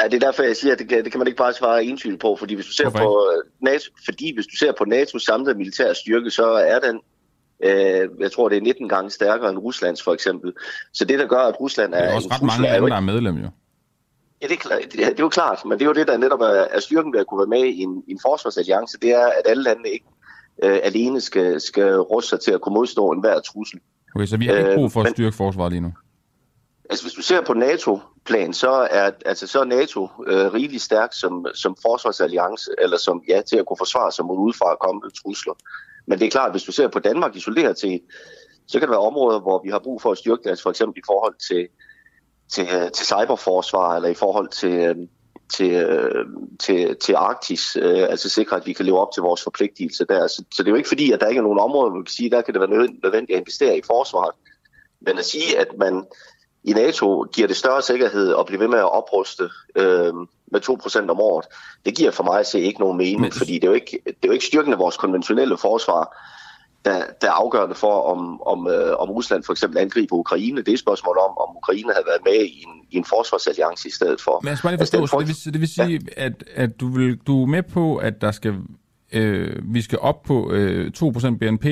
Ja, det er derfor, jeg siger, at det kan, det kan man ikke bare svare entydigt på, fordi hvis du ser på øh, NATO, fordi hvis du ser på NATO's samlede militære styrke, så er den, øh, jeg tror, det er 19 gange stærkere end Ruslands for eksempel. Så det, der gør, at Rusland er... Det er også ret mange lande, der er medlem jo. Ja, det er, klart, det, det er jo klart, men det er jo det, der netop er, er styrken ved at kunne være med i en, i en forsvarsalliance, det er, at alle lande ikke øh, alene skal, skal ruste sig til at kunne modstå enhver trussel. Okay, så vi har ikke brug for at styrke forsvaret lige nu? Altså, hvis du ser på plan, så er, altså, så er NATO øh, rigtig stærk som, som forsvarsalliance, eller som ja, til at kunne forsvare sig mod udefra kommende trusler. Men det er klart, at hvis du ser på Danmark isoleret til, så kan der være områder, hvor vi har brug for at styrke det, altså for eksempel i forhold til, til, øh, til cyberforsvar, eller i forhold til, øh, til, øh, til, til Arktis, øh, altså sikre, at vi kan leve op til vores forpligtelser der. Så, så det er jo ikke fordi, at der ikke er nogen områder, hvor vi kan sige, der kan det være nødvendigt at investere i forsvaret. Men at sige, at man i NATO giver det større sikkerhed at blive ved med at opruste øh, med 2% om året. Det giver for mig at se ikke nogen mening, Men... fordi det er, jo ikke, det er jo ikke styrken af vores konventionelle forsvar, der, der er afgørende for, om, om, øh, om Rusland for eksempel angriber Ukraine. Det er et spørgsmål om, om Ukraine havde været med i en, i en forsvarsalliance i stedet for. Men jeg skal bare lige forstå, altså, det, vil, det vil sige, ja. at, at du, vil, du er med på, at der skal, øh, vi skal op på øh, 2% BNP.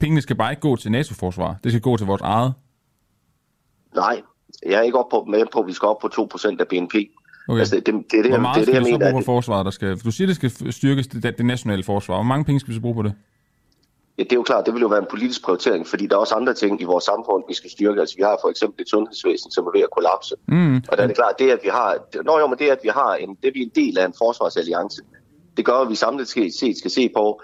Pengene skal bare ikke gå til NATO-forsvar. Det skal gå til vores eget. Nej, jeg er ikke op på, med på, at vi skal op på 2% af BNP. Okay. Altså, det, det, det, det, Hvor meget det, det, skal vi så bruge på forsvaret? Der skal, du siger, det skal styrkes det, det nationale forsvar. Hvor mange penge skal vi så bruge på det? Ja, det er jo klart, det vil jo være en politisk prioritering, fordi der er også andre ting i vores samfund, vi skal styrke. Altså, vi har for eksempel et sundhedsvæsen, som er ved at kollapse. Mm. Og der er det klart, det at vi har, når jo, men det at vi har en, det vi er en del af en forsvarsalliance, det gør, at vi samlet set skal se på,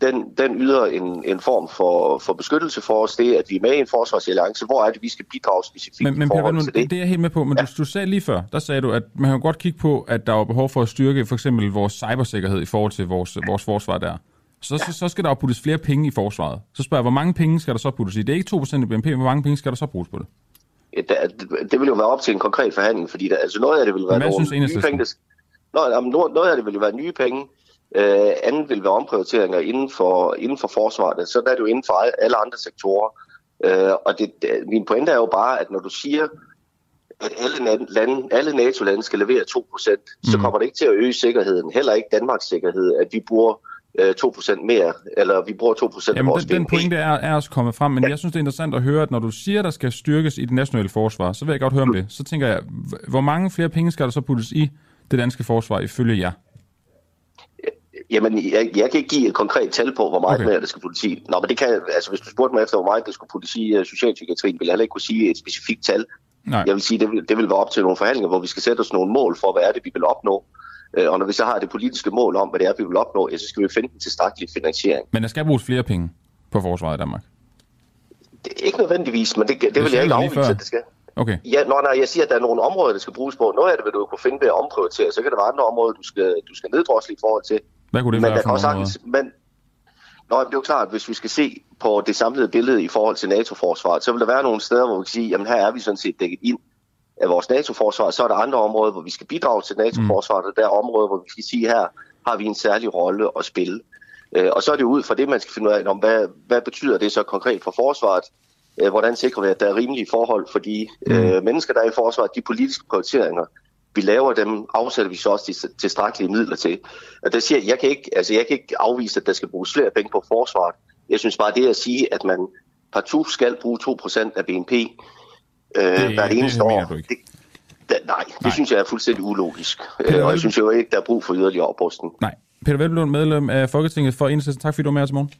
den, den yder en, en form for, for beskyttelse for os, det at vi er med i en forsvarsalliance, hvor er det, vi skal bidrage specifikt Men, men forhold til det. det. er jeg helt med på, men ja. du, du sagde lige før, der sagde du, at man kan godt kigge på, at der er behov for at styrke for eksempel vores cybersikkerhed i forhold til vores, vores forsvar der. Så, ja. så, så skal der jo puttes flere penge i forsvaret. Så spørger jeg, hvor mange penge skal der så puttes i? Det er ikke 2% af BNP, hvor mange penge skal der så bruges på det? Ja, det, det vil jo være op til en konkret forhandling, fordi der, altså noget af det vil være nogle nye penge. der- Nå, jamen, noget, noget af det vil jo være nye penge, øh, andet vil være omprioriteringer inden for, inden for forsvaret. Så er det jo inden for alle andre sektorer. Øh, og det, min pointe er jo bare, at når du siger, at alle, lande, alle NATO-lande skal levere 2%, mm. så kommer det ikke til at øge sikkerheden, heller ikke Danmarks sikkerhed, at vi bruger øh, 2% mere, eller vi bruger 2% af Jamen, vores den, den pointe er, er også kommet frem, men ja. jeg synes, det er interessant at høre, at når du siger, der skal styrkes i det nationale forsvar, så vil jeg godt høre om det. Så tænker jeg, hvor mange flere penge skal der så puttes i det danske forsvar ifølge jer? Jamen, jeg, jeg kan ikke give et konkret tal på, hvor meget Okay. mere der skal puttes i. Nå, men det kan, altså, hvis du spurgte mig efter, hvor meget der skulle puttes i uh, socialpsykiatrien, vil jeg heller ikke kunne sige et specifikt tal. Nej. Jeg vil sige, det vil, det vil være op til nogle forhandlinger, hvor vi skal sætte os nogle mål for, hvad er det, vi vil opnå. Øh, Og når vi så har det politiske mål om, hvad det er, vi vil opnå, ja, så skal vi finde den tilstrækkelige finansiering. Men der skal bruges flere penge på forsvaret i Danmark. Det er ikke nødvendigvis, men det, det, det vil jeg ikke afvise, at det skal. Okay. Ja, når, når jeg siger, at der er nogle områder, der skal bruges på, noget af det vil du kunne finde ved at omprioritere, så kan der være andre områder, du skal, du skal neddrosle i forhold til. Hvad kunne det men være for kan sagtens, men, Nå, det er jo klart, hvis vi skal se på det samlede billede i forhold til NATO-forsvaret, så vil der være nogle steder, hvor vi kan sige, jamen her er vi sådan set dækket ind af vores NATO-forsvar, så er der andre områder, hvor vi skal bidrage til NATO-forsvaret, og der er områder, hvor vi skal sige, her har vi en særlig rolle at spille. Øh, Og så er det ud fra det, man skal finde ud af, om hvad, hvad betyder det så konkret for forsvaret? Øh, Hvordan sikrer vi, at der er rimelige forhold for de øh, mennesker, der er i forsvaret, de politiske prioriteringer, vi laver dem, afsætter vi så også de tilstrækkelige midler til. Og der siger jeg, kan ikke, altså jeg kan ikke afvise, at der skal bruges flere penge på forsvaret. Jeg synes bare, det at sige, at man partout skal bruge 2% af BNP øh, Det- hvert det eneste mener år, det, da, nej, det nej. synes jeg er fuldstændig ulogisk. Peter Øh, og jeg synes jo ikke, der er brug for yderligere oprustning. Nej. Peter Velblom, medlem af Folketinget for Enhedslisten. Tak fordi du var med os i morgen.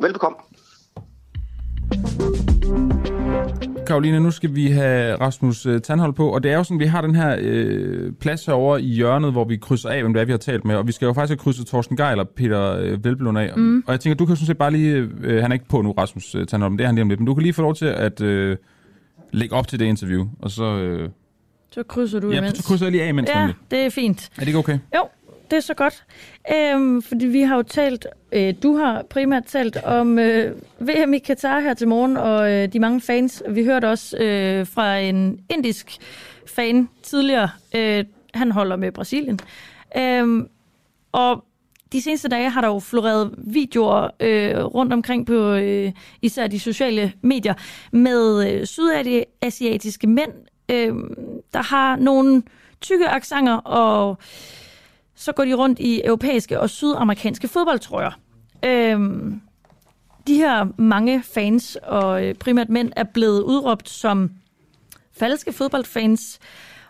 Velbekomme. Karoline, nu skal vi have Rasmus øh, Tandhold på, og det er jo sådan, vi har den her øh, plads herovre i hjørnet, hvor vi krydser af, hvem det er, vi har talt med, og vi skal jo faktisk have krydset Torsten Geil og Peter øh, Velblom af. Mm. Og jeg tænker, du kan sådan set bare lige, øh, han er ikke på nu, Rasmus øh, Tandhold, men det er han lige om lidt, men du kan lige få lov til at øh, lægge op til det interview, og så... Øh, Så krydser du ja, imens. så krydser jeg lige af imens, Ja, nemlig. det er fint. Er det ikke okay? Jo, det er så godt. Øhm, fordi vi har jo talt, øh, du har primært talt om øh, VM i Katar her til morgen, og øh, de mange fans. Vi hørte også øh, fra en indisk fan tidligere. Øh, han holder med Brasilien. Øhm, og de seneste dage har der jo floreret videoer øh, rundt omkring på øh, især de sociale medier med øh, sydasiatiske mænd, øh, der har nogle tykke aksanger, og så går de rundt i europæiske og sydamerikanske fodboldtrøjer. Øhm, de her mange fans, og øh, primært mænd, er blevet udråbt som falske fodboldfans,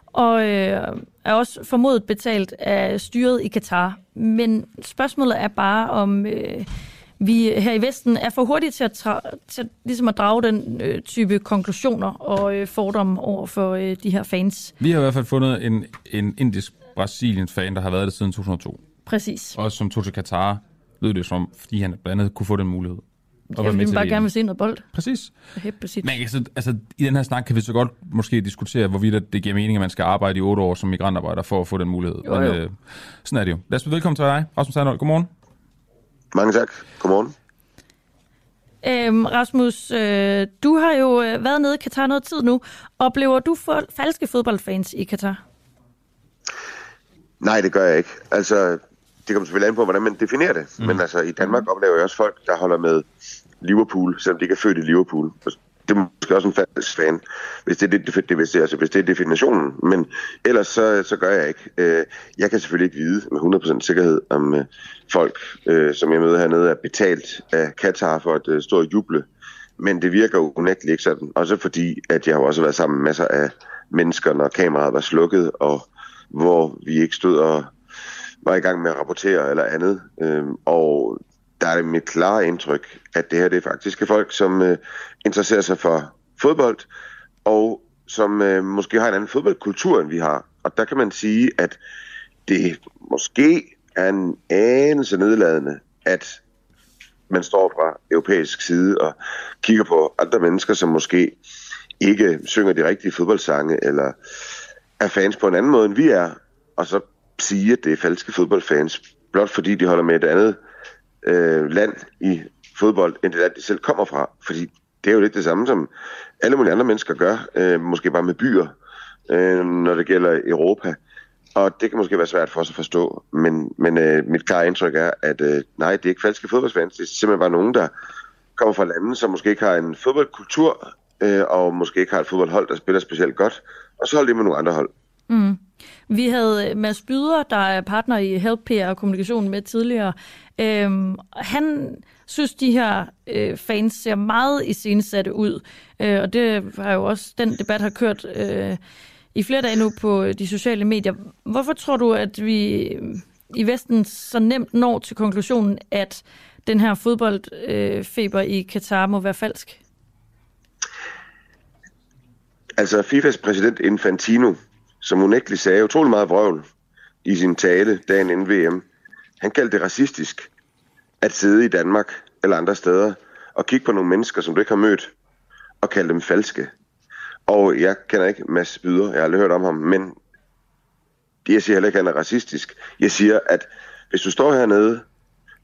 og øh, er også formodet betalt af styret i Katar. Men spørgsmålet er bare, om øh, vi her i Vesten er for hurtige til at, tra- til ligesom at drage den øh, type konklusioner og øh, fordomme over for øh, de her fans. Vi har i hvert fald fundet en, en indisk Brasilien-fan, der har været det siden 2002. Præcis. Og som tog til Katar, lød det som, fordi han blandt andet kunne få den mulighed. Og Ja, man bare VM. gerne vil se noget bold. Præcis. Men altså, altså, i den her snak kan vi så godt måske diskutere, hvorvidt det giver mening, at man skal arbejde i otte år som migrantarbejder for at få den mulighed. Jo, jo. øh, sådan er det jo. Lad os byde velkommen til dig, Rasmus Sandholt. Godmorgen. Mange tak. Godmorgen. Øhm, Rasmus, øh, du har jo øh, været nede i Katar noget tid nu. Oplever du for, falske fodboldfans i Katar? Nej, det gør jeg ikke. Altså, det kommer selvfølgelig an på, hvordan man definerer det. Mm. Men altså, i Danmark oplever jeg også folk, der holder med Liverpool, selvom de ikke er født i Liverpool. Det er måske også en falsk fan, hvis det er, det, det, hvis det, altså, hvis det er definitionen. Men ellers så, så gør jeg ikke. Øh, Jeg kan selvfølgelig ikke vide med 100% sikkerhed, om øh, folk, øh, som jeg møder hernede, er betalt af Katar for at stå og juble. Men det virker jo unægteligt ikke sådan. Også fordi, at jeg har også været sammen med masser af mennesker, når kameraet var slukket, og hvor vi ikke stod og var i gang med at rapportere eller andet. Øhm, og der er det mit klare indtryk, at det her det er faktisk er folk, som øh, interesserer sig for fodbold, og som øh, måske har en anden fodboldkultur, end vi har. Og der kan man sige, at det måske er en anelse nedladende, at man står fra europæisk side og kigger på andre mennesker, som måske ikke synger de rigtige fodboldsange, eller er fans på en anden måde, end vi er, og så sige, at det er falske fodboldfans, blot fordi de holder med et andet øh, land i fodbold, end det land, de selv kommer fra. Fordi det er jo lidt det samme, som alle mulige andre mennesker gør, øh, måske bare med byer, øh, når det gælder Europa. Og det kan måske være svært for os at forstå, men, men øh, mit klare indtryk er, at øh, nej, det er ikke falske fodboldfans, det er simpelthen bare nogen, der kommer fra lande, som måske ikke har en fodboldkultur, øh, og måske ikke har et fodboldhold, der spiller specielt godt, og så holder de med nogle andre hold. Mm. Vi havde øh, Mads Byder, der er partner i Help PR og kommunikation med tidligere. Øhm, han synes, de her øh, fans ser meget iscenesatte ud. Øh, og det har jo også, den debat har kørt øh, i flere dage nu på øh, de sociale medier. Hvorfor tror du, at vi øh, i Vesten så nemt når til konklusionen, at den her fodboldfeber øh, i Katar må være falsk? Altså FIFAs præsident Infantino, som unægteligt sagde utrolig meget vrøvl i sin tale dagen inden VM, han kaldte det racistisk at sidde i Danmark eller andre steder og kigge på nogle mennesker, som du ikke har mødt, og kalde dem falske. Og jeg kender ikke Mads Byder, jeg har aldrig hørt om ham, men jeg siger heller ikke, at han er racistisk. Jeg siger, at hvis du står hernede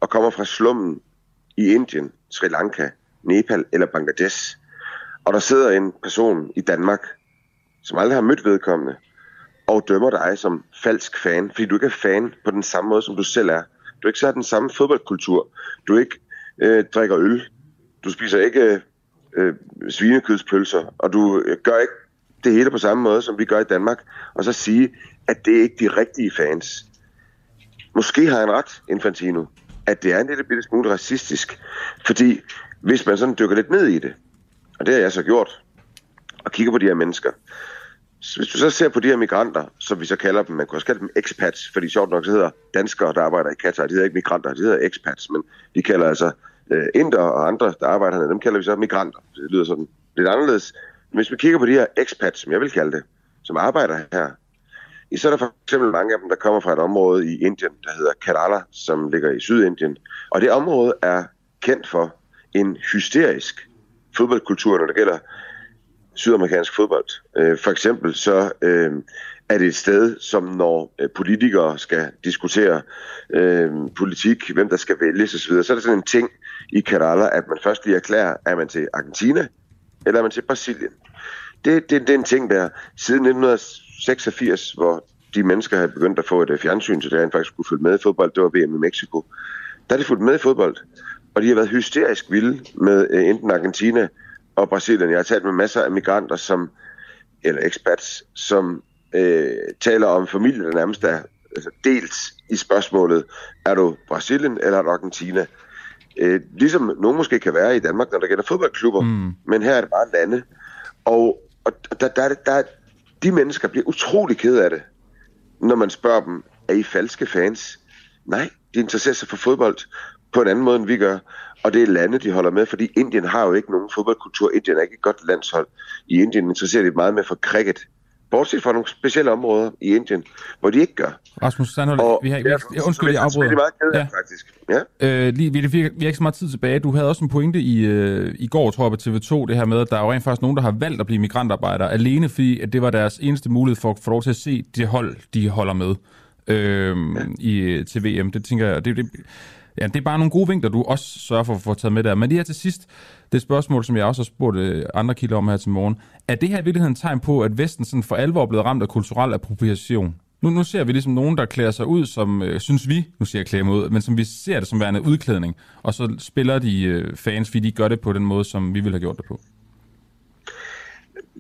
og kommer fra slummen i Indien, Sri Lanka, Nepal eller Bangladesh, og der sidder en person i Danmark, som aldrig har mødt vedkommende, og dømmer dig som falsk fan, fordi du ikke er fan på den samme måde, som du selv er. Du ikke så har den samme fodboldkultur. Du ikke øh, drikker øl. Du spiser ikke øh, øh, svinekødspølser, og du øh, gør ikke det hele på samme måde, som vi gør i Danmark, og så sige, at det er ikke de rigtige fans. Måske har han ret, Infantino, at det er en lille bitte smule racistisk, fordi hvis man sådan dykker lidt ned i det, og det har jeg så gjort, og kigger på de her mennesker, så hvis du så ser på de her migranter, som vi så kalder dem, man kan også kalde dem expats, fordi sjovt nok så hedder danskere, der arbejder i Katar, de hedder ikke migranter, de hedder expats, men de kalder altså øh, inder og andre, der arbejder her, dem kalder vi så migranter. Det lyder sådan lidt anderledes. Men hvis vi kigger på de her expats, som jeg vil kalde det, som arbejder her, så er der for eksempel mange af dem, der kommer fra et område i Indien, der hedder Kerala, som ligger i Sydindien. Og det område er kendt for en hysterisk fodboldkultur, når det gælder sydamerikansk fodbold. Øh, for eksempel så øh, er det et sted, som når øh, politikere skal diskutere øh, politik, hvem der skal vælges osv., så er det sådan en ting i Kerala, at man først lige erklærer, er man til Argentina, eller er man til Brasilien. Det, det, det er en ting der, siden 1986, hvor de mennesker havde begyndt at få et øh, fjernsyn, så det rent faktisk kunne følge med i fodbold, det var VM i Mexico. Der er de fulgt med i fodbold, og de har været hysterisk vilde med øh, enten Argentina og Brasilien. Jeg har talt med masser af migranter, som, eller expats, som øh, taler om familie, der nærmest er altså, delt i spørgsmålet, er du Brasilien eller er du Argentina? Øh, ligesom nogen måske kan være i Danmark, når der gælder fodboldklubber, mm. men her er det bare lande. Og, og der, der, der, de mennesker bliver utrolig ked af det, når man spørger dem, er I falske fans? Nej, de interesserer sig for fodbold på en anden måde, end vi gør. Og det er lande, de holder med, fordi Indien har jo ikke nogen fodboldkultur. Indien er ikke et godt landshold. I Indien interesserer de meget med for cricket. Bortset fra nogle specielle områder i Indien, hvor de ikke gør. Rasmus Sandholm, vi har, vi har, jeg, undskyld, jeg afbryder. Det er meget ked af, ja. faktisk. Ja. Øh, lige, vi, vi, vi har ikke så meget tid tilbage. Du havde også en pointe i, øh, i går, tror jeg, på TV2, det her med, at der er jo rent faktisk nogen, der har valgt at blive migrantarbejdere, alene fordi, at det var deres eneste mulighed for at få lov til at se det hold, de holder med øh, ja. i, til VM. Det tænker jeg, det, det, Ja, det er bare nogle gode vinkler, du også sørger for at få taget med der. Men lige her til sidst, det spørgsmål, som jeg også har spurgt øh, andre kilder om her til morgen. Er det her i virkeligheden et tegn på, at Vesten sådan for alvor er blevet ramt af kulturel appropriation? Nu, nu ser vi ligesom nogen, der klæder sig ud, som øh, synes vi, nu siger jeg klæder mig ud, men som vi ser det som værende udklædning, og så spiller de øh, fans, fordi de gør det på den måde, som vi ville have gjort det på.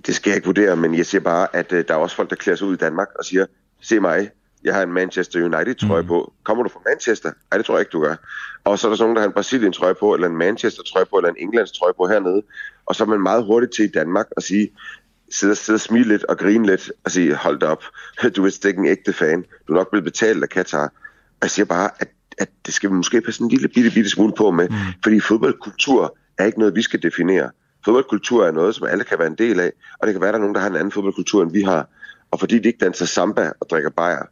Det skal jeg ikke vurdere, men jeg siger bare, at øh, der er også folk, der klæder sig ud i Danmark og siger, se mig, jeg har en Manchester United-trøje mm. på. Kommer du fra Manchester? Nej, det tror jeg ikke, du gør. Og så er der sådan nogen, der har en Brasilien-trøje på, eller en Manchester-trøje på, eller en Englands-trøje på hernede. Og så er man meget hurtigt til i Danmark at sige, sidde, sidde og smile lidt og grine lidt og sige, hold da op, du er ikke en ægte fan. Du er nok blevet betalt af Katar. Og jeg siger bare, at, at det skal vi måske passe en lille bitte, bitte smule på med. Mm. Fordi fodboldkultur er ikke noget, vi skal definere. Fodboldkultur er noget, som alle kan være en del af, og det kan være, at der er nogen, der har en anden fodboldkultur, end vi har. Og fordi de ikke danser samba og drikker bajer,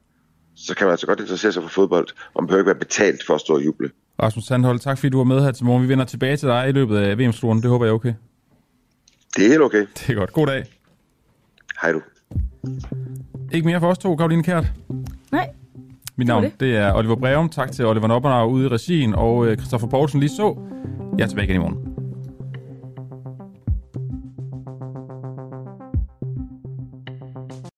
så kan man altså godt interessere sig for fodbold, og man behøver ikke være betalt for at stå og juble. Rasmus Sandhold, tak fordi du var med her til morgen. Vi vender tilbage til dig i løbet af VM-sluren. Det håber jeg er okay. Det er helt okay. Det er godt. God dag. Hej du. Ikke mere for os to, Karoline Kært. Nej. Mit navn det, det er Oliver Breum. Tak til Oliver Noppenau ude i regien, og øh, Christoffer Poulsen lige så. Jeg er tilbage igen i morgen.